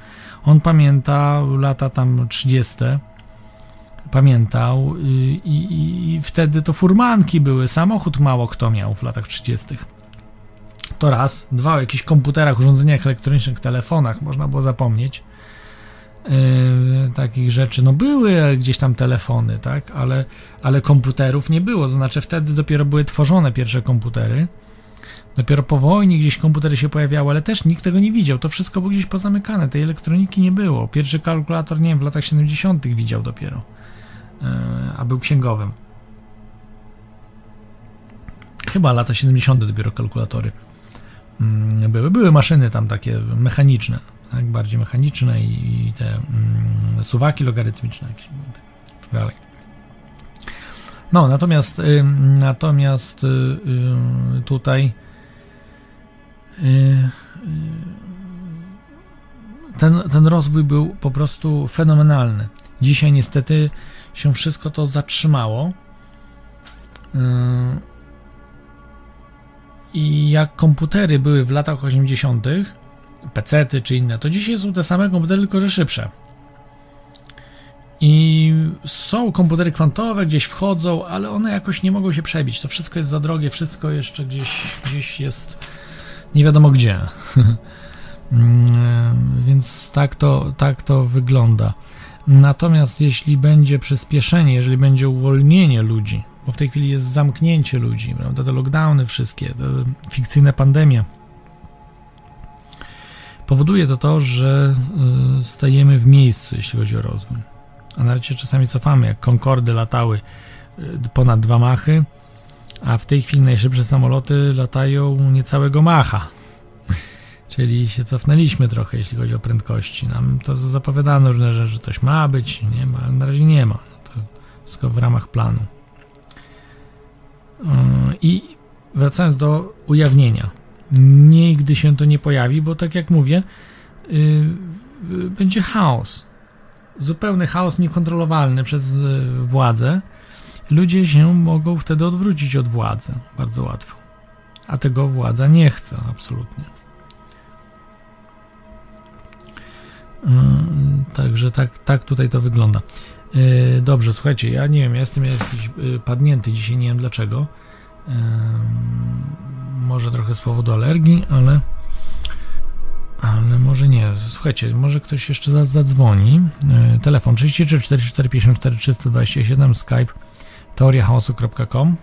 on pamięta lata tam 30. Pamiętał y, i, i, i wtedy to furmanki były, samochód mało kto miał w latach 30. To raz. Dwa, o jakichś komputerach, urządzeniach elektronicznych, telefonach można było zapomnieć. Yy, takich rzeczy. No były gdzieś tam telefony, tak, ale, ale komputerów nie było. To znaczy wtedy dopiero były tworzone pierwsze komputery. Dopiero po wojnie gdzieś komputery się pojawiały, ale też nikt tego nie widział. To wszystko było gdzieś pozamykane. Tej elektroniki nie było. Pierwszy kalkulator, nie wiem, w latach 70. widział dopiero. Yy, a był księgowym. Chyba lata 70. dopiero kalkulatory były. Były maszyny tam takie mechaniczne tak, bardziej mechaniczne i te mm, suwaki logarytmiczne, tak dalej. No, natomiast y, natomiast y, y, tutaj y, y, ten, ten rozwój był po prostu fenomenalny. Dzisiaj niestety się wszystko to zatrzymało. Jak komputery były w latach 80., PC-ty czy inne, to dzisiaj są te same komputery, tylko że szybsze. I są komputery kwantowe, gdzieś wchodzą, ale one jakoś nie mogą się przebić. To wszystko jest za drogie, wszystko jeszcze gdzieś, gdzieś jest nie wiadomo gdzie. *laughs* Mm, więc tak to, tak to wygląda. Natomiast jeśli będzie przyspieszenie, jeżeli będzie uwolnienie ludzi, bo w tej chwili jest zamknięcie ludzi, prawda, te lockdowny wszystkie, te fikcyjne pandemie, powoduje to to, że y, stajemy w miejscu, jeśli chodzi o rozwój. A nawet się czasami cofamy, jak Concordy latały y, ponad dwa machy, a w tej chwili najszybsze samoloty latają niecałego macha. *laughs* Czyli się cofnęliśmy trochę, jeśli chodzi o prędkości. Nam to zapowiadano różne rzeczy, że coś ma być, nie ma, ale na razie nie ma. To wszystko w ramach planu. Yy, I wracając do ujawnienia. Nigdy się to nie pojawi, bo tak jak mówię, yy, yy, będzie chaos. Zupełny chaos niekontrolowalny przez władzę. Ludzie się mogą wtedy odwrócić od władzy bardzo łatwo. A tego władza nie chce absolutnie. Także tak, tak tutaj to wygląda. Yy, Dobrze, słuchajcie, ja nie wiem, ja jestem jakiś yy, padnięty dzisiaj, nie wiem dlaczego. Może trochę z powodu alergii, ale ale może nie. Słuchajcie, może ktoś jeszcze za- zadzwoni. Yy, Telefon 33 44 54 327 Skype teoriachaosu.com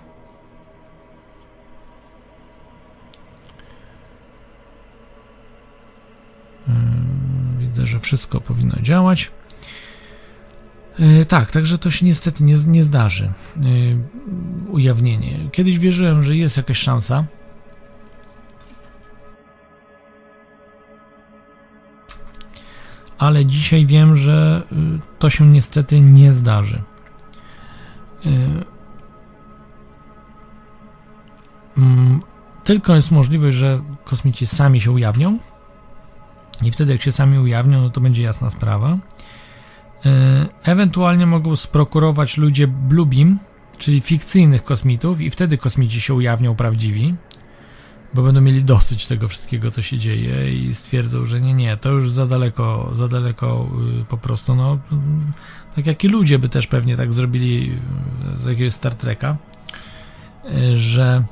Widzę, że wszystko powinno działać. Yy, Tak, także to się niestety nie, nie zdarzy. Yy, Ujawnienie. Kiedyś wierzyłem, że jest jakaś szansa. Ale dzisiaj wiem, że yy, to się niestety nie zdarzy. Mm, Tylko jest możliwość, że kosmici sami się ujawnią. I wtedy, jak się sami ujawnią, no to będzie jasna sprawa. Yy, Ewentualnie mogą sprokurować ludzie Bluebeam, czyli fikcyjnych kosmitów, i wtedy kosmici się ujawnią prawdziwi, bo będą mieli dosyć tego wszystkiego, co się dzieje, i stwierdzą, że nie, nie, to już za daleko, za daleko yy, po prostu. No, mm, tak jak i ludzie by też pewnie tak zrobili yy, z jakiegoś Star Treka, yy, że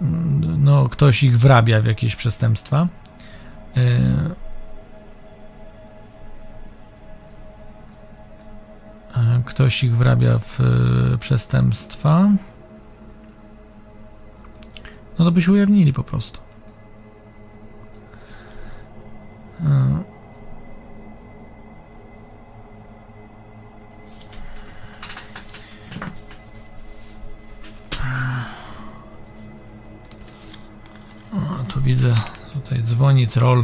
mm, no, ktoś ich wrabia w jakieś przestępstwa. Ktoś ich wrabia w e, przestępstwa. No to by się ujawnili po prostu. E, tu widzę, tutaj dzwoni troll.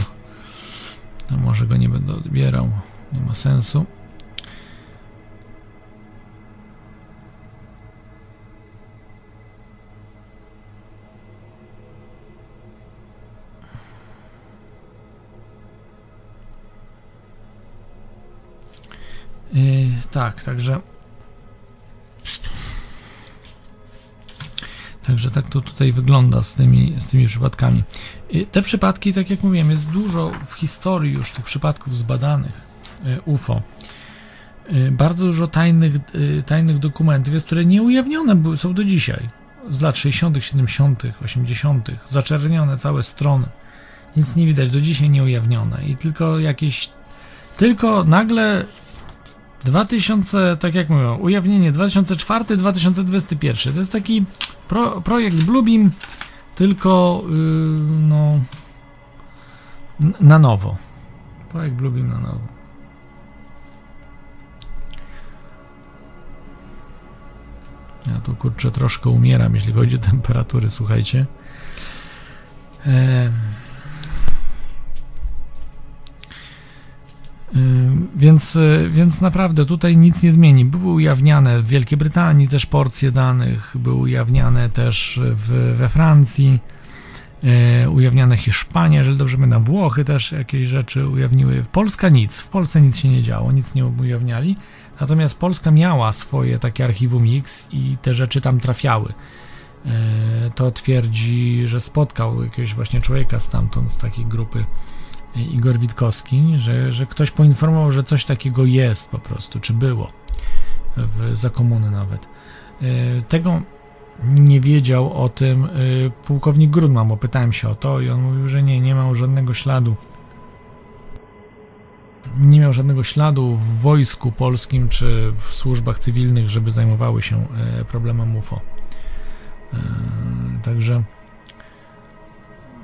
No może go nie będę odbierał. Nie ma sensu. Yy, tak, także. Także tak to tutaj wygląda z tymi, z tymi przypadkami. Yy, Te przypadki, tak jak mówiłem, jest dużo w historii już tych przypadków zbadanych yy, UFO. Bardzo dużo tajnych, tajnych dokumentów jest, które nieujawnione były, są do dzisiaj. Z lat 60., 70., 80., zaczernione całe strony. Nic nie widać, do dzisiaj nieujawnione. I tylko jakieś. Tylko nagle 2000, tak jak mówią, ujawnienie 2004-2021. To jest taki pro, projekt Bluebeam, tylko yy, no na nowo. Projekt Bluebeam na nowo. Ja tu kurczę troszkę umieram, jeśli chodzi o temperatury, słuchajcie. Em. Więc, y, więc naprawdę tutaj nic nie zmieni. Były ujawniane w Wielkiej Brytanii też porcje danych, były ujawniane też w, we Francji, y, ujawniane Hiszpania, jeżeli dobrze pamiętam, Włochy też jakieś rzeczy ujawniły. Polska nic, w Polsce nic się nie działo, nic nie ujawniali. Natomiast Polska miała swoje takie archiwum X i te rzeczy tam trafiały. Y, To twierdzi, że spotkał jakiegoś właśnie człowieka stamtąd, z takiej grupy Igor Witkowski, że, że ktoś poinformował, że coś takiego jest po prostu, czy było w, za komuny nawet. E, Tego nie wiedział o tym e, pułkownik Grudman, bo pytałem się o to i on mówił, że nie, nie miał żadnego śladu. Nie miał żadnego śladu w wojsku polskim czy w służbach cywilnych, żeby zajmowały się e, problemem UFO. Także,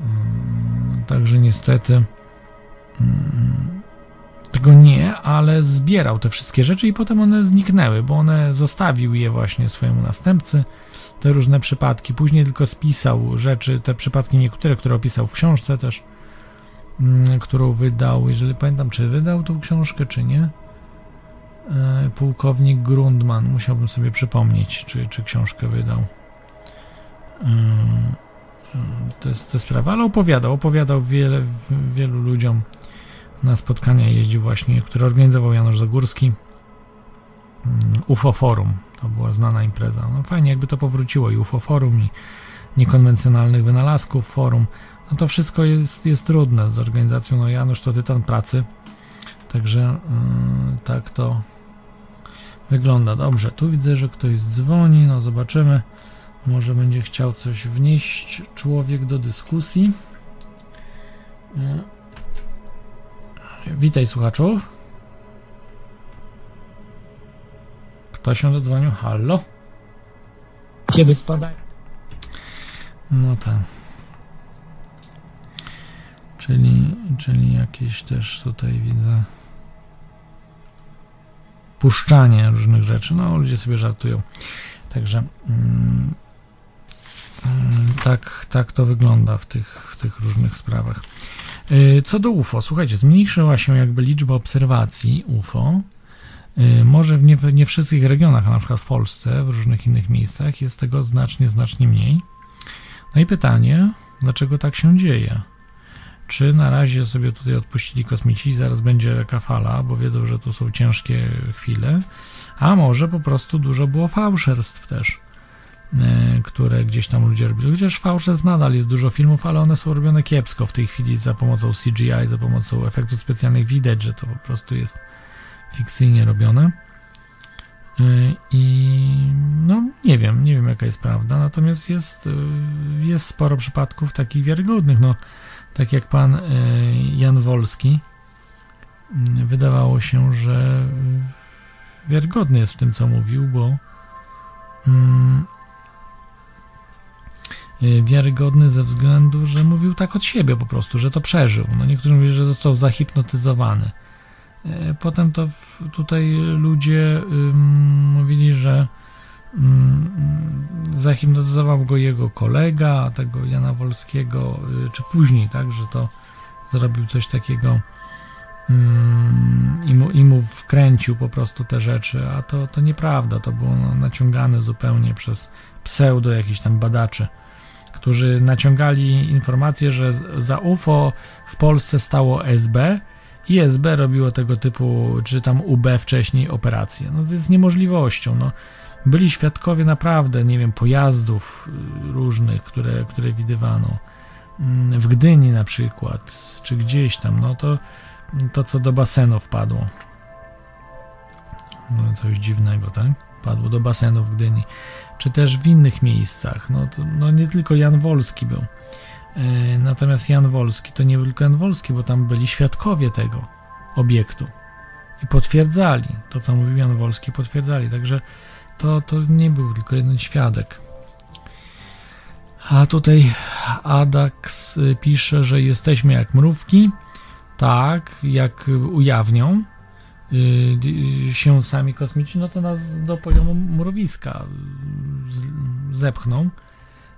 mm, także niestety. Tego nie, ale zbierał te wszystkie rzeczy i potem one zniknęły, bo one zostawił je właśnie swojemu następcy, te różne przypadki. Później tylko spisał rzeczy, te przypadki niektóre, które opisał w książce też, mm, którą wydał, jeżeli pamiętam, czy wydał tą książkę, czy nie. E, pułkownik Grundman, musiałbym sobie przypomnieć, czy, czy książkę wydał. Mm, to jest, to jest sprawa, ale opowiadał, opowiadał wiele, wielu ludziom na spotkania jeździł właśnie, które organizował Janusz Zagórski. Mm, UFO Forum, to była znana impreza. No fajnie, jakby to powróciło i UFO Forum i niekonwencjonalnych wynalazków forum. No to wszystko jest, jest trudne z organizacją. No Janusz to tytan pracy. Także yy, tak to wygląda. Dobrze, tu widzę, że ktoś dzwoni. No zobaczymy. Może będzie chciał coś wnieść człowiek do dyskusji. Yy. Witaj słuchaczu. Kto się dodzwonił? Hallo? Kiedy spadają? No tak. Czyli, czyli jakieś też tutaj widzę puszczanie różnych rzeczy. No, ludzie sobie żartują. Także mm, mm tak, tak to wygląda w tych, w tych różnych sprawach. Y, co do UFO, słuchajcie, zmniejszyła się jakby liczba obserwacji UFO. Y, może w nie, nie wszystkich regionach, a na przykład w Polsce, w różnych innych miejscach jest tego znacznie, znacznie mniej. No i pytanie, dlaczego tak się dzieje? Czy na razie sobie tutaj odpuścili kosmici i zaraz będzie jaka fala, bo wiedzą, że tu są ciężkie chwile, a może po prostu dużo było fałszerstw też. E, które gdzieś tam ludzie robili. Chociaż fałszerstw nadal jest dużo filmów, ale one są robione kiepsko w tej chwili za pomocą CGI, za pomocą efektów specjalnych. Widać, że to po prostu jest fikcyjnie robione. E, I no nie wiem, nie wiem jaka jest prawda, natomiast jest, e, jest sporo przypadków takich wiarygodnych. No, tak jak pan Jan Wolski, wydawało się, że wiarygodny jest w tym, co mówił, bo mm, wiarygodny ze względu, że mówił tak od siebie po prostu, że to przeżył. No niektórzy mówią, że został zahipnotyzowany. Y, potem to tutaj ludzie mówili, że zahipnotyzował go jego kolega, tego Jana Wolskiego, y, czy później, tak, że to zrobił coś takiego i mu, i mu wkręcił po prostu te rzeczy, a to, to nieprawda, to było naciągane zupełnie przez pseudo jakichś tam badaczy którzy naciągali informację, że za UFO w Polsce stało SB i SB robiło tego typu, czy tam UB wcześniej operacje. No to jest niemożliwością. No. Byli świadkowie naprawdę, nie wiem, pojazdów y, różnych, które, które widywano. Mm, w Gdyni na przykład, czy gdzieś tam, no to to, co do basenu wpadło. No, coś dziwnego, tak? Wpadło do basenu w Gdyni czy też w innych miejscach. No, to, no nie tylko Jan Wolski był. E, natomiast Jan Wolski to nie był tylko Jan Wolski, bo tam byli świadkowie tego obiektu i potwierdzali to, co mówił Jan Wolski, potwierdzali. Także to, to nie był tylko jeden świadek. A tutaj Adax pisze, że jesteśmy jak mrówki. Tak, jak ujawnią, Y, się sami kosmici, no to nas do poziomu mrowiska zepchną.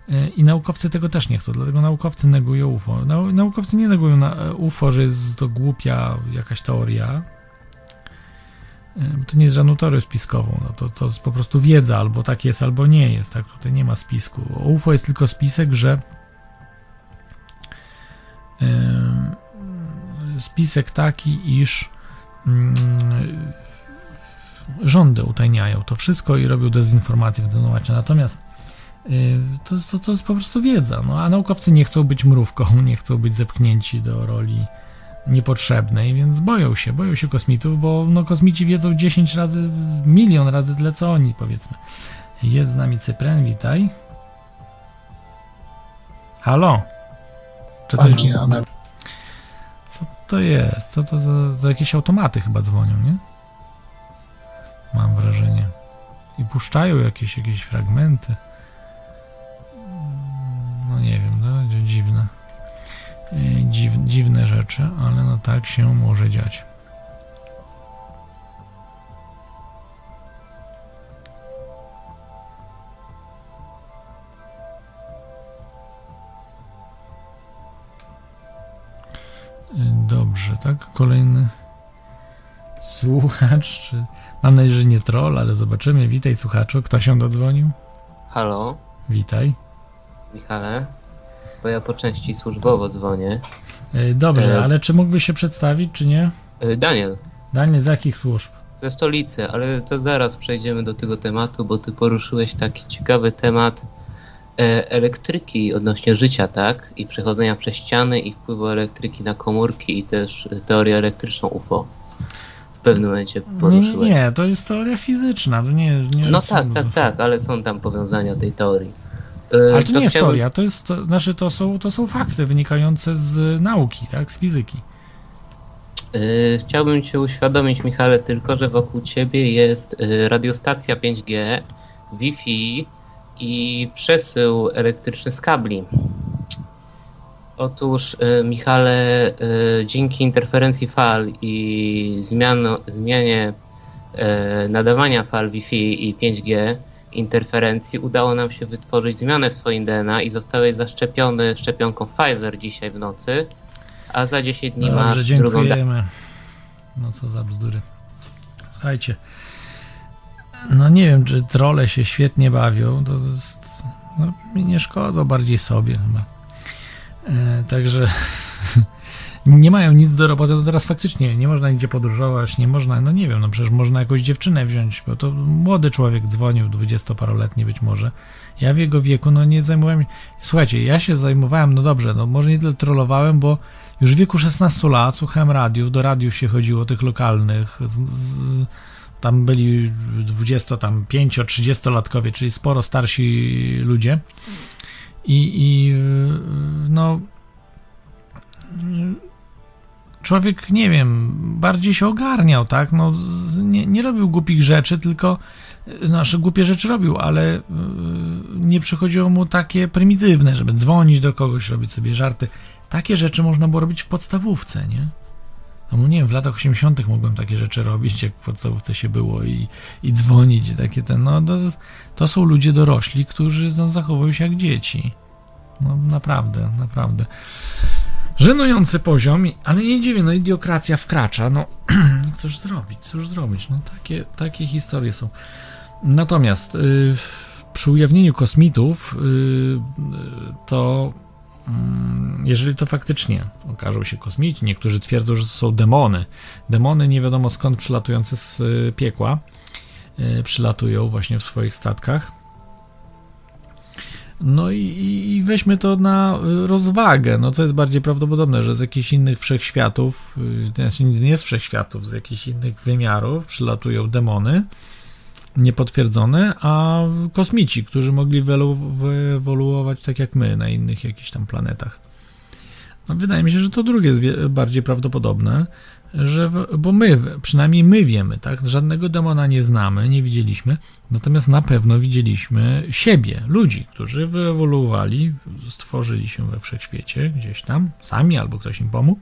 Y, I naukowcy tego też nie chcą, dlatego naukowcy negują UFO. Naukowcy nie negują na UFO, że jest to głupia jakaś teoria. Y, to nie jest żadną teorią spiskową. No to, to jest po prostu wiedza, albo tak jest, albo nie jest. Tak? Tutaj nie ma spisku. UFO jest tylko spisek, że spisek taki, iż Mm, rządy utajniają to wszystko i robią dezinformację w tym temacie. Natomiast to, to, to jest po prostu wiedza. No, a naukowcy nie chcą być mrówką, *laughs* nie chcą być zepchnięci do roli niepotrzebnej, więc boją się, boją się kosmitów, bo no, kosmici wiedzą 10 razy, milion razy tyle co oni, powiedzmy. Jest z nami Cypren, witaj. Halo? Czy coś to jest? Co to za, za jakieś automaty chyba dzwonią, nie? Mam wrażenie. I puszczają jakieś, jakieś fragmenty no nie wiem, no dziwne. E, dziw, dziwne rzeczy, ale no tak się może dziać. E, dobrze, tak? Kolejny słuchacz, czy... Mam nadzieję, że nie troll, ale zobaczymy. Witaj słuchaczu, kto się dodzwonił? Halo. Witaj. Michale, bo ja po części służbowo dzwonię. E, Dobrze, E, ale czy mógłbyś się przedstawić, czy nie? Y, Daniel, Daniel, z jakich służb? ze stolicy, ale to zaraz przejdziemy do tego tematu, bo ty poruszyłeś taki ciekawy temat e, elektryki odnośnie życia, tak? I przechodzenia przez ściany i wpływu elektryki na komórki i też e, teorię elektryczną UFO. W pewnym momencie Nie, poruszyłeś. nie, to jest teoria fizyczna, to nie, nie No tak, tak, tak, ale są tam powiązania tej teorii. E, Ale to nie jest teoria, to jest, to, znaczy to są, to są fakty wynikające z nauki, tak, z fizyki. Y, Chciałbym Cię uświadomić, Michale, tylko że wokół Ciebie jest y, radiostacja 5G, Wi-Fi i przesył elektryczny z kabli. Otóż, Michale, dzięki interferencji fal i zmiano, zmianie nadawania fal Wi-Fi i 5G interferencji udało nam się wytworzyć zmianę w Twoim DNA i zostałeś zaszczepiony szczepionką Pfizer dzisiaj w nocy, a za 10 dni Dobrze, masz drugą dziękujemy. No co za bzdury. Słuchajcie, no nie wiem, czy trole się świetnie bawią, to jest, no, mi nie szkodzą, bardziej sobie chyba. E, także nie mają nic do roboty, to teraz faktycznie nie można nigdzie podróżować, nie można, no nie wiem, no przecież można jakąś dziewczynę wziąć, bo to młody człowiek dzwonił, dwudziestoparoletni być może. Ja w jego wieku, no nie zajmowałem Słuchajcie, ja się zajmowałem, no dobrze, no może nie tyle trollowałem, bo już w wieku 16 lat słuchałem radiów, do radiów się chodziło, tych lokalnych, z, z, tam byli 20, tam 5, 30 latkowie, czyli sporo starsi ludzie i, i no człowiek, nie wiem, bardziej się ogarniał, tak? No, nie, nie robił głupich rzeczy, tylko nasze głupie rzeczy robił, ale yy, nie przychodziło mu takie prymitywne, żeby dzwonić do kogoś, robić sobie żarty. Takie rzeczy można było robić w podstawówce, nie? No nie wiem, w latach 80. mogłem takie rzeczy robić, jak w podstawówce się było i, i dzwonić, i takie ten, no to, to są ludzie dorośli, którzy no, zachowują się jak dzieci. No naprawdę, naprawdę. Żenujący poziom, ale nie dziwię, no idiokracja wkracza, no *clears throat* cóż zrobić, cóż zrobić, no takie, takie historie są. Natomiast y, przy ujawnieniu kosmitów y, to mm, jeżeli to faktycznie okażą się kosmici, niektórzy twierdzą, że to są demony. Demony nie wiadomo skąd przylatujące z y, piekła przylatują właśnie w swoich statkach. No i, i weźmy to na y, rozwagę. No co jest bardziej prawdopodobne, że z jakichś innych wszechświatów, y, znaczy nie z wszechświatów, z jakichś innych wymiarów przylatują demony niepotwierdzone, a kosmici, którzy mogli wyewoluować tak jak my na innych jakichś tam planetach. No, wydaje mi się, że to drugie jest bardziej prawdopodobne, że bo my, przynajmniej my wiemy, tak? Żadnego demona nie znamy, nie widzieliśmy, natomiast na pewno widzieliśmy siebie, ludzi, którzy wyewoluowali, stworzyli się we wszechświecie, gdzieś tam, sami albo ktoś im pomógł.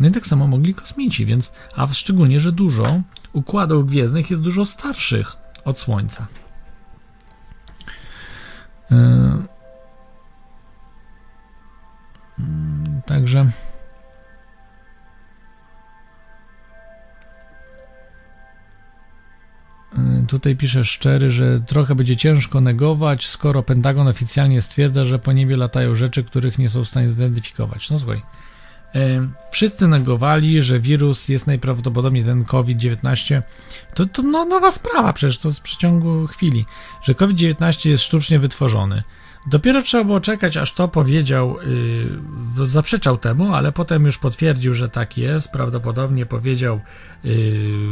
No i tak samo mogli kosmici, więc, a szczególnie, że dużo układów gwiezdnych jest dużo starszych od Słońca. Yy, Także. Tutaj pisze szczery, że trochę będzie ciężko negować, skoro Pentagon oficjalnie stwierdza, że po niebie latają rzeczy, których nie są w stanie zidentyfikować. No słuchaj, yy, wszyscy negowali, że wirus jest najprawdopodobniej ten COVID-19. To, to no, nowa sprawa, przecież to z przeciągu chwili, że COVID-19 jest sztucznie wytworzony. Dopiero trzeba było czekać, aż to powiedział, yy, zaprzeczał temu, ale potem już potwierdził, że tak jest. Prawdopodobnie powiedział yy,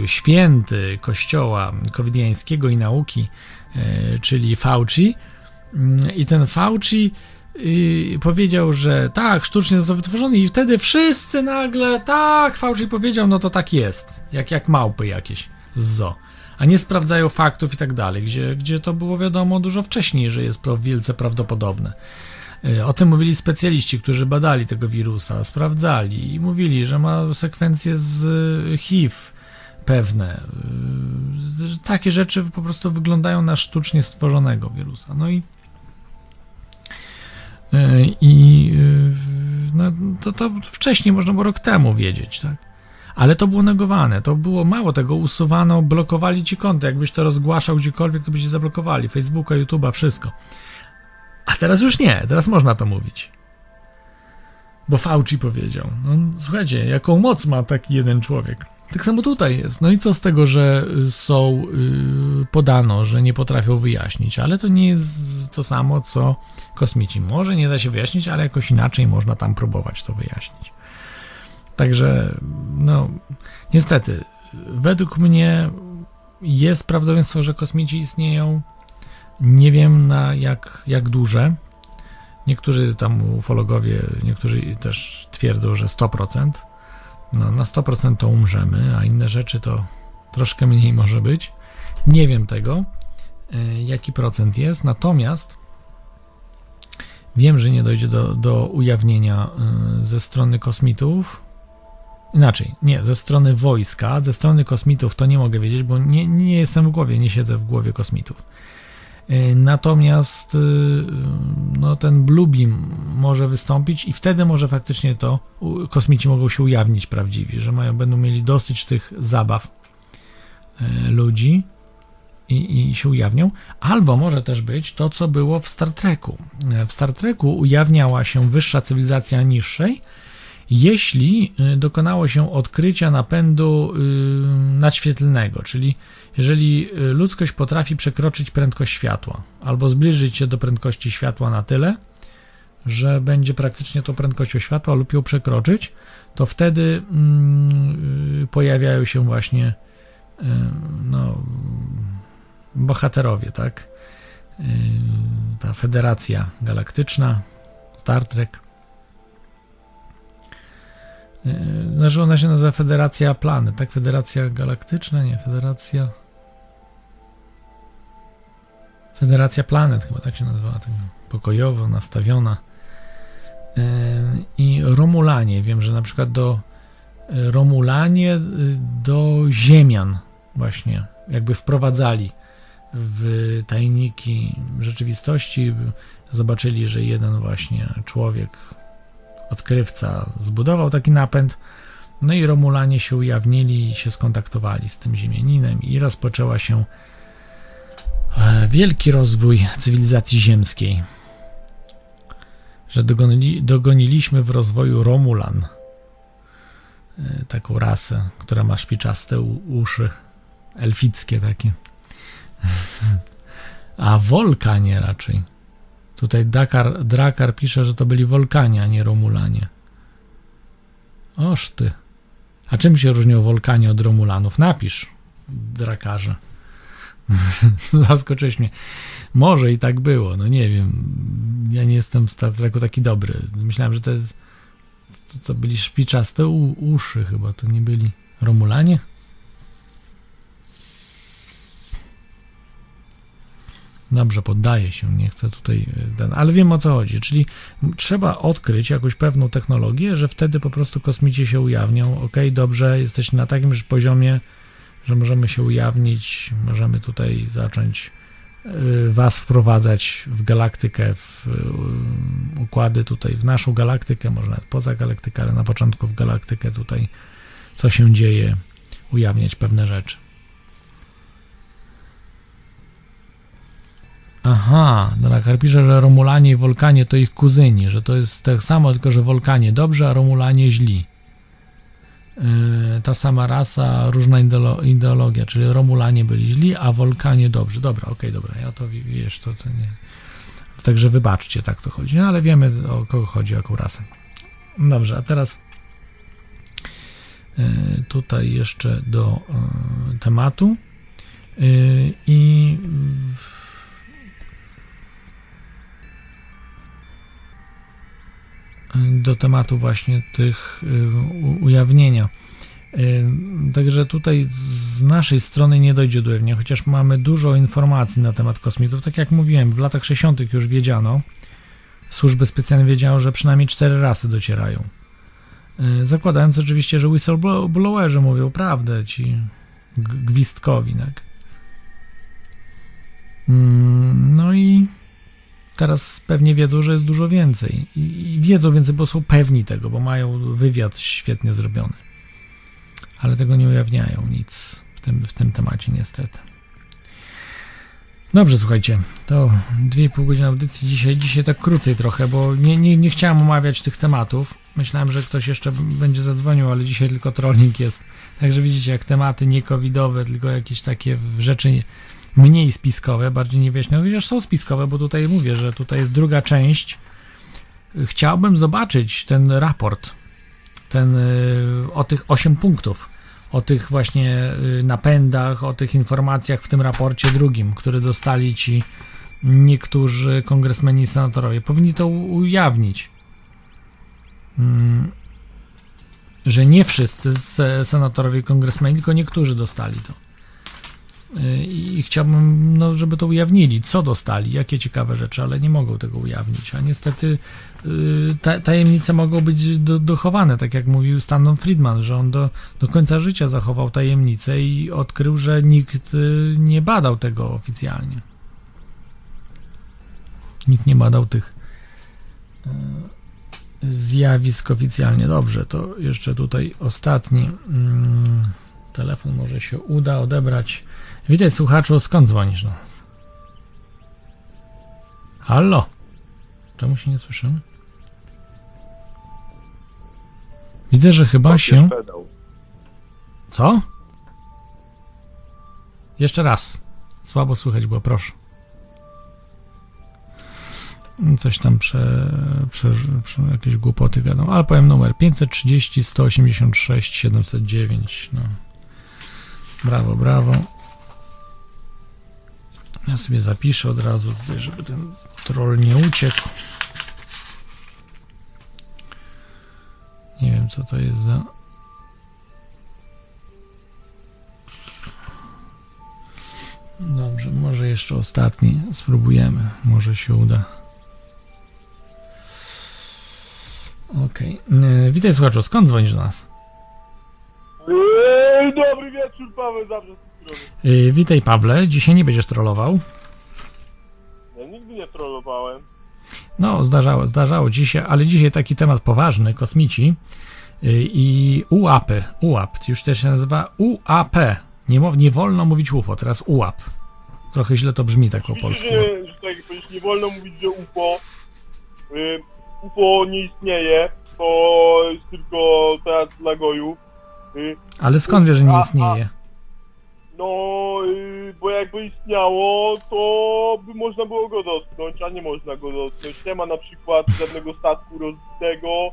święty kościoła covidiańskiego i nauki, yy, czyli Fauci. Yy, I ten Fauci yy, powiedział, że tak, sztucznie został wytworzony, i wtedy wszyscy nagle, tak, Fauci powiedział, no to tak jest, jak, jak małpy jakieś z zoo a nie sprawdzają faktów i tak dalej, gdzie, gdzie to było wiadomo dużo wcześniej, że jest wielce prawdopodobne. Y, O tym mówili specjaliści, którzy badali tego wirusa, sprawdzali i mówili, że ma sekwencje z y, HIV pewne. Że Takie rzeczy po prostu wyglądają na sztucznie stworzonego wirusa. No i i No, to, to wcześniej można było rok temu wiedzieć, tak? Ale to było negowane, to było mało tego, usuwano, blokowali ci konto. Jakbyś to rozgłaszał gdziekolwiek, to by się zablokowali. Facebooka, YouTube'a, wszystko. A teraz już nie, teraz można to mówić. Bo Fauci powiedział. No słuchajcie, jaką moc ma taki jeden człowiek. Tak samo tutaj jest. No i co z tego, że są yy, podano, że nie potrafią wyjaśnić, ale to nie jest to samo, co kosmici. Może nie da się wyjaśnić, ale jakoś inaczej można tam próbować to wyjaśnić. Także, no, niestety, według mnie jest prawdopodobieństwo, że kosmici istnieją. Nie wiem na jak, jak duże. Niektórzy tam ufologowie, niektórzy też twierdzą, że 100%. No, na 100% to umrzemy, a inne rzeczy to troszkę mniej może być. Nie wiem tego, e, jaki procent jest, natomiast wiem, że nie dojdzie do, do ujawnienia e, ze strony kosmitów. Inaczej, nie, ze strony wojska, ze strony kosmitów to nie mogę wiedzieć, bo nie, nie jestem w głowie, nie siedzę w głowie kosmitów. E, natomiast no, ten Bluebeam może wystąpić i wtedy może faktycznie to kosmici mogą się ujawnić prawdziwie, że mają, będą mieli dosyć tych zabaw e, ludzi i, i się ujawnią. Albo może też być to, co było w Star Treku. W Star Treku ujawniała się wyższa cywilizacja niższej, jeśli dokonało się odkrycia napędu nadświetlnego, czyli jeżeli y, ludzkość potrafi przekroczyć prędkość światła albo zbliżyć się do prędkości światła na tyle, że będzie praktycznie tą prędkością światła lub ją przekroczyć, to wtedy mm, y, pojawiają się właśnie y, no, bohaterowie, tak? ta Federacja Galaktyczna, Star Trek. Znaczy ona się nazywa Federacja Planet, tak? Federacja Galaktyczna, nie, Federacja Federacja Planet, chyba tak się nazywała, tak pokojowo nastawiona. E, I Romulanie, wiem, że na przykład do e, Romulanie e, do Ziemian właśnie jakby wprowadzali w tajniki rzeczywistości. Zobaczyli, że jeden właśnie człowiek, odkrywca, zbudował taki napęd. No i Romulanie się ujawnili i się skontaktowali z tym Ziemianinem i rozpoczęła się E, wielki rozwój cywilizacji ziemskiej. Że dogonili, dogoniliśmy w rozwoju Romulan. E, taką rasę, która ma szpiczaste uszy. Elfickie takie. *laughs* A Wolkanie raczej. Tutaj Dakar, Drakar pisze, że to byli Wolkanie, a nie Romulanie. Oż. A czym się różnią Wolkanie od Romulanów? Napisz, Drakarze. *laughs* Zaskoczyłeś mnie. Może i tak było, no nie wiem. Ja nie jestem w Star Treku taki dobry. Myślałem, że to, jest, to, to byli szpiczaste u, uszy chyba, to nie byli Romulanie? Dobrze, poddaję się, nie chcę tutaj e, ten, ale wiem o co chodzi, czyli trzeba odkryć jakąś pewną technologię, że wtedy po prostu kosmici się ujawnią. Ok, dobrze, jesteś na takim poziomie, że możemy się ujawnić, możemy tutaj zacząć y, Was wprowadzać w galaktykę, w y, układy tutaj, w naszą galaktykę, może nawet poza galaktykę, ale na początku w galaktykę tutaj, co się dzieje, ujawniać pewne rzeczy. Aha, Drakar pisze, że Romulanie i Wolkanie to ich kuzyni, że to jest tak samo, tylko że Wolkanie dobrze, a Romulanie źli. Y, ta sama rasa, różna ideologia, czyli Romulanie byli źli, a Wolkanie dobrzy. Dobra, okej, okay, dobra, ja to wiesz, to, to nie. Także wybaczcie, tak to chodzi, no, ale wiemy o kogo chodzi, jaką rasę. Dobrze, a teraz y, tutaj jeszcze do y, tematu i do tematu właśnie tych y, ujawnienia. Y, także tutaj z naszej strony nie dojdzie do ujawnienia, chociaż mamy dużo informacji na temat kosmitów. Tak jak mówiłem, w latach 60. już wiedziano, służby specjalne wiedziały, że przynajmniej cztery rasy docierają. Y, zakładając oczywiście, że whistleblowerzy mówią prawdę, ci gwizdkowi, tak? Mm, no i teraz pewnie wiedzą, że jest dużo więcej. I, wiedzą więcej, bo są pewni tego, bo mają wywiad świetnie zrobiony. Ale tego nie ujawniają nic w tym, w tym temacie, niestety. Dobrze, słuchajcie, to 2,5 godziny audycji dzisiaj, dzisiaj tak krócej trochę, bo nie, nie, nie chciałem omawiać tych tematów. Myślałem, że ktoś jeszcze będzie zadzwonił, ale dzisiaj tylko trolling jest. Także widzicie, jak tematy nie covidowe, tylko jakieś takie rzeczy mniej spiskowe, bardziej nie wyjaśnione, chociaż są spiskowe, bo tutaj mówię, że tutaj jest druga część. Chciałbym zobaczyć ten raport, ten y, o tych 8 punktów, o tych właśnie y, napędach, o tych informacjach w tym raporcie drugim, który dostali ci niektórzy kongresmeni i senatorowie. Powinni to ujawnić. Mm, że nie wszyscy senatorowie i kongresmeni, tylko niektórzy dostali to. Y, I chciałbym, no, żeby to ujawnili, co dostali, jakie ciekawe rzeczy, ale nie mogą tego ujawnić. A niestety y, tajemnice mogą być do, dochowane, tak jak mówił Stanton Friedman, że on do, do końca życia zachował tajemnicę i odkrył, że nikt y, nie badał tego oficjalnie. Nikt nie badał tych zjawisk oficjalnie. Dobrze, to jeszcze tutaj ostatni mm, telefon może się uda odebrać. Witaj słuchaczu, skąd dzwonisz do nas? Hallo? Czemu się nie słyszymy? Widzę, że chyba się... Co? Jeszcze raz. Słabo słychać było, proszę. Coś tam prze, prze, prze jakieś głupoty gadam, ale powiem numer 530 186 709. No. Brawo, brawo. Ja sobie zapiszę od razu tutaj, żeby ten troll nie uciekł. Nie wiem, co to jest za... Dobrze, może jeszcze ostatni spróbujemy. Może się uda. Okej. Okay. Witaj słuchaczu, skąd dzwonisz do nas? Dobry wieczór, Paweł Zawsze Yy, witaj Pawle, dzisiaj nie będziesz trollował. Ja nigdy nie trollowałem. No, zdarzało, zdarzało dzisiaj, ale dzisiaj taki temat poważny, kosmici yy, i UAP, UAP, już też się nazywa UAP. Nie, nie wolno mówić UFO, teraz UAP. Trochę źle to brzmi tak po polsku. Że, że tak nie wolno mówić, że UFO. Yy, UFO nie istnieje, to jest tylko teatr dla gojów. Ale skąd wiesz, że nie istnieje? No, bo jakby istniało, to by można było go dotknąć, a nie można go dotknąć. Nie ma na przykład żadnego statku rozbitego,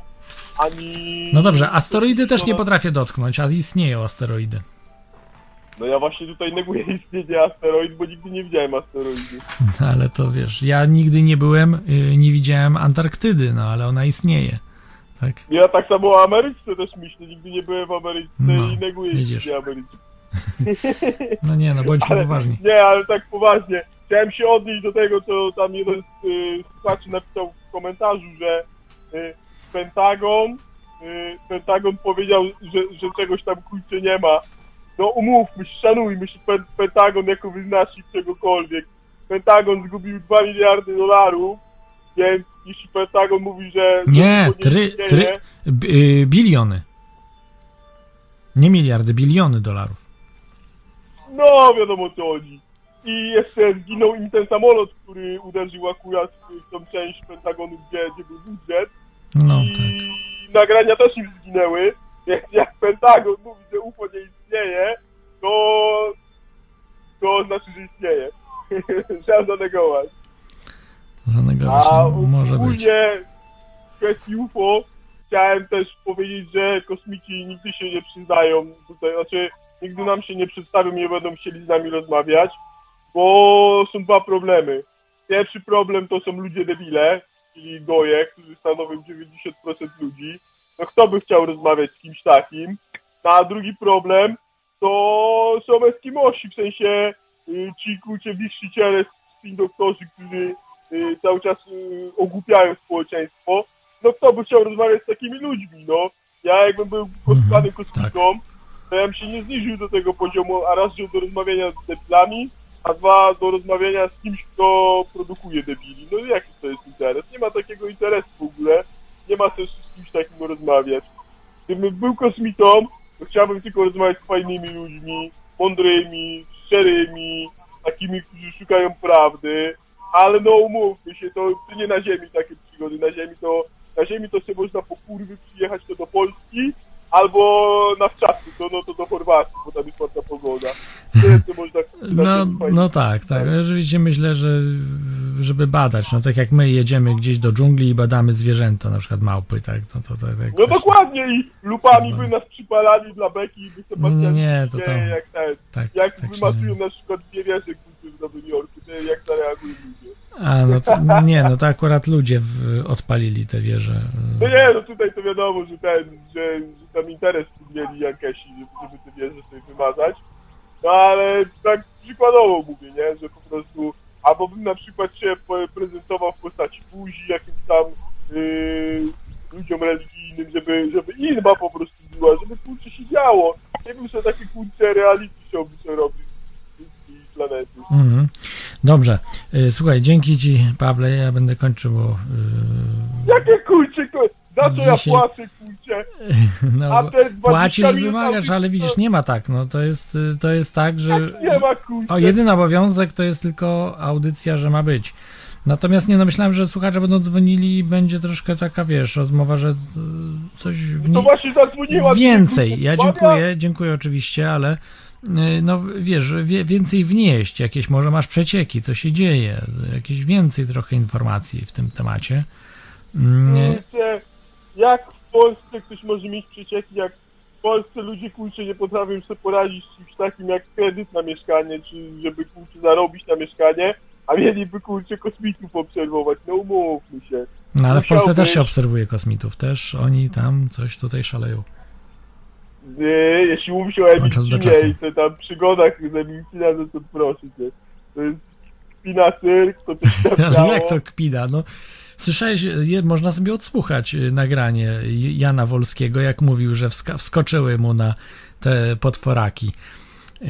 ani... No dobrze, asteroidy też nie potrafię dotknąć, a istnieją asteroidy. No ja właśnie tutaj neguję istnienie asteroid, bo nigdy nie widziałem asteroidy. No, *laughs* ale to wiesz, ja nigdy nie byłem, yy, nie widziałem Antarktydy, no ale ona istnieje. Tak? Ja tak samo o Ameryce też myślę, nigdy nie byłem w Ameryce no, i neguję istnienie Ameryki. No nie, no bądźmy ale, poważni. Nie, ale tak poważnie. Chciałem się odnieść do tego, co tam jeden z y, słuchaczy napisał w komentarzu, że y, Pentagon, y, Pentagon powiedział, że, że czegoś tam kurczę nie ma. No umówmy się, szanujmy się Pentagon jako wyznacznik czegokolwiek. Pentagon zgubił 2 miliardy dolarów, więc jeśli Pentagon mówi, że... Nie, try, try, biliony. Nie miliardy, biliony dolarów. No, wiadomo co chodzi. I jeszcze zginął im ten samolot, który uderzył akurat w tą część Pentagonu, gdzie, gdzie był budżet. No, I tak. nagrania też im zginęły. Więc jak Pentagon mówi, że UFO nie istnieje, to to znaczy, że istnieje. *laughs* Trzeba zanegować. Zanegować A może być. w kwestii UFO chciałem też powiedzieć, że kosmici nigdy się nie przyznają tutaj, znaczy nigdy nam się nie przedstawią, nie będą chcieli z nami rozmawiać, bo są dwa problemy. Pierwszy problem to są ludzie debile, czyli goje, którzy stanowią 90% ludzi. No kto by chciał rozmawiać z kimś takim? A drugi problem to są Eskimosi, w sensie y, ci kurcie wichrziciele, doktorzy, którzy y, cały czas y, ogłupiają społeczeństwo. No kto by chciał rozmawiać z takimi ludźmi, no? Ja jakbym był kosmicznym mhm, kosmitą, tak to ja bym się nie zniżył do tego poziomu, a raz, że do rozmawiania z debilami, a dwa do rozmawiania z kimś, kto produkuje debili. No jaki to jest interes? Nie ma takiego interesu w ogóle, nie ma sensu z kimś takim rozmawiać. Gdybym był kosmitą, to chciałbym tylko rozmawiać z fajnymi ludźmi, mądrymi, szczerymi, takimi, którzy szukają prawdy, ale no umówmy się, to, to nie na ziemi takie przygody, na ziemi to na ziemi to sobie można po kurwy przyjechać to do Polski, albo na wczasy, to, no to do Chorwacji, bo tam jest ładna pogoda. Można *laughs* No, no tak, tak. Rzeczywiście myślę, że żeby badać, no tak jak my jedziemy gdzieś do dżungli i badamy zwierzęta, na przykład małpy, tak, no to tak. tak No dokładnie i lupami by nas przypalali dla beki i by Nie, patrzyli, nie, to tam- jak ten, tak, jak tak wymasują na przykład wieże kultury w Nowym Jorku, to jak zareagują ludzie. A, no to, nie, no to akurat ludzie w, odpalili te wieże. No nie, no tutaj to wiadomo, że ten, że, że tam interes mieli Jankesi, żeby, te wieże sobie wymazać. No ale tak przykładowo mówię, nie, że po prostu, albo bym na przykład się prezentował w postaci buzi jakimś tam yy, ludziom religijnym, żeby, żeby inna po prostu była, żeby kurczę się działo. Nie bym sobie takie kurczę reality show by robił planety. Mhm. Dobrze. Y, Słuchaj, dzięki ci, Pawle, ja będę kończył, bo... y, Jakie ko- za co ja płacę kurczę? *laughs* No, A te 20 płacisz, wymagasz, ale widzisz, nie ma tak, no to jest, y, to jest tak, że... Nie ma kurczę. O, jedyny obowiązek to jest tylko audycja, że ma być. Natomiast nie, no myślałem, że słuchacze będą dzwonili i będzie troszkę taka, wiesz, rozmowa, że coś w To niej... właśnie zadzwoniła. Więcej, ja dziękuję, dziękuję oczywiście, ale no wiesz, wie, więcej wnieść, jakieś może masz przecieki, co się dzieje, jakieś więcej trochę informacji w tym temacie. Mm, Kurczę, jak w Polsce ktoś może mieć przecieki, jak w Polsce ludzie kurczę nie potrafią sobie poradzić z czymś takim jak kredyt na mieszkanie, czy żeby kurczę zarobić na mieszkanie, a mieliby kurczę kosmitów obserwować, no umówmy się. No ale w Polsce też się obserwuje kosmitów, też oni tam coś tutaj szaleją. Nie, jeśli mówi się o czasu. i te tam przygodach z Emilcina, no to proszę cię. To jest kpina cyrk, to coś tam *laughs* jak to kpina, no. Słyszałeś, można sobie odsłuchać y, nagranie Jana Wolskiego, jak mówił, że wskoczyły mu na te potworaki. A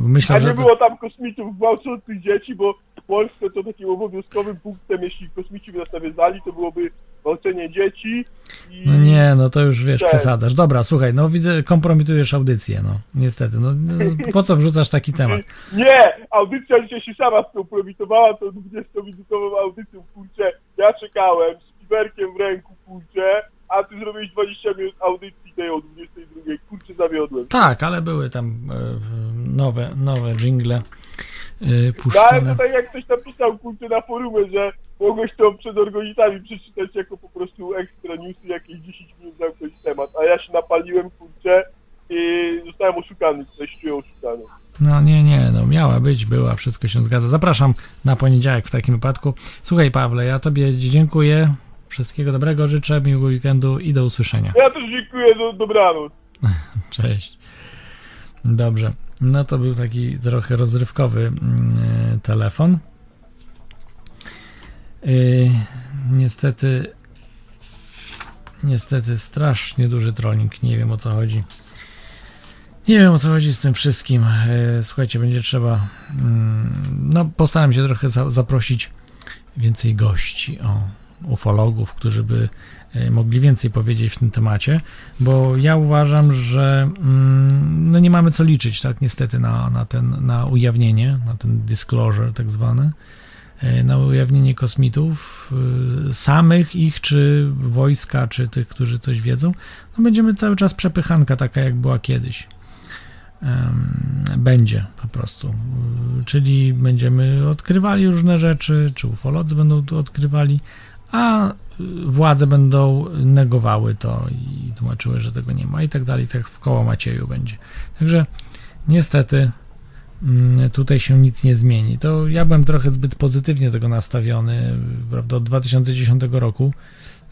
Myślę, nie że... było tam kosmitów gwałcących dzieci, bo w Polsce to takim obowiązkowym punktem, jeśli kosmici by nas nawiązali, to byłoby gwałcenie dzieci i... No nie, no to już wiesz, Tak. przesadzasz. Dobra, słuchaj, no widzę, kompromitujesz audycję, no. Niestety, no, no *laughs* po co wrzucasz taki temat? Nie! Audycja dzisiaj się sama skompromitowała tą 20-minutową audycją, kurczę. Ja czekałem z piwerkiem w ręku, kurczę, a ty zrobiłeś 20 minut audycji tej o 22, kurczę, zawiodłem. Tak, ale były tam e, nowe, nowe jingle e, No ale puszczone. to tak jak ktoś napisał, kurczę, na forumie, że mogłeś to przed organizami przeczytać jako po prostu ekstra newsy, jakieś 10 minut zamknąć temat, a ja się napaliłem, kurczę, i zostałem oszukany, ktoś czuję oszukany. No nie, nie, no miała być, była, wszystko się zgadza. Zapraszam na poniedziałek w takim wypadku. Słuchaj Pawle, ja tobie dziękuję, wszystkiego dobrego życzę, miłego weekendu i do usłyszenia. Ja też dziękuję, do, dobranoc. *laughs* Cześć. Dobrze, no to był taki trochę rozrywkowy mm, telefon. Yy, niestety, niestety strasznie duży trolling, nie wiem o co chodzi. Nie wiem o co chodzi z tym wszystkim. Yy, Słuchajcie, będzie trzeba. mm, No, postaram się trochę za, zaprosić więcej gości, o, ufologów, którzy by mogli więcej powiedzieć w tym temacie, bo ja uważam, że mm, no nie mamy co liczyć, tak, niestety na, na, ten, na ujawnienie, na ten disclosure tak zwany, e, na ujawnienie kosmitów, y, samych ich, czy wojska, czy tych, którzy coś wiedzą, no będziemy cały czas przepychanka taka, jak była kiedyś. Będzie po prostu. Y, Czyli będziemy odkrywali różne rzeczy, czy ufolodzy będą tu odkrywali, a y, władze będą negowały to i tłumaczyły, że tego nie ma i tak dalej, tak w koło Macieju będzie. Także niestety mm, tutaj się nic nie zmieni. To ja byłem trochę zbyt pozytywnie tego nastawiony, prawda, od 2010 roku,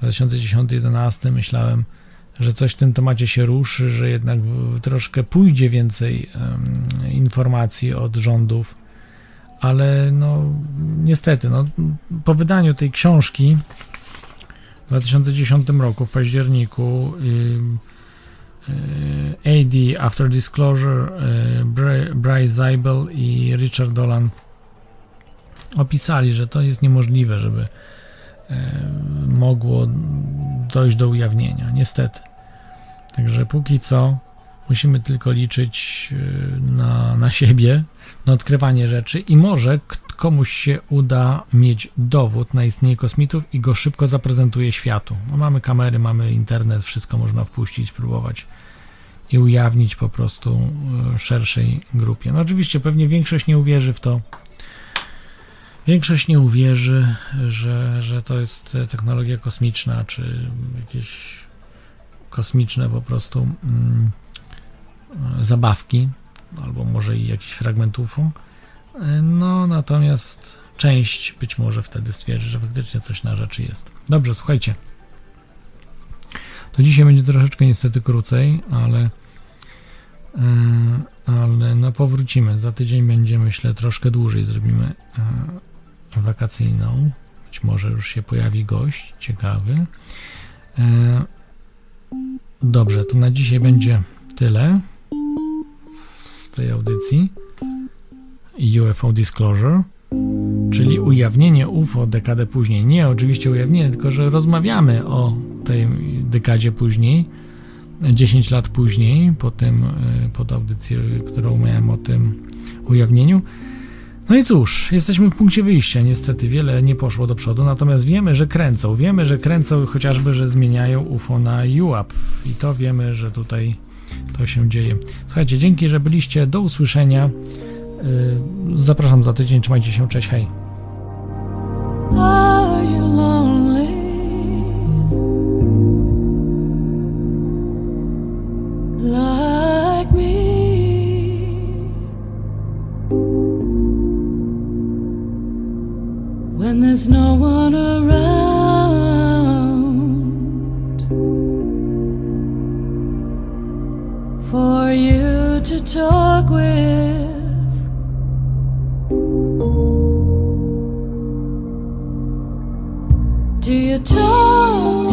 2010-2011 myślałem, że coś w tym temacie się ruszy, że jednak troszkę pójdzie więcej informacji od rządów, ale no niestety, no, po wydaniu tej książki w 2010 roku, w październiku, ym, AD After Disclosure, e, Bryce Zeibel i Richard Dolan opisali, że to jest niemożliwe, żeby mogło dojść do ujawnienia. Niestety. Także póki co musimy tylko liczyć na, na siebie, na odkrywanie rzeczy i może komuś się uda mieć dowód na istnienie kosmitów i go szybko zaprezentuje światu. No, mamy kamery, mamy internet, wszystko można wpuścić, spróbować i ujawnić po prostu e, szerszej grupie. No oczywiście pewnie większość nie uwierzy w to. Większość nie uwierzy, że, że to jest technologia kosmiczna, czy jakieś kosmiczne po prostu mm, e, zabawki, albo może i jakiś fragment UFO. No, natomiast część być może wtedy stwierdzi, że faktycznie coś na rzeczy jest. Dobrze, słuchajcie. To dzisiaj będzie troszeczkę niestety krócej, ale e, ale no powrócimy. Za tydzień będzie myślę troszkę dłużej zrobimy e, wakacyjną. Być może już się pojawi gość ciekawy. E, dobrze, to na dzisiaj będzie tyle tej audycji. UFO Disclosure, czyli ujawnienie UFO dekadę później. Nie oczywiście ujawnienie, tylko że rozmawiamy o tej dekadzie później, 10 lat później, po tym, e, pod audycję, którą miałem o tym ujawnieniu. No i cóż, jesteśmy w punkcie wyjścia. Niestety wiele nie poszło do przodu, natomiast wiemy, że kręcą. Wiemy, że kręcą chociażby, że zmieniają UFO na UAP. I to wiemy, że tutaj to się dzieje. Słuchajcie, dzięki, że byliście. Do usłyszenia. Y, zapraszam za tydzień, trzymajcie się, cześć, hej. There's no one around to talk with. Do you talk?